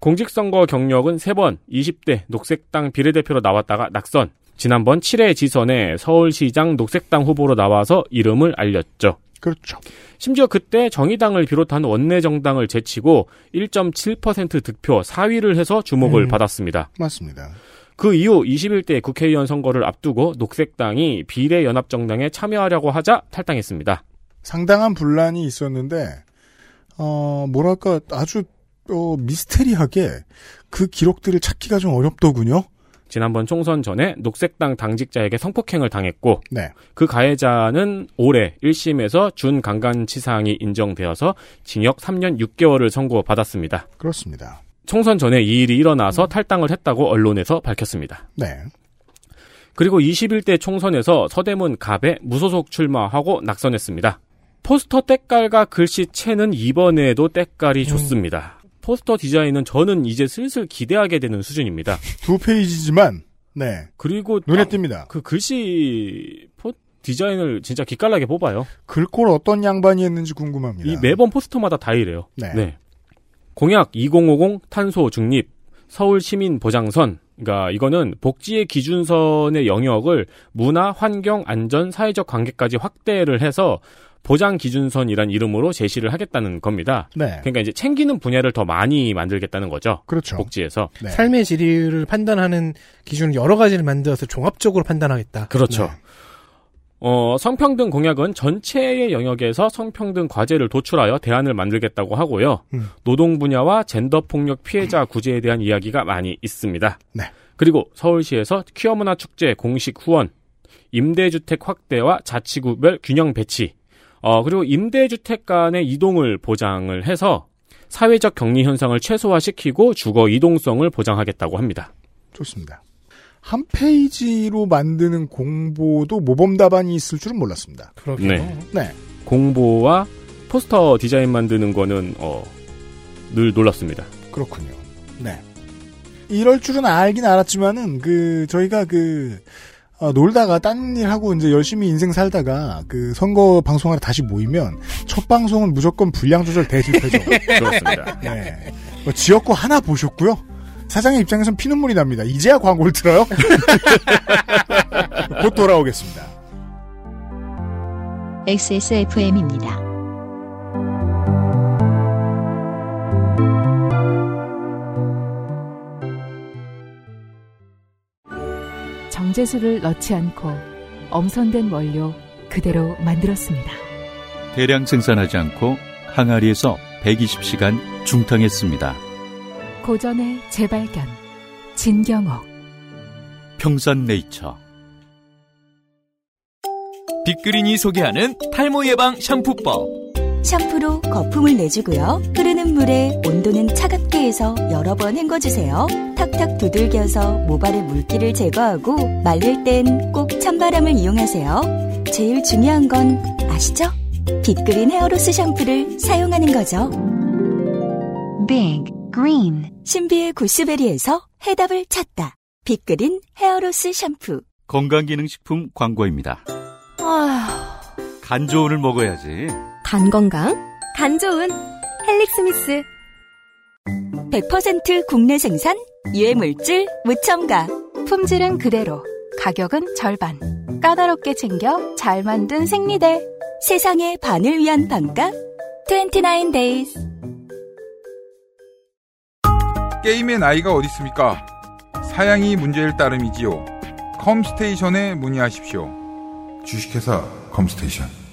공직선거 경력은 3번 20대 녹색당 비례대표로 나왔다가 낙선, 지난번 7회 지선에 서울시장 녹색당 후보로 나와서 이름을 알렸죠. 그렇죠. 심지어 그때 정의당을 비롯한 원내 정당을 제치고 1.7% 득표 4위를 해서 주목을 음. 받았습니다. 맞습니다. 그 이후 21대 국회의원 선거를 앞두고 녹색당이 비례연합정당에 참여하려고 하자 탈당했습니다. 상당한 분란이 있었는데 어 뭐랄까 아주 어, 미스테리하게 그 기록들을 찾기가 좀 어렵더군요. 지난번 총선 전에 녹색당 당직자에게 성폭행을 당했고 네. 그 가해자는 올해 1심에서 준강간치사항이 인정되어서 징역 3년 6개월을 선고받았습니다. 그렇습니다. 총선 전에 이 일이 일어나서 탈당을 했다고 언론에서 밝혔습니다. 네. 그리고 21대 총선에서 서대문 갑에 무소속 출마하고 낙선했습니다. 포스터 때깔과 글씨체는 이번에도 때깔이 좋습니다. 포스터 디자인은 저는 이제 슬슬 기대하게 되는 수준입니다. 두 페이지지만 네. 그리고 눈에 띕니다. 그 글씨 포 디자인을 진짜 기깔나게 뽑아요. 글꼴 어떤 양반이 했는지 궁금합니다. 이 매번 포스터마다 다 이래요. 네. 공약 2050 탄소 중립 서울 시민 보장선 그러니까 이거는 복지의 기준선의 영역을 문화, 환경, 안전, 사회적 관계까지 확대를 해서 보장 기준선이란 이름으로 제시를 하겠다는 겁니다. 네. 그러니까 이제 챙기는 분야를 더 많이 만들겠다는 거죠. 그렇죠. 복지에서. 삶의 질을 판단하는 기준을 여러 가지를 만들어서 종합적으로 판단하겠다. 그렇죠. 어, 성평등 공약은 전체의 영역에서 성평등 과제를 도출하여 대안을 만들겠다고 하고요. 음. 노동 분야와 젠더 폭력 피해자 구제에 대한 이야기가 많이 있습니다. 네. 그리고 서울시에서 퀴어 문화 축제 공식 후원, 임대주택 확대와 자치구별 균형 배치, 어, 그리고 임대주택 간의 이동을 보장을 해서 사회적 격리 현상을 최소화시키고 주거 이동성을 보장하겠다고 합니다. 좋습니다. 한 페이지로 만드는 공보도 모범 답안이 있을 줄은 몰랐습니다. 그러게요. 네. 네. 공보와 포스터 디자인 만드는 거는 어, 늘 놀랍습니다. 그렇군요. 네. 이럴 줄은 알긴 알았지만은 그 저희가 그 어, 놀다가 딴 일 하고 이제 열심히 인생 살다가 그 선거 방송하러 다시 모이면 첫 방송은 무조건 분량 조절 대실패죠. 그렇습니다. 네. 뭐 지역구 하나 보셨고요. 사장의 입장에선 피눈물이 납니다. 이제야 광고를 틀어요? 곧 돌아오겠습니다. XSFM입니다. 정제수를 넣지 않고 엄선된 원료 그대로 만들었습니다. 대량 생산하지 않고 항아리에서 120시간 중탕했습니다. 고전의 재발견 진경옥 평산네이처 빅그린이 소개하는 탈모 예방 샴푸법. 샴푸로 거품을 내주고요. 흐르 는 물에 온도는 차갑게 해서 여러 번 헹궈주세요. 탁탁 두들겨서 모발의 물기를 제거하고 말릴 땐 꼭 찬바람을 이용하세요. 제일 중요한 건 아시죠? 빅그린 헤어로스 샴푸를 사용하는 거죠. Big Green 신비의 구스베리에서 해답을 찾다. 빅그린 헤어로스 샴푸. 건강기능식품 광고입니다. 아휴, 간 좋은을 먹어야지. 간 건강, 간 좋은 헬릭스미스. 100% 국내 생산, 유해물질 무첨가. 품질은 그대로, 가격은 절반. 까다롭게 챙겨 잘 만든 생리대. 세상의 반을 위한 반값. 29 days. 게임의 나이가 어디 있습니까? 사양이 문제일 따름이지요. 컴스테이션에 문의하십시오. 주식회사 컴스테이션.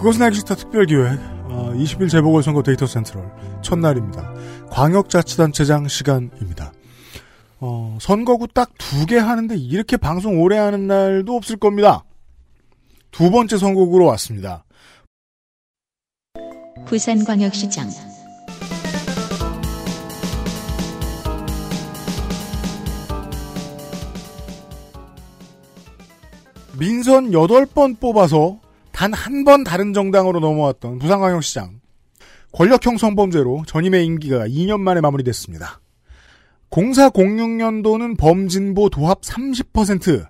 그것은 알기 싫다 특별기획 어, 20일 재보궐선거 데이터 센트럴 첫날입니다. 광역자치단체장 시간입니다. 어, 선거구 딱 두 개 하는데 이렇게 방송 오래 하는 날도 없을 겁니다. 두 번째 선거구로 왔습니다. 부산광역시장 민선 8번 뽑아서 단 한 번 다른 정당으로 넘어왔던 부산광역 시장. 권력형 성범죄로 전임의 임기가 2년 만에 마무리됐습니다. 0406년도는 범진보 도합 30%,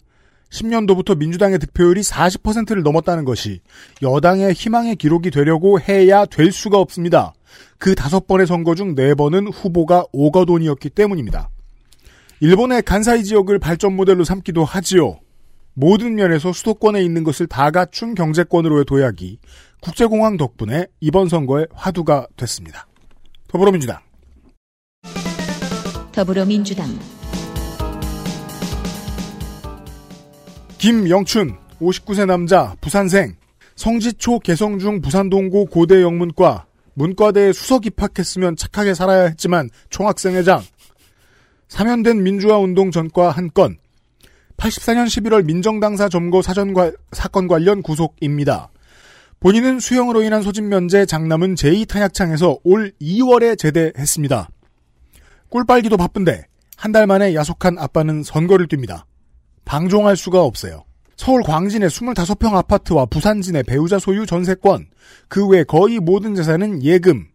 10년도부터 민주당의 득표율이 40%를 넘었다는 것이 여당의 희망의 기록이 되려고 해야 될 수가 없습니다. 그 다섯 번의 선거 중 네 번은 후보가 오거돈이었기 때문입니다. 일본의 간사이 지역을 발전 모델로 삼기도 하지요. 모든 면에서 수도권에 있는 것을 다 갖춘 경제권으로의 도약이 국제공항 덕분에 이번 선거의 화두가 됐습니다. 더불어민주당. 더불어민주당 김영춘 59세 남자 부산생 성지초 개성중 부산동고 고대 영문과 문과대에 수석 입학했으면 착하게 살아야 했지만 총학생회장 사면된 민주화 운동 전과 한 건 84년 11월 민정당사 점거 사전 과, 사건 관련 구속입니다. 본인은 수형으로 인한 소집 면제 장남은 제2탄약창에서 올 2월에 제대했습니다. 꿀빨기도 바쁜데 한 달 만에 야속한 아빠는 선거를 뜁니다. 방종할 수가 없어요. 서울 광진의 25평 아파트와 부산진의 배우자 소유 전세권, 그 외 거의 모든 재산은 예금,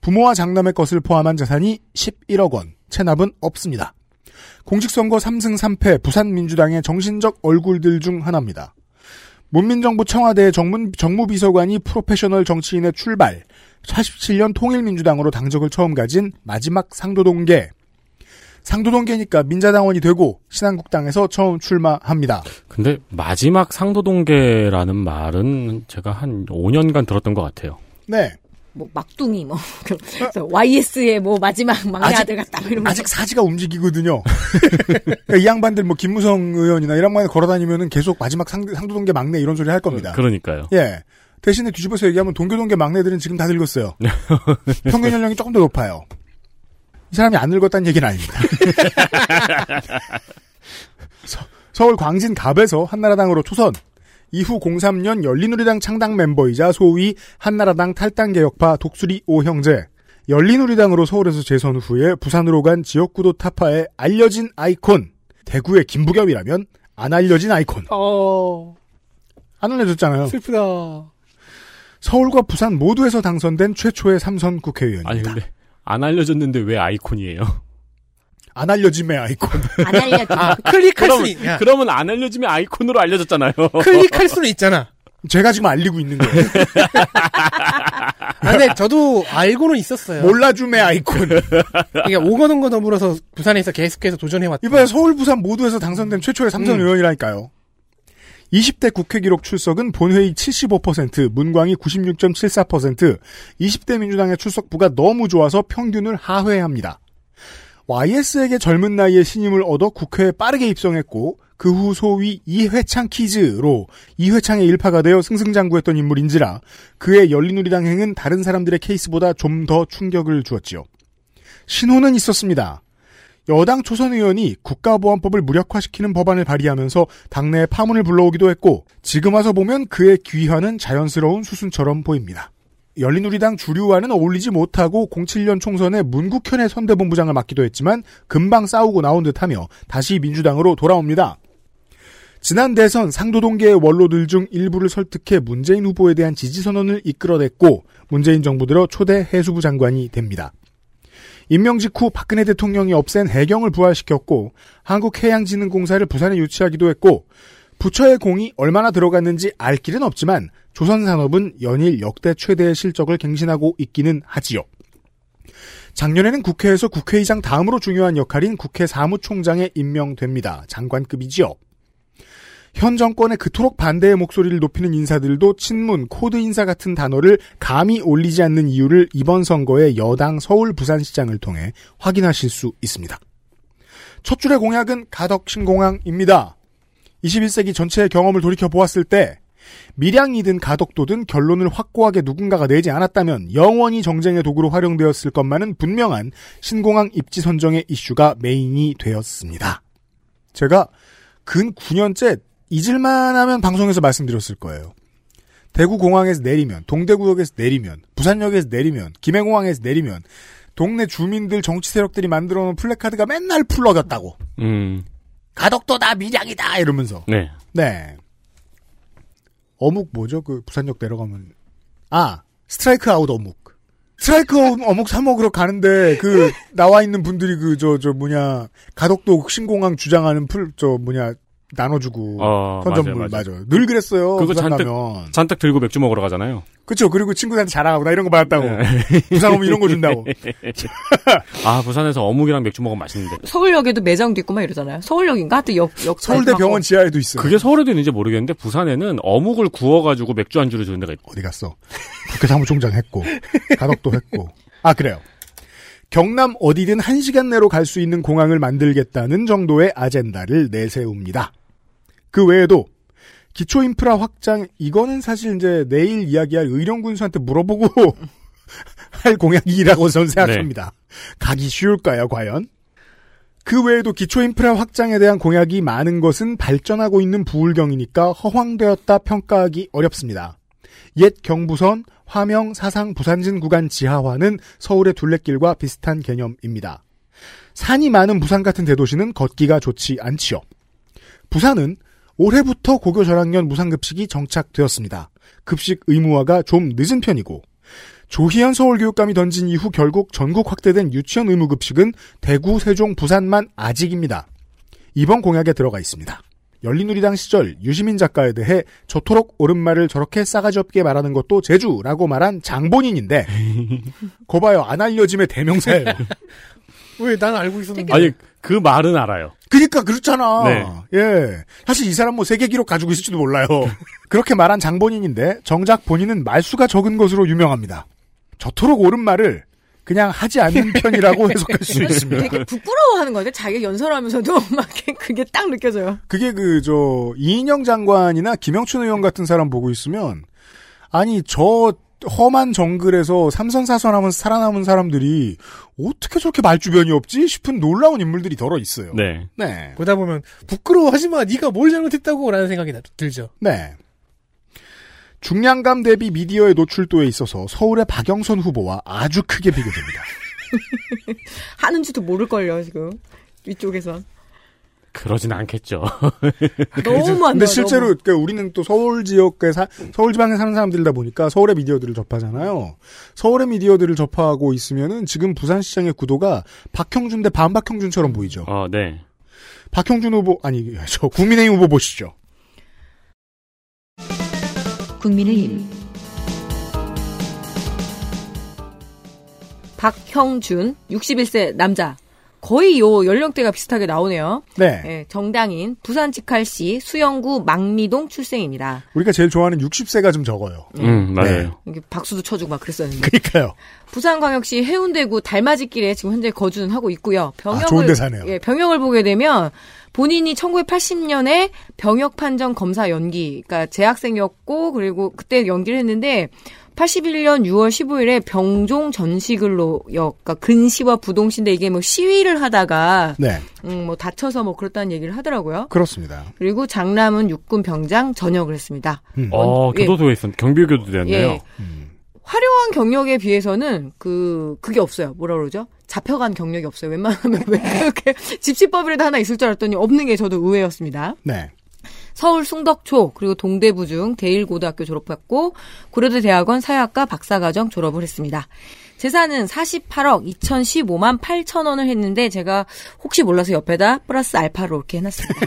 부모와 장남의 것을 포함한 재산이 11억 원, 체납은 없습니다. 공직선거 3승 3패 부산 민주당의 정신적 얼굴들 중 하나입니다. 문민정부 청와대 정문, 정무비서관이 프로페셔널 정치인의 출발, 87년 통일민주당으로 당적을 처음 가진 마지막 상도동계, 상도동계니까 민자당원이 되고 신한국당에서 처음 출마합니다. 근데 마지막 상도동계라는 말은 제가 한 5년간 들었던 것 같아요. 네. 뭐 막둥이 뭐 그래서 YS의 뭐 마지막 막내 아직- 아들 같다 뭐 이런 거. 아직 사지가 움직이거든요. 그러니까 이 양반들 뭐 김무성 의원이나 이런 만에 걸어다니면은 계속 마지막 상, 상도동계 막내 이런 소리 할 겁니다. 그러니까요. 예. 대신에 뒤집어서 얘기하면 동교동계 막내들은 지금 다 늙었어요. 평균 연령이 조금 더 높아요. 이 사람이 안 늙었다는 얘기는 아닙니다. 서, 울 광진 갑에서 한나라당으로 초선. 이후 03년 열린우리당 창당 멤버이자 소위 한나라당 탈당 개혁파 독수리 오형제. 열린우리당으로 서울에서 재선 후에 부산으로 간 지역구도 타파의 알려진 아이콘. 대구의 김부겸이라면 안 알려진 아이콘. 어, 안 알려졌잖아요. 슬프다. 서울과 부산 모두에서 당선된 최초의 삼선 국회의원입니다. 아니 근데 안 알려졌는데 왜 아이콘이에요? 안 알려짐의 아이콘. 안 알려져. 아, 클릭할 그러면, 수 있, 야, 그러면 안 알려지면 아이콘으로 알려졌잖아요. 클릭할 수는 있잖아. 제가 지금 알리고 있는 거예요. 아, 근데 저도 알고는 있었어요. 몰라줌의 아이콘. 이게 오거동거 더불어서 부산에서 계속해서 도전해왔다. 이번에 서울, 부산 모두에서 당선된 최초의 삼선 음. 의원이라니까요. 20대 국회 기록 출석은 본회의 75%, 문광이 96.74%, 20대 민주당의 출석부가 너무 좋아서 평균을 하회합니다. YS에게 젊은 나이에 신임을 얻어 국회에 빠르게 입성했고 그 후 소위 이회창 키즈로 이회창의 일파가 되어 승승장구했던 인물인지라 그의 열린우리당 행은 다른 사람들의 케이스보다 좀 더 충격을 주었지요. 신호는 있었습니다. 여당 초선 의원이 국가보안법을 무력화시키는 법안을 발의하면서 당내에 파문을 불러오기도 했고 지금 와서 보면 그의 귀환은 자연스러운 수순처럼 보입니다. 열린우리당 주류와는 어울리지 못하고 07년 총선에 문국현의 선대본부장을 맡기도 했지만 금방 싸우고 나온 듯하며 다시 민주당으로 돌아옵니다. 지난 대선 상도동계의 원로들 중 일부를 설득해 문재인 후보에 대한 지지 선언을 이끌어냈고 문재인 정부 들어 초대 해수부 장관이 됩니다. 임명 직후 박근혜 대통령이 없앤 해경을 부활시켰고 한국해양진흥공사를 부산에 유치하기도 했고 부처의 공이 얼마나 들어갔는지 알 길은 없지만 조선산업은 연일 역대 최대의 실적을 갱신하고 있기는 하지요. 작년에는 국회에서 국회의장 다음으로 중요한 역할인 국회 사무총장에 임명됩니다. 장관급이지요. 현 정권에 그토록 반대의 목소리를 높이는 인사들도 친문, 코드 인사 같은 단어를 감히 올리지 않는 이유를 이번 선거의 여당 서울 부산시장을 통해 확인하실 수 있습니다. 첫 줄의 공약은 가덕 신공항입니다. 21세기 전체의 경험을 돌이켜 보았을 때 밀양이든 가덕도든 결론을 확고하게 누군가가 내지 않았다면 영원히 정쟁의 도구로 활용되었을 것만은 분명한 신공항 입지 선정의 이슈가 메인이 되었습니다. 제가 근 9년째 잊을만 하면 방송에서 말씀드렸을 거예요. 대구공항에서 내리면, 동대구역에서 내리면, 부산역에서 내리면, 김해공항에서 내리면, 동네 주민들 정치 세력들이 만들어 놓은 플래카드가 맨날 풀러겼다고. 음. 가덕도다, 밀양이다, 이러면서. 네. 네. 어묵 뭐죠? 그 부산역 내려가면. 아, 스트라이크 아웃 어묵. 스트라이크 어묵 사 먹으러 가는데 그 나와 있는 분들이 그 저저 뭐냐 가덕도 신공항 주장하는 풀 저 뭐냐 나눠주고 어, 선전물 맞아요, 맞아요. 늘 그랬어요. 그거 잔뜩, 가면. 잔뜩 들고 맥주 먹으러 가잖아요. 그쵸. 그리고 친구들한테 자랑하고 나 이런 거 받았다고. 네. 부산 오면 이런 거 준다고. 아, 부산에서 어묵이랑 맥주 먹으면 맛있는데. 서울역에도 매장도 있고 막 이러잖아요. 서울역인가? 하여튼 역, 역. 서울대 병원 지하에도 있어요. 그게 서울에도 있는지 모르겠는데 부산에는 어묵을 구워가지고 맥주 안주로 주는 데가 있 어디 갔어? 국회 사무총장 했고 가덕도 했고. 아 그래요. 경남 어디든 한시간 내로 갈 수 있는 공항을 만들겠다는 정도의 아젠다를 내세웁니다. 그 외에도 기초 인프라 확장 이거는 사실 이제 내일 이야기할 의령 군수한테 물어보고 할 공약이라고 저는 생각합니다. 가기 쉬울까요, 과연? 그 외에도 기초 인프라 확장에 대한 공약이 많은 것은 발전하고 있는 부울경이니까 허황되었다 평가하기 어렵습니다. 옛 경부선, 화명, 사상, 부산진 구간 지하화는 서울의 둘레길과 비슷한 개념입니다. 산이 많은 부산 같은 대도시는 걷기가 좋지 않지요. 부산은 올해부터 고교 전학년 무상급식이 정착되었습니다. 급식 의무화가 좀 늦은 편이고 조희연 서울교육감이 던진 이후 결국 전국 확대된 유치원 의무급식은 대구, 세종, 부산만 아직입니다. 이번 공약에 들어가 있습니다. 열린우리당 시절 유시민 작가에 대해 저토록 옳은 말을 저렇게 싸가지 없게 말하는 것도 제주라고 말한 장본인인데 거봐요 안 알려짐의 대명사예요. 왜 난 알고 있었는데. 아니, 그 말은 알아요. 그니까 그렇잖아. 네. 예. 사실 이 사람 뭐 세계 기록 가지고 있을지도 몰라요. 그렇게 말한 장본인인데 정작 본인은 말수가 적은 것으로 유명합니다. 저토록 옳은 말을 그냥 하지 않는 편이라고 해석할 수 있습니다. 되게 부끄러워하는 거 같아요. 자기가 연설하면서도 막 그게 딱 느껴져요. 그게 그 저 이인영 장관이나 김영춘 의원 같은 사람 보고 있으면 아니 저 험한 정글에서 삼선사선하면서 살아남은 사람들이 어떻게 저렇게 말주변이 없지 싶은 놀라운 인물들이 덜어 있어요. 네. 네. 보다 보면 부끄러워하지 마. 네가 뭘 잘못했다고라는 생각이 나- 들죠. 네. 중량감 대비 미디어의 노출도에 있어서 서울의 박영선 후보와 아주 크게 비교됩니다. 하는지도 모를걸요, 지금. 이쪽에선. 그러진 않겠죠. 너무 안 근데 실제로 너무. 그러니까 우리는 또 서울 지역에 사, 서울 지방에 사는 사람들이다 보니까 서울의 미디어들을 접하잖아요. 서울의 미디어들을 접하고 있으면은 지금 부산 시장의 구도가 박형준 대 반박형준처럼 보이죠. 어, 네. 박형준 후보 아니 저 국민의힘 후보 보시죠. 국민의힘 박형준, 61세 남자. 거의 요 연령대가 비슷하게 나오네요. 네. 예, 정당인 부산 직할시 수영구 망미동 출생입니다. 우리가 제일 좋아하는 60세가 좀 적어요. 음, 맞아요. 이게 박수도 쳐주고 막 그랬었는데. 그러니까요. 부산광역시 해운대구 달맞이길에 지금 현재 거주는 하고 있고요. 병역을 아, 좋은 데 사네요. 예, 병역을 보게 되면 본인이 1980년에 병역 판정 검사 연기, 그러니까 재학생이었고 그리고 그때 연기를 했는데 81년 6월 15일에 병종 전시글로 역, 그러니까 근시와 부동시인데 이게 뭐 시위를 하다가 네. 음, 뭐 다쳐서 뭐 그렇다는 얘기를 하더라고요. 그렇습니다. 그리고 장남은 육군 병장 전역을 했습니다. 어, 예. 교도소에 있었, 경비교도 되었네요. 예. 화려한 경력에 비해서는 그 그게 없어요. 뭐라 그러죠? 잡혀간 경력이 없어요. 웬만하면 왜 그렇게 집시법이라도 하나 있을 줄 알았더니 없는 게 저도 의외였습니다. 네. 서울 숭덕초 그리고 동대부 중 대일고등학교 졸업했고 고려대 대학원 사회학과 박사과정 졸업을 했습니다. 재산은 48억 2015만 8천 원을 했는데 제가 혹시 몰라서 옆에다 플러스 알파로 이렇게 해놨습니다.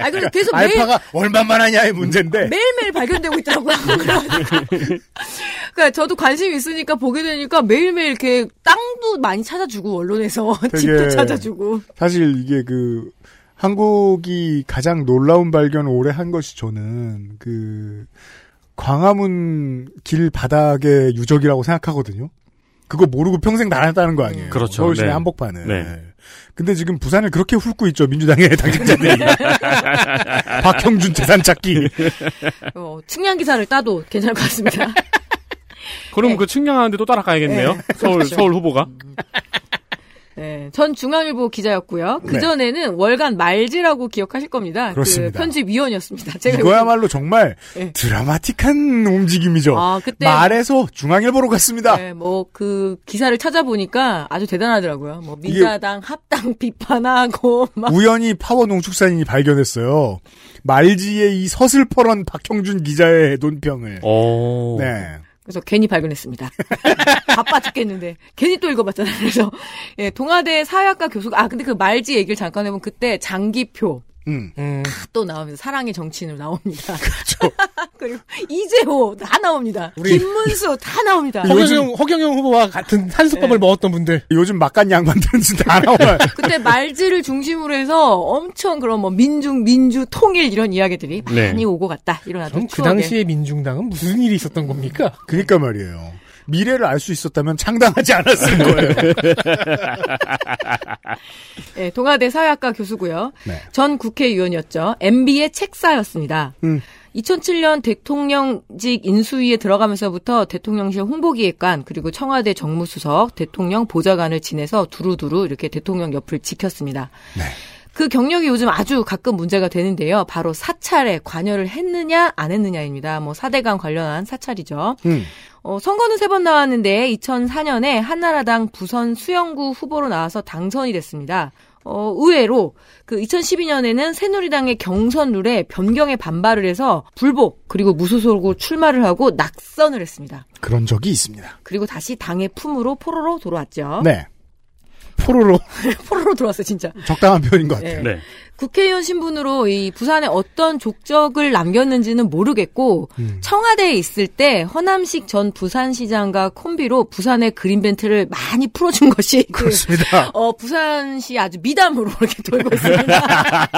아 그래서 계속 매일 알파가 얼마만 하냐의 문제인데. 매일매일 발견되고 있더라고요. 그러니까 저도 관심 있으니까 보게 되니까 매일매일 이렇게 땅도 많이 찾아주고 언론에서 집도 찾아주고 사실 이게 그 한국이 가장 놀라운 발견을 올해 한 것이 저는 그 광화문 길 바닥의 유적이라고 생각하거든요. 그거 모르고 평생 다녔다는 거 아니에요. 그렇죠. 서울 시내 네. 한복판을. 네. 근데 지금 부산을 그렇게 훑고 있죠. 민주당의 당직자들이. 박형준 재산 찾기. 어, 측량 기사를 따도 괜찮을 것 같습니다. 그럼 그 측량하는데 또 따라가야겠네요. 네. 서울, 그렇죠. 서울 후보가. 네, 전 중앙일보 기자였고요. 그 네. 전에는 월간 말지라고 기억하실 겁니다. 그렇습니다. 그 편집위원이었습니다. 제가 이거야말로 정말 네. 드라마틱한 움직임이죠. 아, 그때- 말에서 중앙일보로 갔습니다. 네, 뭐 그 기사를 찾아보니까 아주 대단하더라고요. 뭐 민자당 합당 비판하고 막 우연히 파워 농축산인이 발견했어요. 말지의 이 서슬퍼런 박형준 기자의 논평을. 오. 네. 그래서 괜히 발견했습니다. 바빠 죽겠는데 괜히 또 읽어봤잖아요. 그래서 예, 동아대 사회학과 교수가 아 근데 그 말지 얘기를 잠깐 해보면 그때 장기표 음. 또 나오면서 사랑의 정치인으로 나옵니다. 그렇죠. 그리고 이재호 다 나옵니다. 우리- 김문수 다 나옵니다. 허경영, 허경영 후보와 같은 한솥밥을 먹었던 분들. 요즘 막간 양반들은 진짜 다 나와요. 그때 말지를 중심으로 해서 엄청 그런 뭐 민중, 민주, 통일 이런 이야기들이 네. 많이 오고 갔다. 이런 아주 그럼 그 당시에 민중당은 무슨 일이 있었던 겁니까? 그러니까 말이에요. 미래를 알 수 있었다면 창당하지 않았을 거예요. 예, 동아대 사회학과 교수고요. 네. 전 국회의원이었죠. MB의 책사였습니다. 음. 2007년 대통령직 인수위에 들어가면서부터 대통령실 홍보기획관 그리고 청와대 정무수석, 대통령 보좌관을 지내서 두루두루 이렇게 대통령 옆을 지켰습니다. 그 경력이 요즘 아주 가끔 문제가 되는데요. 바로 사찰에 관여를 했느냐 안 했느냐입니다. 뭐 사대강 관련한 사찰이죠. 음. 어, 선거는 세 번 나왔는데 2004년에 한나라당 부선 수영구 후보로 나와서 당선이 됐습니다. 어, 의외로 그 2012년에는 새누리당의 경선 룰에 변경에 반발을 해서 불복 그리고 무소속으로 출마를 하고 낙선을 했습니다. 그런 적이 있습니다. 그리고 다시 당의 품으로 포로로 돌아왔죠. 네. 포로로 포로로 돌아왔어요, 진짜. 적당한 표현인 것 같아요. 네. 국회의원 신분으로 이 부산에 어떤 족적을 남겼는지는 모르겠고 음. 청와대에 있을 때 허남식 전 부산시장과 콤비로 부산의 그린벤트를 많이 풀어준 것이 그, 그렇습니다. 어, 부산시 아주 미담으로 이렇게 돌고 있습니다.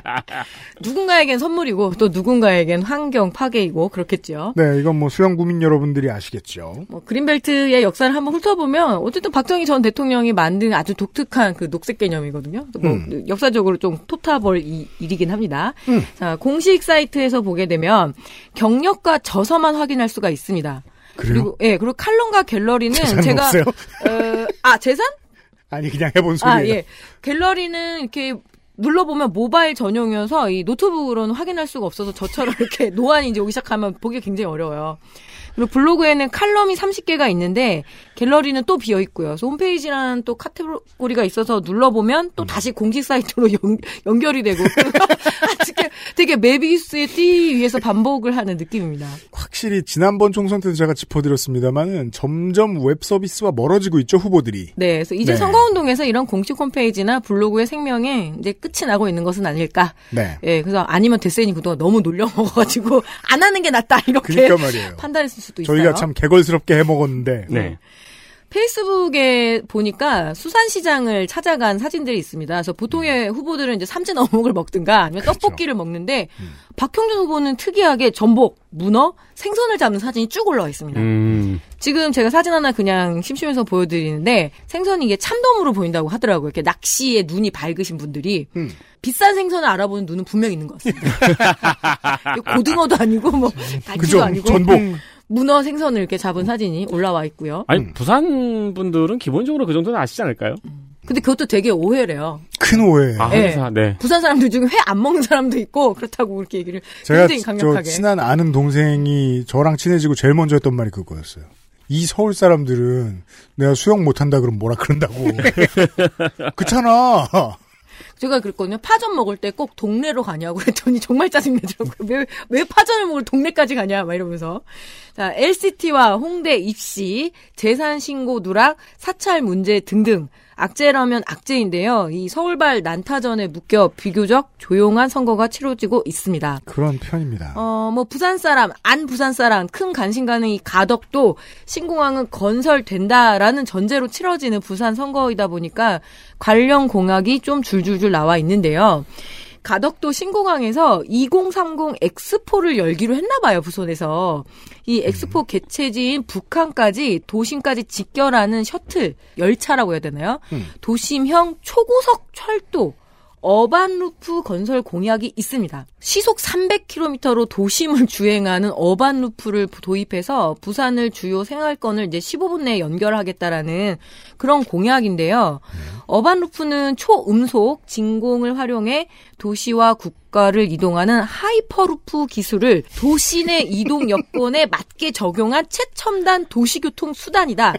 누군가에겐 선물이고 또 누군가에겐 환경 파괴이고 그렇겠죠. 네, 이건 뭐 수영 구민 여러분들이 아시겠죠. 뭐 그린벨트의 역사를 한번 훑어보면 어쨌든 박정희 전 대통령이 만든 아주 독특한 그 녹색 개념이거든요. 뭐 음. 역사적으로 좀 이- 일이긴 합니다. 음. 자 공식 사이트에서 보게 되면 경력과 저서만 확인할 수가 있습니다. 그래요? 리고 예, 그리고 칼럼과 갤러리는 제가 없어요? 어, 아 재산? 아니 그냥 해본 소리예요. 아 예, 갤러리는 이렇게 눌러보면 모바일 전용이어서 이 노트북으로는 확인할 수가 없어서 저처럼 이렇게 노안이 이제 오기 시작하면 보기 굉장히 어려워요. 그리고 블로그에는 칼럼이 30개가 있는데 갤러리는 또 비어 있고요. 그래서 홈페이지라는 또 카테고리가 있어서 눌러 보면 또 다시 공식 사이트로 연, 결이 되고 되게, 되게 뫼비우스의 띠 위에서 반복을 하는 느낌입니다. 확실히 지난번 총선 때도 제가 짚어드렸습니다만은 점점 웹 서비스와 멀어지고 있죠 후보들이. 네, 그래서 이제 네. 선거운동에서 이런 공식 홈페이지나 블로그의 생명에 이제 끝이 나고 있는 것은 아닐까. 네. 예, 그래서 아니면 데센이 그동안 너무 놀려 먹어가지고 안 하는 게 낫다 이렇게 그러니까 말이에요. 판 단했을 수도 있어요. 저희가 참 개걸스럽게 해먹었는데. 네. 페이스북에 보니까 수산시장을 찾아간 사진들이 있습니다. 그래서 보통의 후보들은 이제 삼진 어묵을 먹든가 아니면 그렇죠. 떡볶이를 먹는데 음. 박형준 후보는 특이하게 전복, 문어, 생선을 잡는 사진이 쭉 올라와 있습니다. 음. 지금 제가 사진 하나 그냥 심심해서 보여드리는데 생선이 이게 참돔으로 보인다고 하더라고요. 이렇게 낚시에 눈이 밝으신 분들이 음. 비싼 생선을 알아보는 눈은 분명 있는 것 같습니다. 고등어도 아니고 뭐 그죠. 아니고 전복. 음, 문어 생선을 이렇게 잡은 사진이 올라와 있고요. 아니 부산 분들은 기본적으로 그 정도는 아시지 않을까요? 근데 그것도 되게 오해래요. 큰 오해예요. 아, 네. 네. 부산 사람들 중에 회 안 먹는 사람도 있고 그렇다고 그렇게 얘기를 제가 굉장히 저 강력하게. 친한 아는 동생이 저랑 친해지고 제일 먼저 했던 말이 그거였어요. 이 서울 사람들은 내가 수영 못한다 그러면 뭐라 그런다고. 그렇잖아. 제가 그랬거든요. 파전 먹을 때 꼭 동네로 가냐고 그랬더니 정말 짜증내더라고요. 왜, 왜 파전을 먹을 동네까지 가냐, 막 이러면서. 자, LCT와 홍대 입시, 재산 신고 누락, 사찰 문제 등등. 악재라면 악재인데요. 이 서울발 난타전에 묶여 비교적 조용한 선거가 치러지고 있습니다. 그런 편입니다. 어, 뭐, 부산 사람, 안 부산 사람, 큰 관심 가는 이 가덕도 신공항은 건설된다라는 전제로 치러지는 부산 선거이다 보니까 관련 공약이 좀 줄줄줄 나와 있는데요. 가덕도 신공항에서 2030 엑스포를 열기로 했나 봐요, 부산에서. 이 엑스포 개최지인 북한까지 도심까지 직결하는 셔틀, 열차라고 해야 되나요? 음. 도심형 초고속 철도. urban loop 건설 공약이 있습니다. 시속 300km로 도심을 주행하는 urban loop를 도입해서 부산을 주요 생활권을 이제 15분 내에 연결하겠다라는 그런 공약인데요. urban loop는 초음속 진공을 활용해 도시와 국가를 이동하는 하이퍼루프 기술을 도시 내 이동 여건에 맞게 적용한 최첨단 도시교통 수단이다.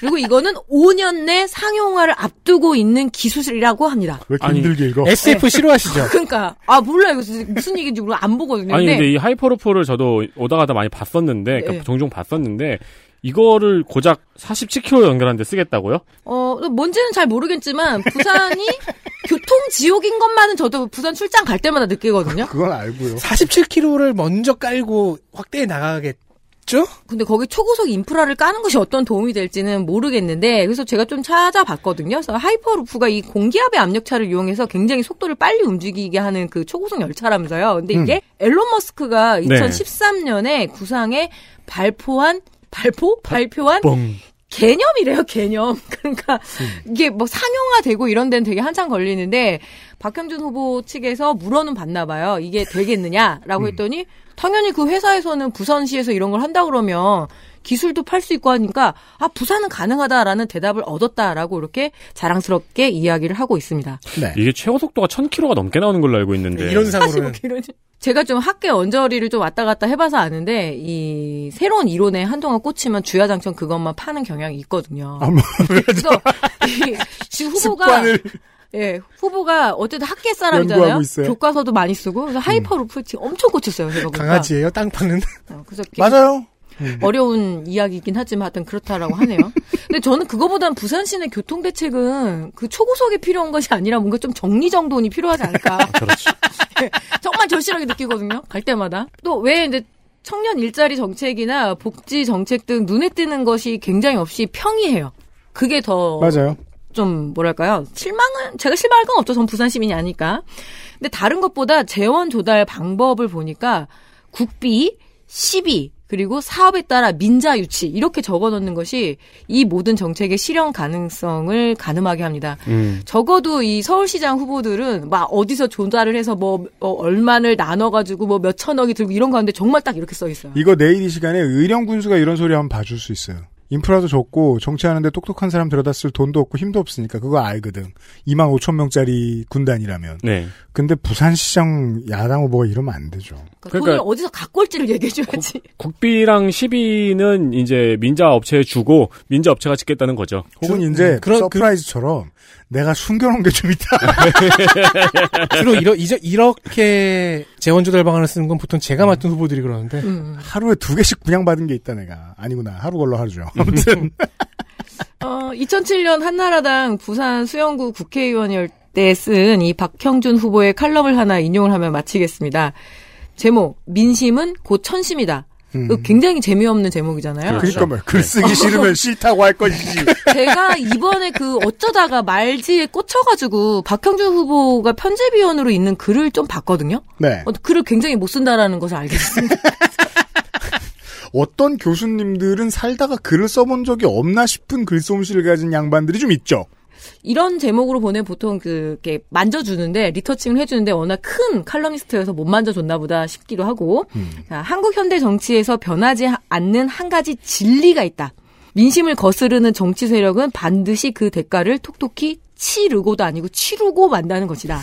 그리고 이거는 5년 내 상용화를 앞두고 있는 기술이라고 합니다. 왜 이렇게 아니, 힘들게 읽어? SF 싫어하시죠? 그러니까 아 몰라 이거 무슨 얘기인지 몰라 안 보거든요. 아니 근데 근데 이 hyperloop를 저도 오다 가다 많이 봤었는데 그러니까 네. 종종 봤었는데 이거를 고작 47km 연결하는데 쓰겠다고요? 어, 뭔지는 잘 모르겠지만, 부산이 교통 지옥인 것만은 저도 부산 출장 갈 때마다 느끼거든요. 그건 알고요. 47km를 먼저 깔고 확대해 나가겠죠? 근데 거기 초고속 인프라를 까는 것이 어떤 도움이 될지는 모르겠는데, 그래서 제가 좀 찾아봤거든요. 그래서 hyperloop가 이 공기압의 압력차를 이용해서 굉장히 속도를 빨리 움직이게 하는 그 초고속 열차라면서요. 근데 이게 일론 머스크가 네. 2013년에 구상에 발표한, 발표? 발표한 뻥. 개념이래요, 개념. 그러니까 이게 뭐 상용화되고 이런 데는 되게 한참 걸리는데 박형준 후보 측에서 물어는 봤나 봐요. 이게 되겠느냐라고 했더니 당연히 그 회사에서는 부산시에서 이런 걸 한다 그러면 기술도 팔 수 있고 하니까 아 부산은 가능하다라는 대답을 얻었다라고 이렇게 자랑스럽게 이야기를 하고 있습니다. 네. 이게 최고 속도가 1000km가 넘게 나오는 걸로 알고 있는데 이론상으로는 45km. 제가 좀 학계 언저리를 좀 왔다 갔다 해봐서 아는데 이 새로운 이론에 한동안 꽂히면 주야장천 그것만 파는 경향이 있거든요. 아, 뭐, 그래서 이 지금 후보가 예 후보가 어쨌든 학계 사람이잖아요. 음. 교과서도 많이 쓰고 그래서 하이퍼루프 지금 엄청 꽂혔어요. 제가 보니까. 강아지예요? 땅 파는? 어, 그래서 맞아요. 어려운 이야기이긴 하지만 하여튼 그렇다라고 하네요. 근데 저는 그거보단 부산 시내 교통 대책은 그 초고속이 필요한 것이 아니라 뭔가 좀 정리정돈이 필요하지 않을까. 그렇죠. 정말 절실하게 느끼거든요. 갈 때마다. 또 왜 이제 청년 일자리 정책이나 복지 정책 등 눈에 띄는 것이 굉장히 없이 평이해요. 그게 더 맞아요. 좀 뭐랄까요 실망은 제가 실망할 건 없죠 전 부산 시민이 아니까 근데 다른 것보다 재원 조달 방법을 보니까 국비 시비 그리고 사업에 따라 민자 유치 이렇게 적어 놓는 것이 이 모든 정책의 실현 가능성을 가늠하게 합니다. 음. 적어도 이 서울시장 후보들은 막 어디서 조달을 해서 뭐 어, 얼마를 나눠 가지고 뭐 몇 천억이 들고 이런 가운데 정말 딱 이렇게 써 있어요. 이거 내일 이 시간에 의령 군수가 이런 소리 한번 봐줄 수 있어요. 인프라도 적고 정치하는데 똑똑한 사람 데려다 쓸 돈도 없고 힘도 없으니까 그거 알거든. 2만 5천 명짜리 군 단위라면. 네. 근데 부산시장 야당 후보가 이러면 안 되죠. 그러니까 그러니까 돈을 어디서 갖고 올지를 얘기해줘야지. 국 비랑 시비는 이제 민자 업체에 주고 민자 업체가 짓겠다는 거죠. 혹은 주- 이제 음, 그런- surprise처럼 내가 숨겨놓은 게 좀 있다. 주로 이러, 이제 이렇게 재원 조달 방안을 쓰는 건 보통 제가 맡은 후보들이 그러는데 음. 하루에 두 개씩 분양받은 게 있다 내가. 아니구나. 하루 걸러 하루죠. 아무튼 어, 2007년 한나라당 부산 수영구 국회의원일 때 쓴 이 박형준 후보의 칼럼을 하나 인용을 하면 마치겠습니다. 제목 민심은 곧 천심이다. 음. 굉장히 재미없는 제목이잖아요. 그러니까 뭐글 쓰기 싫으면 싫다고 할 것이지. 제가 이번에 그 어쩌다가 말지에 꽂혀가지고 박형준 후보가 편집위원으로 있는 글을 좀 봤거든요. 네. 어, 글을 굉장히 못 쓴다라는 것을 알겠습니다. 어떤 교수님들은 살다가 글을 써본 적이 없나 싶은 글솜씨를 가진 양반들이 좀 있죠. 이런 제목으로 보내 보통 그, 이렇게 만져주는데, 리터칭을 해주는데 워낙 큰 칼럼니스트여서 못 만져줬나 보다 싶기도 하고, 자, 한국 현대 정치에서 변하지 하- 않는 한 가지 진리가 있다. 민심을 거스르는 정치 세력은 반드시 그 대가를 톡톡히 치르고도 아니고 치르고 만다는 것이다.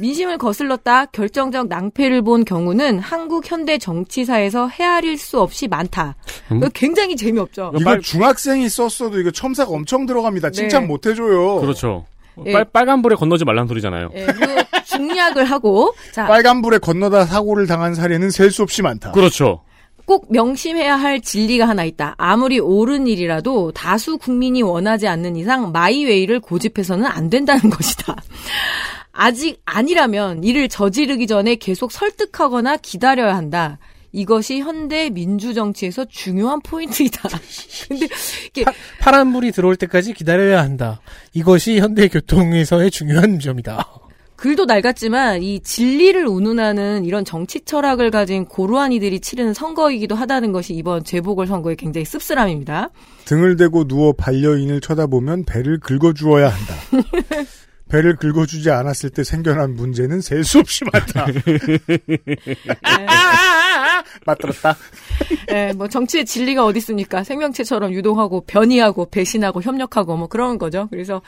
민심을 거슬렀다 결정적 낭패를 본 경우는 한국 현대 정치사에서 헤아릴 수 없이 많다. 음? 이거 굉장히 재미없죠. 이거 중학생이 썼어도 이거 첨삭 엄청 들어갑니다. 칭찬 네. 못 해줘요. 그렇죠. 예. 빨, 빨간불에 건너지 말란 소리잖아요. 예, 중략을 하고, 자, 빨간불에 건너다 사고를 당한 사례는 셀 수 없이 많다. 그렇죠. 꼭 명심해야 할 진리가 하나 있다. 아무리 옳은 일이라도 다수 국민이 원하지 않는 이상 마이웨이를 고집해서는 안 된다는 것이다. 아직 아니라면 이를 저지르기 전에 계속 설득하거나 기다려야 한다. 이것이 현대 민주 정치에서 중요한 포인트이다. 근데 이게 파란 불이 들어올 때까지 기다려야 한다. 이것이 현대 교통에서의 중요한 점이다. 글도 낡았지만 이 진리를 운운하는 이런 정치 철학을 가진 고루한 이들이 치르는 선거이기도 하다는 것이 이번 재보궐 선거의 굉장히 씁쓸함입니다. 등을 대고 누워 반려인을 쳐다보면 배를 긁어주어야 한다. 배를 긁어주지 않았을 때 생겨난 문제는 셀 수 없이 많다. 맞들었다. 예, 뭐 정치의 진리가 어디 있습니까? 생명체처럼 유동하고 변이하고 배신하고 협력하고 뭐 그런 거죠. 그래서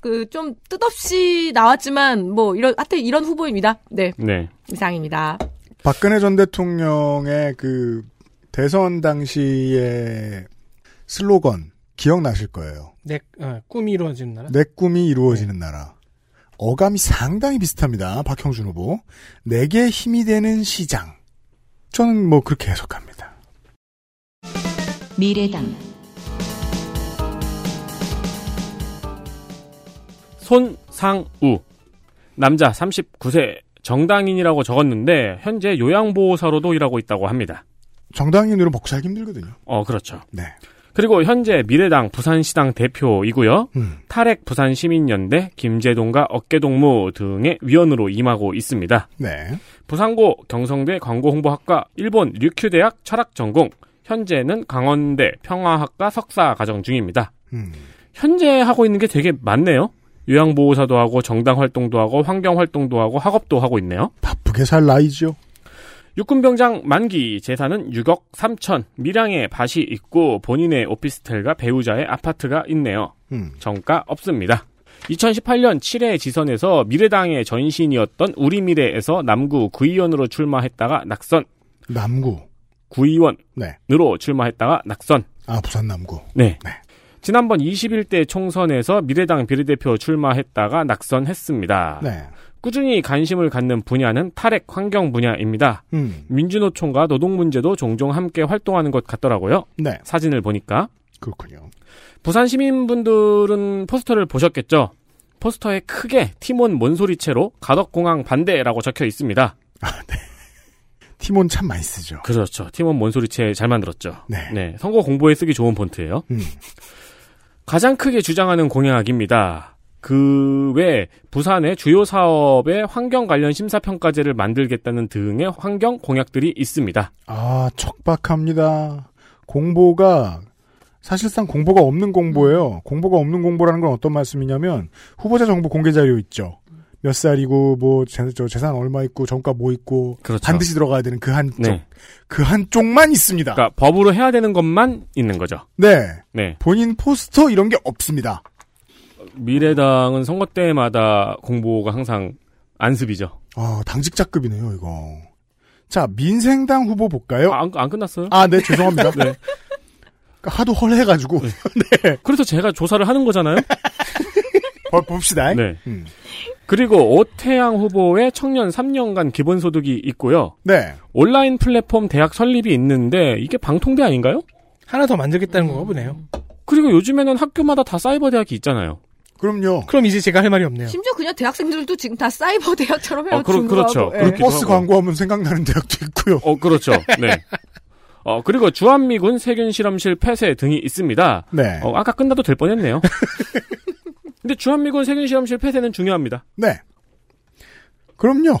그 좀 뜻없이 나왔지만 뭐 이런 하여튼 이런 후보입니다. 네. 네. 이상입니다. 박근혜 전 대통령의 그 대선 당시의 슬로건 기억나실 거예요. 내 어, 꿈이 이루어지는 나라. 내 꿈이 이루어지는 나라. 어감이 상당히 비슷합니다. 박형준 후보. 내게 힘이 되는 시장. 저는 뭐 그렇게 해석합니다. 미래당 손상우 남자 39세 정당인이라고 적었는데 현재 요양보호사로도 일하고 있다고 합니다. 정당인으로 먹고 살기 힘들거든요. 어 그렇죠. 네. 그리고 현재 미래당 부산시당 대표이고요. 음. 탈핵 부산시민연대 김재동과 어깨동무 등의 위원으로 임하고 있습니다. 네. 부산고 경성대 광고홍보학과 일본 류큐대학 철학전공 현재는 강원대 평화학과 석사 과정 중입니다. 음. 현재 하고 있는 게 되게 많네요. 요양보호사도 하고 정당 활동도 하고 환경 활동도 하고 학업도 하고 있네요. 바쁘게 살 나이죠. 육군병장 만기 재산은 6억 3천 밀양에 밭이 있고 본인의 오피스텔과 배우자의 아파트가 있네요. 음. 정가 없습니다. 2018년 7회 지선에서 미래당의 전신이었던 우리미래에서 남구 구의원으로 출마했다가 낙선. 남구. 구의원으로 네. 출마했다가 낙선. 아, 부산 남구. 네. 지난번 21대 총선에서 미래당 비례대표 출마했다가 낙선했습니다. 네. 꾸준히 관심을 갖는 분야는 탈핵 환경 분야입니다. 음. 민주노총과 노동 문제도 종종 함께 활동하는 것 같더라고요. 네. 사진을 보니까. 그렇군요. 부산 시민분들은 포스터를 보셨겠죠? 포스터에 크게 티몬 몬소리체로 가덕공항 반대라고 적혀 있습니다. 티몬 참 많이 쓰죠. 그렇죠. 티몬 몬소리체 잘 만들었죠. 네. 선거 공보에 쓰기 좋은 폰트예요. 음. 가장 크게 주장하는 공약입니다. 그 외 부산의 주요 사업의 환경 관련 심사평가제를 만들겠다는 등의 환경 공약들이 있습니다. 아, 척박합니다. 공보가 사실상 공보가 없는 공보예요. 공보가 없는 공보라는 건 어떤 말씀이냐면 후보자 정보 공개 자료 있죠. 몇 살이고 뭐 재, 저 재산 얼마 있고 정가 뭐 있고 그렇죠. 반드시 들어가야 되는 그 한쪽 네. 그 한쪽만 있습니다. 그러니까 법으로 해야 되는 것만 있는 거죠. 네. 네. 본인 포스터 이런 게 없습니다. 미래당은 선거 때마다 공보가 항상 안습이죠. 아, 당직자급이네요, 이거. 자, 민생당 후보 볼까요? 안, 안 끝났어요? 아, 네, 죄송합니다. 네. 하도 헐해가지고. 네. 그래서 제가 조사를 하는 거잖아요. 어, 봅시다. 네. 음. 그리고 오태양 후보의 청년 3년간 기본소득이 있고요. 네. 온라인 플랫폼 대학 설립이 있는데 이게 방통대 아닌가요? 하나 더 만들겠다는 건가 보네요. 그리고 요즘에는 학교마다 다 사이버 대학이 있잖아요. 그럼요. 그럼 이제 제가 할 말이 없네요. 심지어 그냥 대학생들도 지금 다 사이버 대학처럼 해요. 어, 그러- 그렇죠. 예. 그렇기도 버스 하고. 광고하면 생각나는 대학도 있고요. 어, 그렇죠. 네. 어, 그리고 주한미군 세균 실험실 폐쇄 등이 있습니다. 네. 어, 아까 끝나도 될 뻔했네요. 근데 주한미군 세균 실험실 폐쇄는 중요합니다. 네. 그럼요.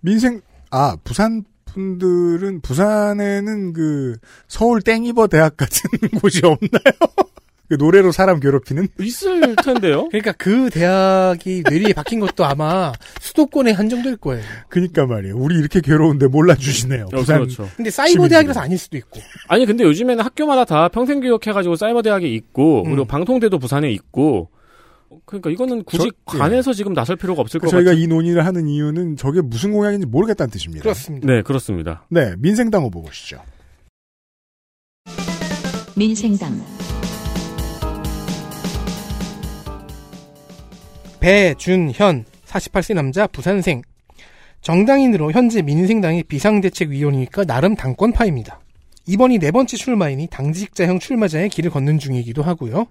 민생, 아, 부산 분들은, 부산에는 그, 서울 땡이버 대학 같은 곳이 없나요? 그 노래로 사람 괴롭히는? 있을 텐데요. 그러니까 그 대학이 뇌리에 박힌 것도 아마 수도권에 한정될 거예요. 그니까 말이에요. 우리 이렇게 괴로운데 몰라주시네요. 어. 그렇죠. 근데 사이버. 대학이라서 아닐 수도 있고. 아니 근데 요즘에는 학교마다 다 평생 교육해가지고 사이버 대학이 있고 음. 그리고 방통대도 부산에 있고 그러니까 이거는 굳이 저- 관에서 지금 나설 필요가 없을 것 저희가 같아요. 이 논의를 하는 이유는 저게 무슨 공약인지 모르겠다는 뜻입니다. 그렇습니다. 네 그렇습니다. 네, 민생당 후보 보시죠. 민생당 배준현 48세 남자 부산생 정당인으로 현재 민생당의 비상대책위원이니까 나름 당권파입니다. 이번이 네 번째 출마이니 당직자형 출마자의 길을 걷는 중이기도 하고요.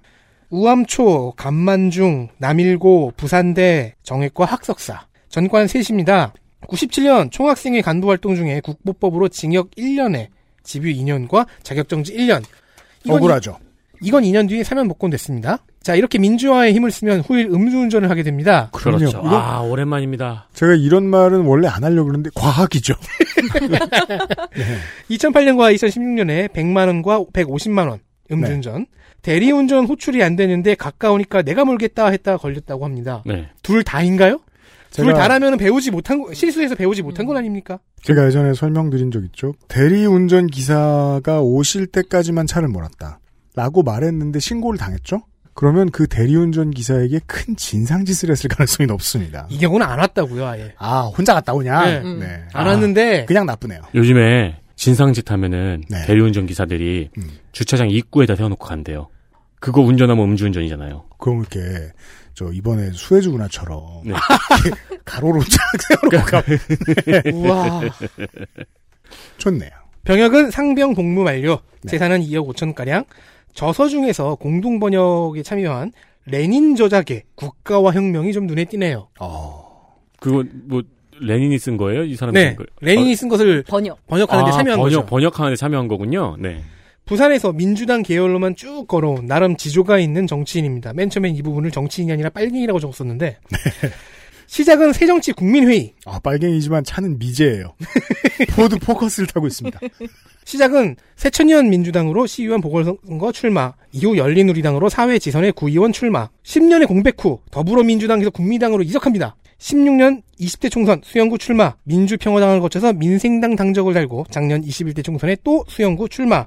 우암초, 감만중, 남일고, 부산대, 정액과 학석사 전관 셋입니다. 97년 총학생회 간부 활동 중에 국보법으로 징역 1년에 집유 2년과 자격정지 1년. 이건 억울하죠. 이건 2년 뒤에 사면 복권됐습니다. 자, 이렇게 민주화의 힘을 쓰면 후일 음주운전을 하게 됩니다. 그렇죠. 아 오랜만입니다. 제가 이런 말은 원래 안 하려고 그러는데, 과학이죠. 2008년과 2016년에 100만 원과 150만 원 음주운전. 대리운전 호출이 안 되는데 가까우니까 내가 몰겠다 했다가 걸렸다고 합니다. 네. 둘 다인가요? 둘 다라면 배우지 못한 거, 실수해서 배우지 못한 건 아닙니까? 제가 예전에 설명드린 적 있죠. 대리운전 기사가 오실 때까지만 차를 몰았다. 라고 말했는데 신고를 당했죠? 그러면 그 대리운전 기사에게 큰 진상짓을 했을 가능성이 높습니다. 이 경우는 안 왔다고요, 아예. 아, 혼자 갔다 오냐? 네. 네. 안 왔는데 그냥 나쁘네요. 요즘에 진상짓 하면은 네. 대리운전 기사들이 음. 주차장 입구에다 세워놓고 간대요. 그거 운전하면 음주운전이잖아요. 그럼 이렇게 저 이번에 수혜주 운하처럼 네. 가로로 쫙 세워놓고 가. 우와. 좋네요. 병역은 상병 복무 만료, 네. 재산은 2억 5천가량, 저서 중에서 공동 번역에 참여한 레닌 저작의 국가와 혁명이 좀 눈에 띄네요. 그거 뭐 레닌이 쓴 거예요? 이 사람이 네, 쓴 거예요? 레닌이 쓴 것을 번역. 번역하는 데 아, 참여한 번역, 거죠. 번역하는 데 참여한 거군요. 네. 부산에서 민주당 계열로만 쭉 걸어온 나름 지조가 있는 정치인입니다. 맨 처음엔 이 부분을 정치인이 아니라 빨갱이라고 적었었는데 시작은 새정치 국민회의. 아, 빨갱이지만 차는 미제예요. 포드 포커스를 타고 있습니다. 시작은 새천년 민주당으로 시의원 보궐선거 출마, 이후 열린우리당으로 사회 지선의 구의원 출마, 10년의 공백 후 더불어민주당에서 국민당으로 이적합니다. 16년 20대 총선 수영구 출마, 민주평화당을 거쳐서 민생당 당적을 달고 작년 21대 총선에 또 수영구 출마.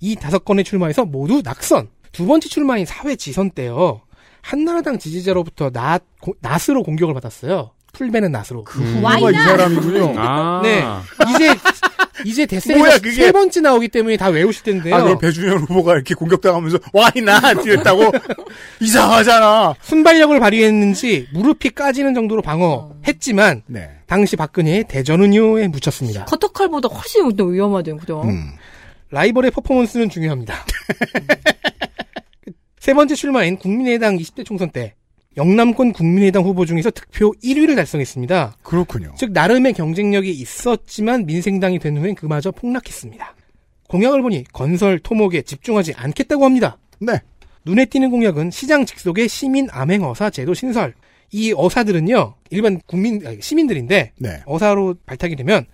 이 다섯 건의 출마에서 모두 낙선. 두 번째 출마인 사회 지선 때요. 한나라당 지지자로부터 낫, 고- 낫으로 공격을 받았어요. 풀베는 낫으로. 그 후보가 이 사람이군요. 아. 네. 이제 이제 그게? 세 번째 나오기 때문에 다 외우실 텐데요. 아, 그럼 배준현 후보가 이렇게 공격당하면서 와이나 이랬다고 이상하잖아. 순발력을 발휘했는지 무릎이 까지는 정도로 방어했지만 네. 당시 박근혜의 대전운요에 묻혔습니다. 커터칼보다 훨씬 더 위험하대요, 그죠? 음. 라이벌의 퍼포먼스는 중요합니다. 세 번째 출마인 국민의당 20대 총선 때 영남권 국민의당 후보 중에서 득표 1위를 달성했습니다. 그렇군요. 즉 나름의 경쟁력이 있었지만 민생당이 된 후엔 그마저 폭락했습니다. 공약을 보니 건설 토목에 집중하지 않겠다고 합니다. 네. 눈에 띄는 공약은 시장 직속의 시민 암행 어사 제도 신설. 이 어사들은요 일반 국민 아니, 시민들인데 네. 어사로 발탁이 되면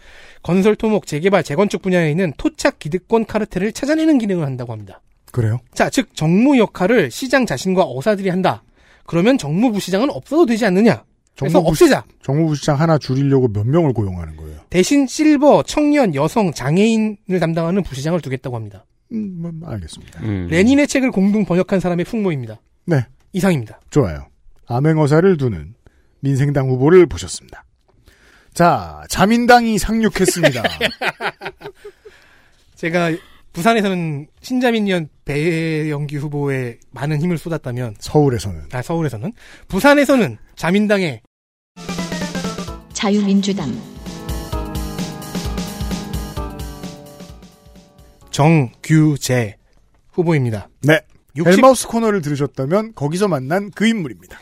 건설 토목 재개발 재건축 분야에 있는 토착 기득권 카르텔을 찾아내는 기능을 한다고 합니다. 그래요? 자, 즉 정무 역할을 시장 자신과 어사들이 한다. 그러면 정무부 시장은 없어도 되지 않느냐? 그래서 정무부 없애자. 정무부 시장 하나 줄이려고 몇 명을 고용하는 거예요. 대신 실버, 청년, 여성, 장애인을 담당하는 부시장을 두겠다고 합니다. 음, 뭐, 알겠습니다. 음. 레닌의 책을 공동 번역한 사람의 풍모입니다. 네. 이상입니다. 좋아요. 암행어사를 두는 민생당 후보를 보셨습니다. 자, 자민당이 상륙했습니다. 제가 부산에서는 신자민련 배영기 후보에 많은 힘을 쏟았다면 서울에서는 아 서울에서는 부산에서는 자민당의 자유민주당 정규재 후보입니다. 네. 60 헬마우스 코너를 들으셨다면 거기서 만난 그 인물입니다.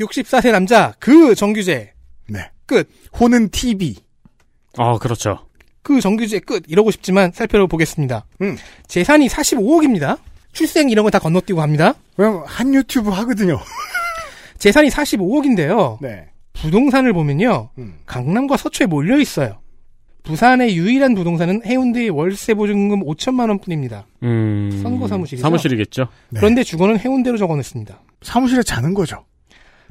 64세 남자 그 정규재 네. 끝. 호는 TV. 아, 그렇죠. 그 정규재 끝 이러고 싶지만 살펴보겠습니다. 음. 재산이 45억입니다. 출생 이런 거 다 건너뛰고 합니다. 왜냐면 한 유튜브 하거든요. 재산이 45억인데요. 네. 부동산을 보면요. 음. 강남과 서초에 몰려 있어요. 부산의 유일한 부동산은 해운대의 월세 보증금 5천만 원뿐입니다. 음. 선거 사무실이죠? 사무실이겠죠. 네. 그런데 주거는 해운대로 적어냈습니다. 사무실에 자는 거죠.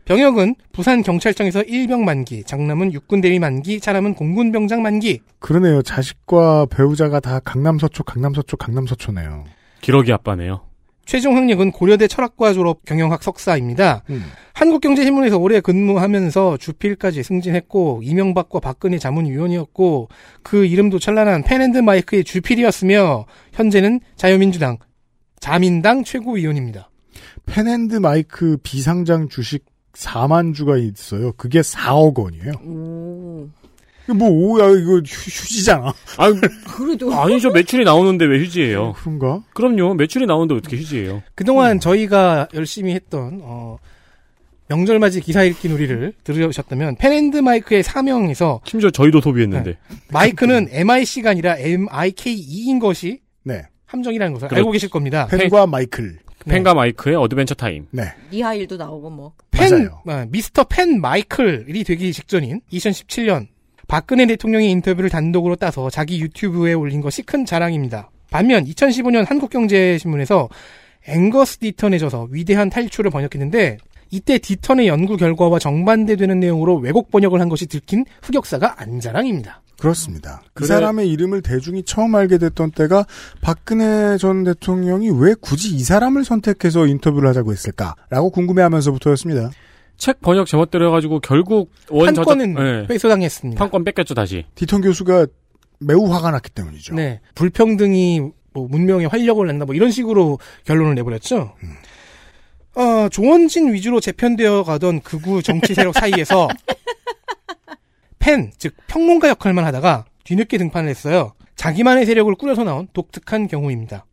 병역은 부산 경찰청에서 일병 만기, 장남은 육군 대위 만기, 차남은 공군 병장 만기. 그러네요. 자식과 배우자가 다 강남 서초, 강남 서초, 강남 서초네요. 기러기 아빠네요. 최종 학력은 고려대 철학과 졸업 경영학 석사입니다. 음. 한국경제신문에서 오래 근무하면서 주필까지 승진했고 이명박과 박근혜 자문위원이었고 그 이름도 찬란한 펜앤드 마이크의 주필이었으며 현재는 자유민주당 자민당 최고위원입니다. 펜앤드 마이크 비상장 주식 4만 주가 있어요. 그게 4억 원이에요. 오. 뭐 오야 이거 휴, 휴지잖아. 아, 그래도. 아니죠. 매출이 나오는데 왜 휴지예요? 그런가? 그럼요. 매출이 나오는데 어떻게 휴지예요? 그동안 저희가 열심히 했던 어, 명절 맞이 기사 읽기 놀이를 들으셨다면 펜앤드 마이크의 사명에서 심지어 저희도 소비했는데. 마이크는 MIC가 아니라 MIKE인 것이 네. 함정이라는 것을 그렇- 알고 계실 겁니다. 펜과 마이클. 네. 펜과 마이크의 어드벤처 타임. 네. 니하일도 나오고 뭐. 펜, 맞아요. 아, 미스터 펜 마이클이 되기 직전인 2017년 박근혜 대통령의 인터뷰를 단독으로 따서 자기 유튜브에 올린 것이 큰 자랑입니다. 반면 2015년 한국경제신문에서 앵거스 디턴의 저서 위대한 탈출을 번역했는데 이때 디턴의 연구 결과와 정반대되는 내용으로 왜곡 번역을 한 것이 들킨 흑역사가 안자랑입니다. 그렇습니다. 그 그래- 사람의 이름을 대중이 처음 알게 됐던 때가 박근혜 전 대통령이 왜 굳이 이 사람을 선택해서 인터뷰를 하자고 했을까라고 궁금해하면서부터였습니다. 책 번역 제멋대로 해가지고 결국 원한 저작- 네. 회수당했습니다. 판권 뺏겼죠 다시. 디턴 교수가 매우 화가 났기 때문이죠. 네. 불평등이 뭐 문명의 활력을 낸다 뭐 이런 식으로 결론을 내버렸죠. 어, 조원진 위주로 재편되어 가던 극우 정치 세력 사이에서 팬, 즉 평론가 역할만 하다가 뒤늦게 등판을 했어요. 자기만의 세력을 꾸려서 나온 독특한 경우입니다.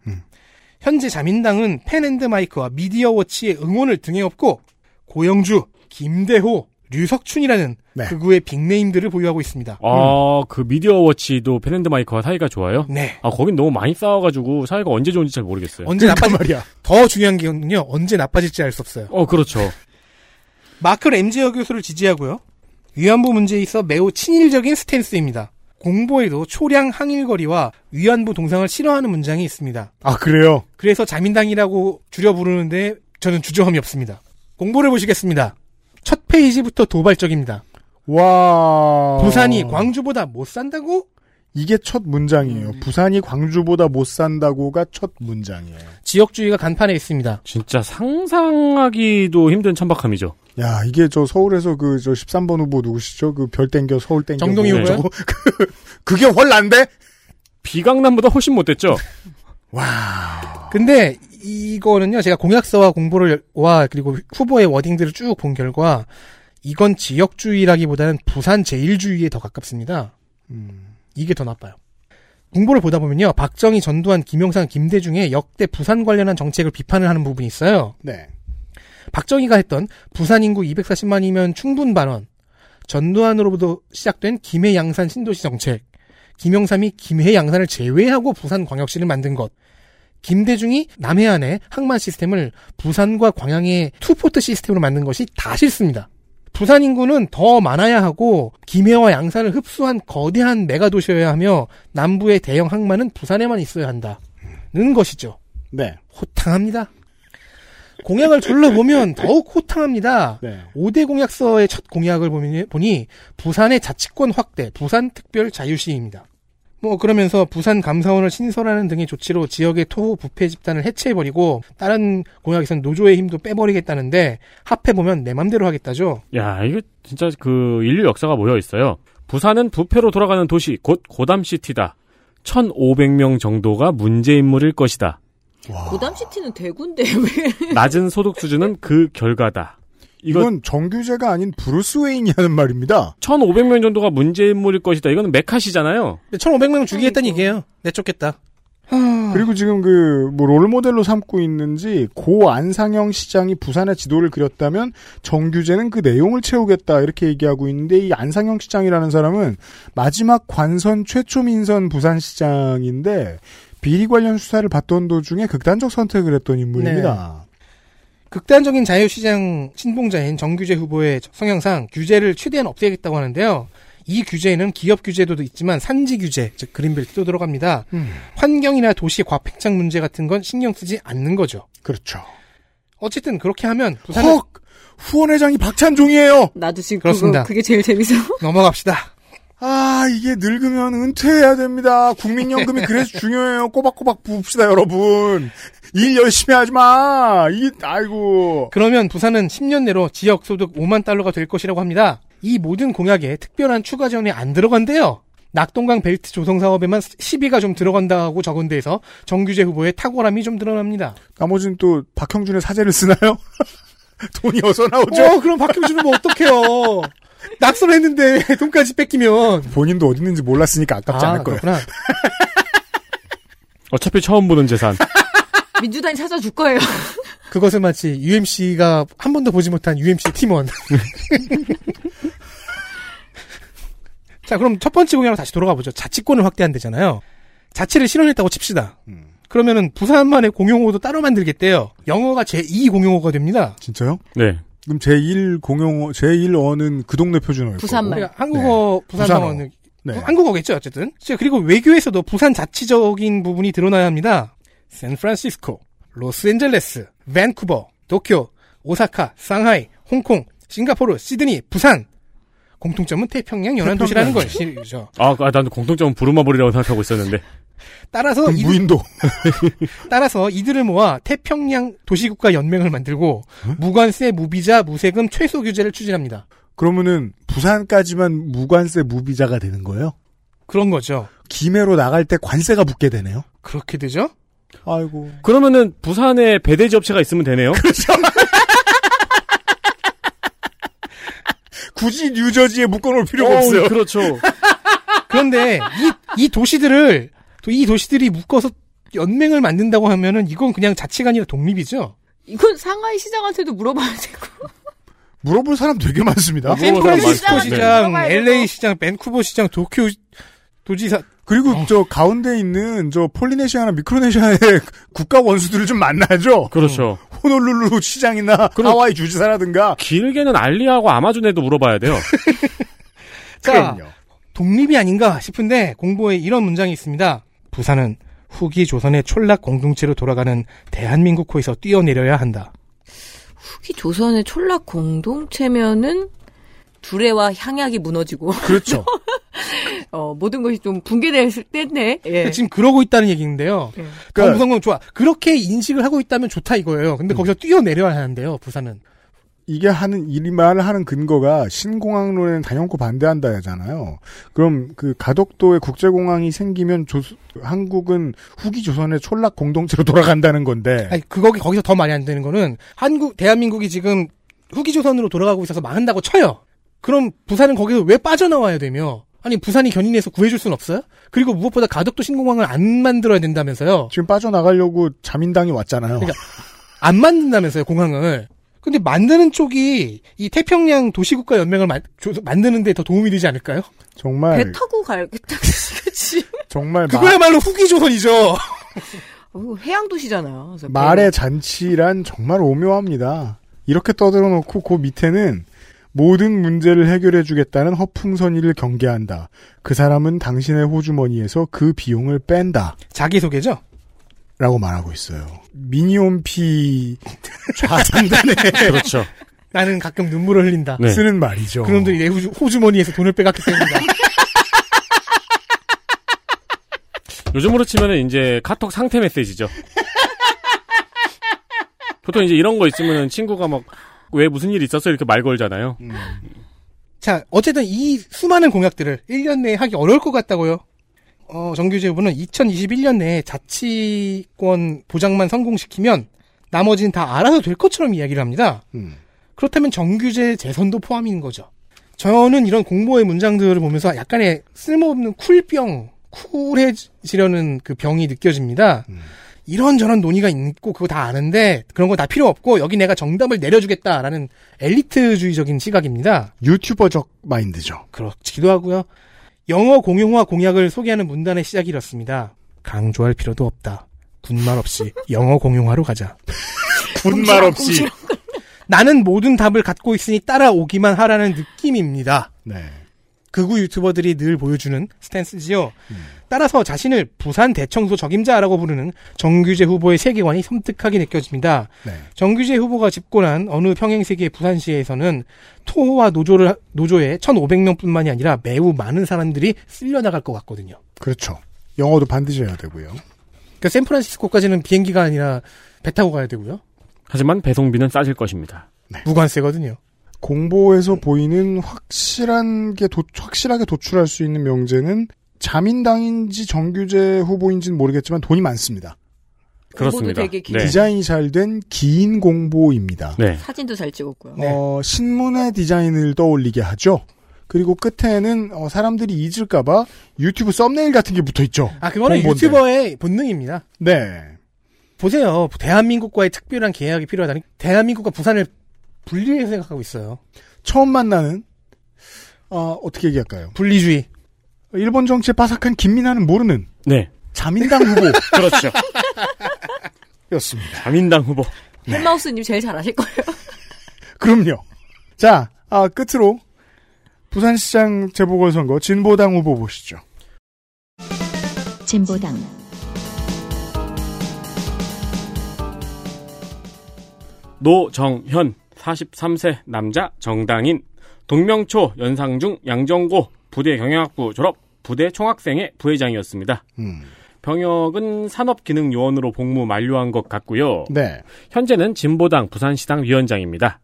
현재 자민당은 펜앤드마이크와 미디어워치의 응원을 등에 업고 고영주, 김대호, 류석춘이라는 극우의 big name들을 보유하고 있습니다. 아, 그 미디어 워치도 펜앤드마이크와 사이가 좋아요? 네. 아, 거긴 너무 많이 싸워가지고 사이가 언제 좋은지 잘 모르겠어요. 언제 나빠질 더 중요한 게는요. 언제 나빠질지 알 수 없어요. 어, 그렇죠. 마크 램지어 교수를 지지하고요. 위안부 문제에 있어 매우 친일적인 stance입니다. 공보에도 초량 항일거리와 위안부 동상을 싫어하는 문장이 있습니다. 아 그래요? 그래서 자민당이라고 줄여 부르는데 저는 주저함이 없습니다. 공보를 보시겠습니다. 첫 페이지부터 도발적입니다. 와. 부산이 광주보다 못 산다고? 이게 첫 문장이에요. 부산이 광주보다 못 산다고가 첫 문장이에요. 지역주의가 간판에 있습니다. 진짜 상상하기도 힘든 천박함이죠. 야, 이게 저 서울에서 그 저 13번 후보 누구시죠? 그 별 땡겨 서울 땡겨. 정동희 뭐 후보요? 저거 그, 그게 헐난데? 비강남보다 훨씬 못됐죠? 근데 이거는요, 제가 공약서와 공보를, 와, 그리고 후보의 워딩들을 쭉 본 결과, 이건 지역주의라기보다는 부산 제일주의에 더 가깝습니다. 이게 더 나빠요. 공보를 보다 보면요, 박정희, 전두환, 김영삼, 김대중의 역대 부산 관련한 정책을 비판을 하는 부분이 있어요. 네. 박정희가 했던 부산 인구 240만이면 충분 발언, 전두환으로부터 시작된 김해 양산 신도시 정책, 김영삼이 김해 양산을 제외하고 부산 광역시를 만든 것, 김대중이 남해안의 항만 시스템을 부산과 광양의 two-port 시스템으로 만든 것이 다 싫습니다. 부산 인구는 더 많아야 하고 김해와 양산을 흡수한 거대한 mega도시여야 하며 남부의 대형 항만은 부산에만 있어야 한다는 것이죠. 네. 호탕합니다. 공약을 둘러보면 더욱 호탕합니다. 네. 5대 공약서의 첫 공약을 보니, 보니 부산의 자치권 확대, 부산 특별 자유시입니다. 뭐 그러면서 부산 감사원을 신설하는 등의 조치로 지역의 토호 부패 집단을 해체해버리고 다른 공약에서는 노조의 힘도 빼버리겠다는데 합해보면 내 맘대로 하겠다죠. 야, 이거 진짜 그 인류 역사가 모여 있어요. 부산은 부패로 돌아가는 도시, 곧 고담시티다. 1,500명 정도가 문제 인물일 것이다. 고담시티는 대구인데 왜? 낮은 소득 수준은 그 결과다. 이거 이건 정규재가 아닌 브루스 웨인이 하는 말입니다. 1,500명 정도가 문제 인물일 것이다. 이거는 매카시잖아요. 1,500명 죽이겠다는 얘기예요. 내쫓겠다. 그리고 지금 그 뭐 롤모델로 삼고 있는지 고 안상영 시장이 부산의 지도를 그렸다면 정규재는 그 내용을 채우겠다 이렇게 얘기하고 있는데 이 안상영 시장이라는 사람은 마지막 관선 최초 민선 부산시장인데 비리 관련 수사를 받던 도중에 극단적 선택을 했던 인물입니다. 극단적인 자유시장 신봉자인 정규제 후보의 성향상 규제를 최대한 없애겠다고 하는데요. 이 규제에는 기업 규제도 있지만 산지 규제, 즉 그린벨트도 들어갑니다. 환경이나 도시 과팽창 문제 같은 건 신경 쓰지 않는 거죠. 그렇죠. 어쨌든 그렇게 하면 부산은 헉! 후원회장이 박찬종이에요. 나도 지금 그렇습니다. 그거, 그게 제일 재밌어. 넘어갑시다. 아 이게 늙으면 은퇴해야 됩니다. 국민연금이 그래서 중요해요. 꼬박꼬박 부읍시다 여러분. 일 열심히 하지 마. 이 아이고. 그러면 부산은 10년 내로 지역 소득 5만 달러가 될 것이라고 합니다. 이 모든 공약에 특별한 추가 지원이 안 들어간대요. 낙동강 벨트 조성 사업에만 시비가 좀 들어간다고 적은 데에서 정규제 후보의 탁월함이 좀 드러납니다. 나머지는 또 박형준의 사제를 쓰나요? 돈이 어서 나오죠. 어, 그럼 박형준은 뭐 어떡해요. 낙선했는데 돈까지 뺏기면. 본인도 어디 있는지 몰랐으니까 아깝지 아, 않을 거예요. 그렇구나. 어차피 처음 보는 재산. 민주당이 찾아줄 거예요. 그것은 마치 UMC가 한 번도 보지 못한 UMC 팀원. 자, 그럼 첫 번째 공약으로 다시 돌아가 보죠. 자치권을 확대한대잖아요. 자치를 실현했다고 칩시다. 그러면은 부산만의 공용어도 따로 만들겠대요. 영어가 제2 공용어가 됩니다. 진짜요? 네. 그럼 제1 공용어, 제1어는 그 동네 표준어일 부산말. 그러니까 한국어, 부산 부산어. 상어는 네. 한국어겠죠, 어쨌든. 자, 그리고 외교에서도 부산 자치적인 부분이 드러나야 합니다. 샌프란시스코, 로스앤젤레스, 밴쿠버, 도쿄, 오사카, 상하이, 홍콩, 싱가포르, 시드니, 부산. 공통점은 태평양 연안 도시라는 것이죠. 아, 아, 난 공통점은 부루마블이라고 생각하고 있었는데. 따라서 이 무인도. 따라서 이들을 모아 태평양 도시국가 연맹을 만들고 무관세, 무비자, 무세금 최소 규제를 추진합니다. 그러면은 부산까지만 무관세 무비자가 되는 거예요? 그런 거죠. 김해로 나갈 때 관세가 붙게 되네요. 그렇게 되죠? 아이고. 그러면은 부산에 배대지 업체가 있으면 되네요. 그렇죠. 굳이 뉴저지에 묶어놓을 필요가 어, 없어요. 그렇죠. 그런데 이, 이 도시들을 또 이 도시들이 묶어서 연맹을 만든다고 하면은 이건 그냥 자치가 아니라 독립이죠. 이건 상하이 시장한테도 물어봐야 되고. 물어볼 사람 되게 많습니다. 샌프란시스코 많죠. 시장, 되고. LA 시장, 밴쿠버 시장, 도쿄 도지사 그리고 저 가운데 있는 저 폴리네시아나 미크로네시아의 국가 원수들을 좀 만나죠. 그렇죠. 호놀룰루 시장이나 하와이 주지사라든가. 길게는 알리하고 아마존에도 물어봐야 돼요. 자, 독립이 아닌가 싶은데 공보에 이런 문장이 있습니다. 부산은 후기 조선의 촌락 공동체로 돌아가는 대한민국 호에서 뛰어내려야 한다. 후기 조선의 촌락 공동체면은 두레와 향약이 무너지고. 그렇죠. 어, 모든 것이 좀 붕괴될 때인데. 예. 지금 그러고 있다는 얘기인데요. 예. 그러니까 부산군 좋아. 그렇게 인식을 하고 있다면 좋다 이거예요. 근데 거기서 뛰어내려야 하는데요. 부산은. 이게 하는 이 말을 하는 근거가 신공항론에는 단연코 반대한다잖아요. 그럼 그 가덕도에 국제공항이 생기면 조, 한국은 후기 조선의 촌락 공동체로 돌아간다는 건데. 아니 그거 거기서 더 말이 안 되는 거는 한국 대한민국이 지금 후기 조선으로 돌아가고 있어서 망한다고 쳐요. 그럼 부산은 거기서 왜 빠져나와야 되며? 아니 부산이 견인해서 구해줄 수는 없어요? 그리고 무엇보다 가덕도 신공항을 안 만들어야 된다면서요? 지금 빠져나가려고 자민당이 왔잖아요. 그러니까 안 만든다면서요 공항을. 근데 만드는 쪽이 이 태평양 도시국가 연맹을 만, 조- 만드는데 더 도움이 되지 않을까요? 정말 배 타고 갈겠다. 그치. 정말 마- 그거야말로 후기 조선이죠. 어, 해양 도시잖아요. 그래서 말의 잔치란 정말 오묘합니다. 이렇게 떠들어 놓고 그 밑에는 모든 문제를 해결해 주겠다는 허풍선이를 경계한다. 그 사람은 당신의 호주머니에서 그 비용을 뺀다. 자기소개죠? 라고 말하고 있어요. 미니홈피 좌상단에 그렇죠. 나는 가끔 눈물을 흘린다. 네. 쓰는 말이죠. 그놈들이 내 호주, 호주머니에서 돈을 빼갔기 때문이다. 요즘으로 치면은 이제 카톡 상태 메시지죠. 보통 이제 이런 거 있으면은 친구가 막 왜 무슨 일 있었어 이렇게 말 걸잖아요. 자, 어쨌든 이 수많은 공약들을 1년 내에 하기 어려울 것 같다고요. 어, 정규재 후보는 2021년 내에 자치권 보장만 성공시키면 나머지는 다 알아서 될 것처럼 이야기를 합니다. 음. 그렇다면 정규재 재선도 포함인 거죠. 저는 이런 공보의 문장들을 보면서 약간의 쓸모없는 쿨병, 쿨해지려는 그 병이 느껴집니다. 이런저런 논의가 있고 그거 다 아는데 그런 거 다 필요 없고 여기 내가 정답을 내려주겠다라는 엘리트주의적인 시각입니다. 유튜버적 마인드죠. 그렇기도 하고요. 영어 공용화 공약을 소개하는 문단의 시작이 이렇습니다. 강조할 필요도 없다. 군말 없이 영어 공용화로 가자. 군말 없이. 나는 모든 답을 갖고 있으니 따라오기만 하라는 느낌입니다. 네. 극우 유튜버들이 늘 보여주는 스탠스지요. 따라서 자신을 부산 대청소 적임자라고 부르는 정규재 후보의 세계관이 섬뜩하게 느껴집니다. 네. 정규재 후보가 집권한 어느 평행세계 부산시에서는 토호와 노조를 노조에 1,500명 뿐만이 아니라 매우 많은 사람들이 쓸려 나갈 것 같거든요. 그렇죠. 영어도 반드시 해야 되고요. 그러니까 샌프란시스코까지는 비행기가 아니라 배 타고 가야 되고요. 하지만 배송비는 싸질 것입니다. 무관세거든요. 공보에서 보이는 확실한 게 도, 확실하게 도출할 수 있는 명제는 자민당인지 정규재 후보인지는 모르겠지만 돈이 많습니다. 그렇습니다. 되게 긴- 네. 디자인이 잘 된 긴 공보입니다. 네. 사진도 잘 찍었고요. 어, 신문의 디자인을 떠올리게 하죠. 그리고 끝에는 어, 사람들이 잊을까봐 유튜브 썸네일 같은 게 붙어 있죠. 아, 그거는 공보인데. 유튜버의 본능입니다. 네. 보세요. 대한민국과의 특별한 계약이 필요하다니 대한민국과 부산을 분리해서 생각하고 있어요. 처음 만나는 어, 어떻게 얘기할까요? 분리주의. 일본 정치의 빠삭한 김민아는 모르는 네. 자민당 후보 그렇죠. 였습니다. 자민당 후보. 헬마우스님 제일 잘 아실 거예요. 그럼요. 자, 아, 끝으로 부산시장 재보궐선거 진보당 후보 보시죠. 진보당 노정현 43세 남자 정당인 동명초 연상중 양정고 부대 경영학부 졸업 부대 총학생회 부회장이었습니다. 음. 병역은 산업기능요원으로 복무 만료한 것 같고요. 네. 현재는 진보당 부산시당 위원장입니다.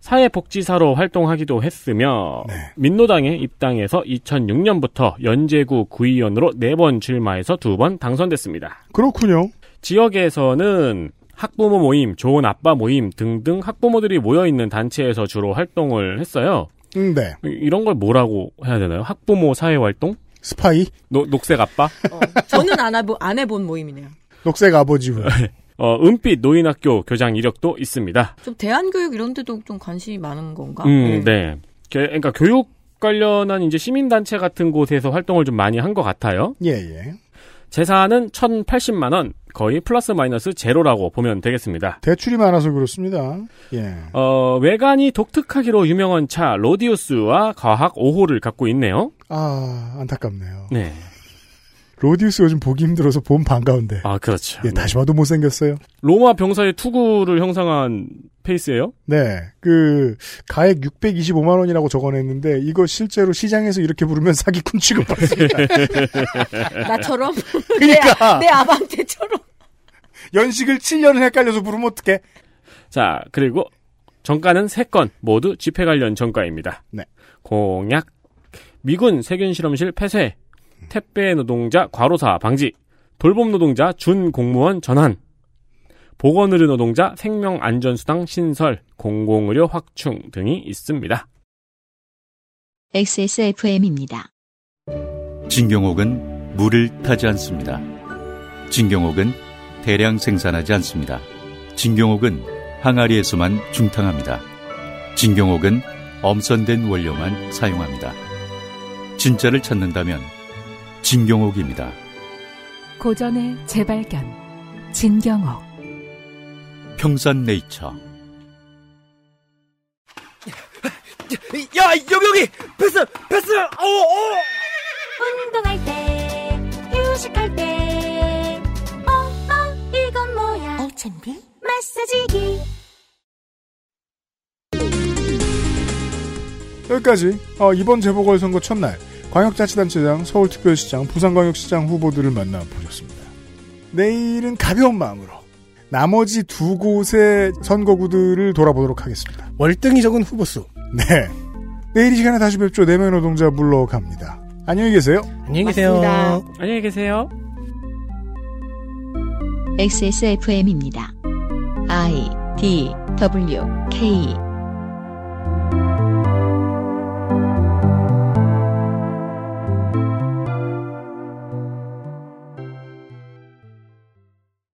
사회복지사로 활동하기도 했으며 민노당에 입당해서 2006년부터 연제구 구의원으로 4번 출마해서 2번 당선됐습니다. 그렇군요. 지역에서는 학부모 모임, 좋은 아빠 모임 등등 학부모들이 모여 있는 단체에서 주로 활동을 했어요. 음, 네. 이- 이런 걸 뭐라고 해야 되나요? 학부모 사회 활동? 스파이? 노, 녹색 아빠? 저는 안, 해보, 안 해본 모임이네요. 녹색 아버지 후. 어, 은빛 노인학교 교장 이력도 있습니다. 좀 대한교육 이런 데도 좀 관심이 많은 건가? 음, 네. 게- 그러니까 교육 관련한 이제 시민단체 같은 곳에서 활동을 좀 많이 한 것 같아요. 예, 예. 재산은 1,080만 원, 거의 플러스 마이너스 제로라고 보면 되겠습니다. 대출이 많아서 그렇습니다. 예. 어, 외관이 독특하기로 유명한 차 로디우스와 과학 5호를 갖고 있네요. 아, 안타깝네요. 네. 로디우스 요즘 보기 힘들어서 좀 반가운데. 아, 그렇죠. 예, 다시 봐도 못생겼어요. 로마 병사의 투구를 형상한 face예요? 네. 그, 가액 625만 원이라고 적어냈는데, 이거 실제로 시장에서 이렇게 부르면 사기꾼 취급받습니다. 나처럼? 그러니까. 내, 내 아반떼처럼. 연식을 7년을 헷갈려서 부르면 어떡해? 자, 그리고 전과는 3건 모두 집회 관련 전과입니다. 네. 공약, 미군 세균 실험실 폐쇄, 택배 노동자 과로사 방지, 돌봄 노동자 준 공무원 전환, 보건의료 노동자 생명안전수당 신설, 공공의료 확충 등이 있습니다. XSFM입니다. 진경옥은 물을 타지 않습니다. 진경옥은 대량 생산하지 않습니다. 진경옥은 항아리에서만 중탕합니다. 진경옥은 엄선된 원료만 사용합니다. 진짜를 찾는다면 진경옥입니다. 고전의 재발견. 진경옥. 평산네이처 야 여기 여기 패스 패스 어 어. 운동할 때 휴식할 때 어, 어, 이건 뭐야 H&B 마사지기 여기까지, 어, 이번 재보궐선거 첫날, 광역자치단체장, 서울특별시장, 부산광역시장 후보들을 만나보셨습니다. 내일은 가벼운 마음으로, 나머지 두 곳의 선거구들을 돌아보도록 하겠습니다. 월등히 적은 후보수. 네. 내일 이 시간에 다시 뵙죠. 내면 노동자 물러갑니다. 안녕히 계세요. 안녕히 계세요. 안녕히 계세요. XSFM입니다. I D W K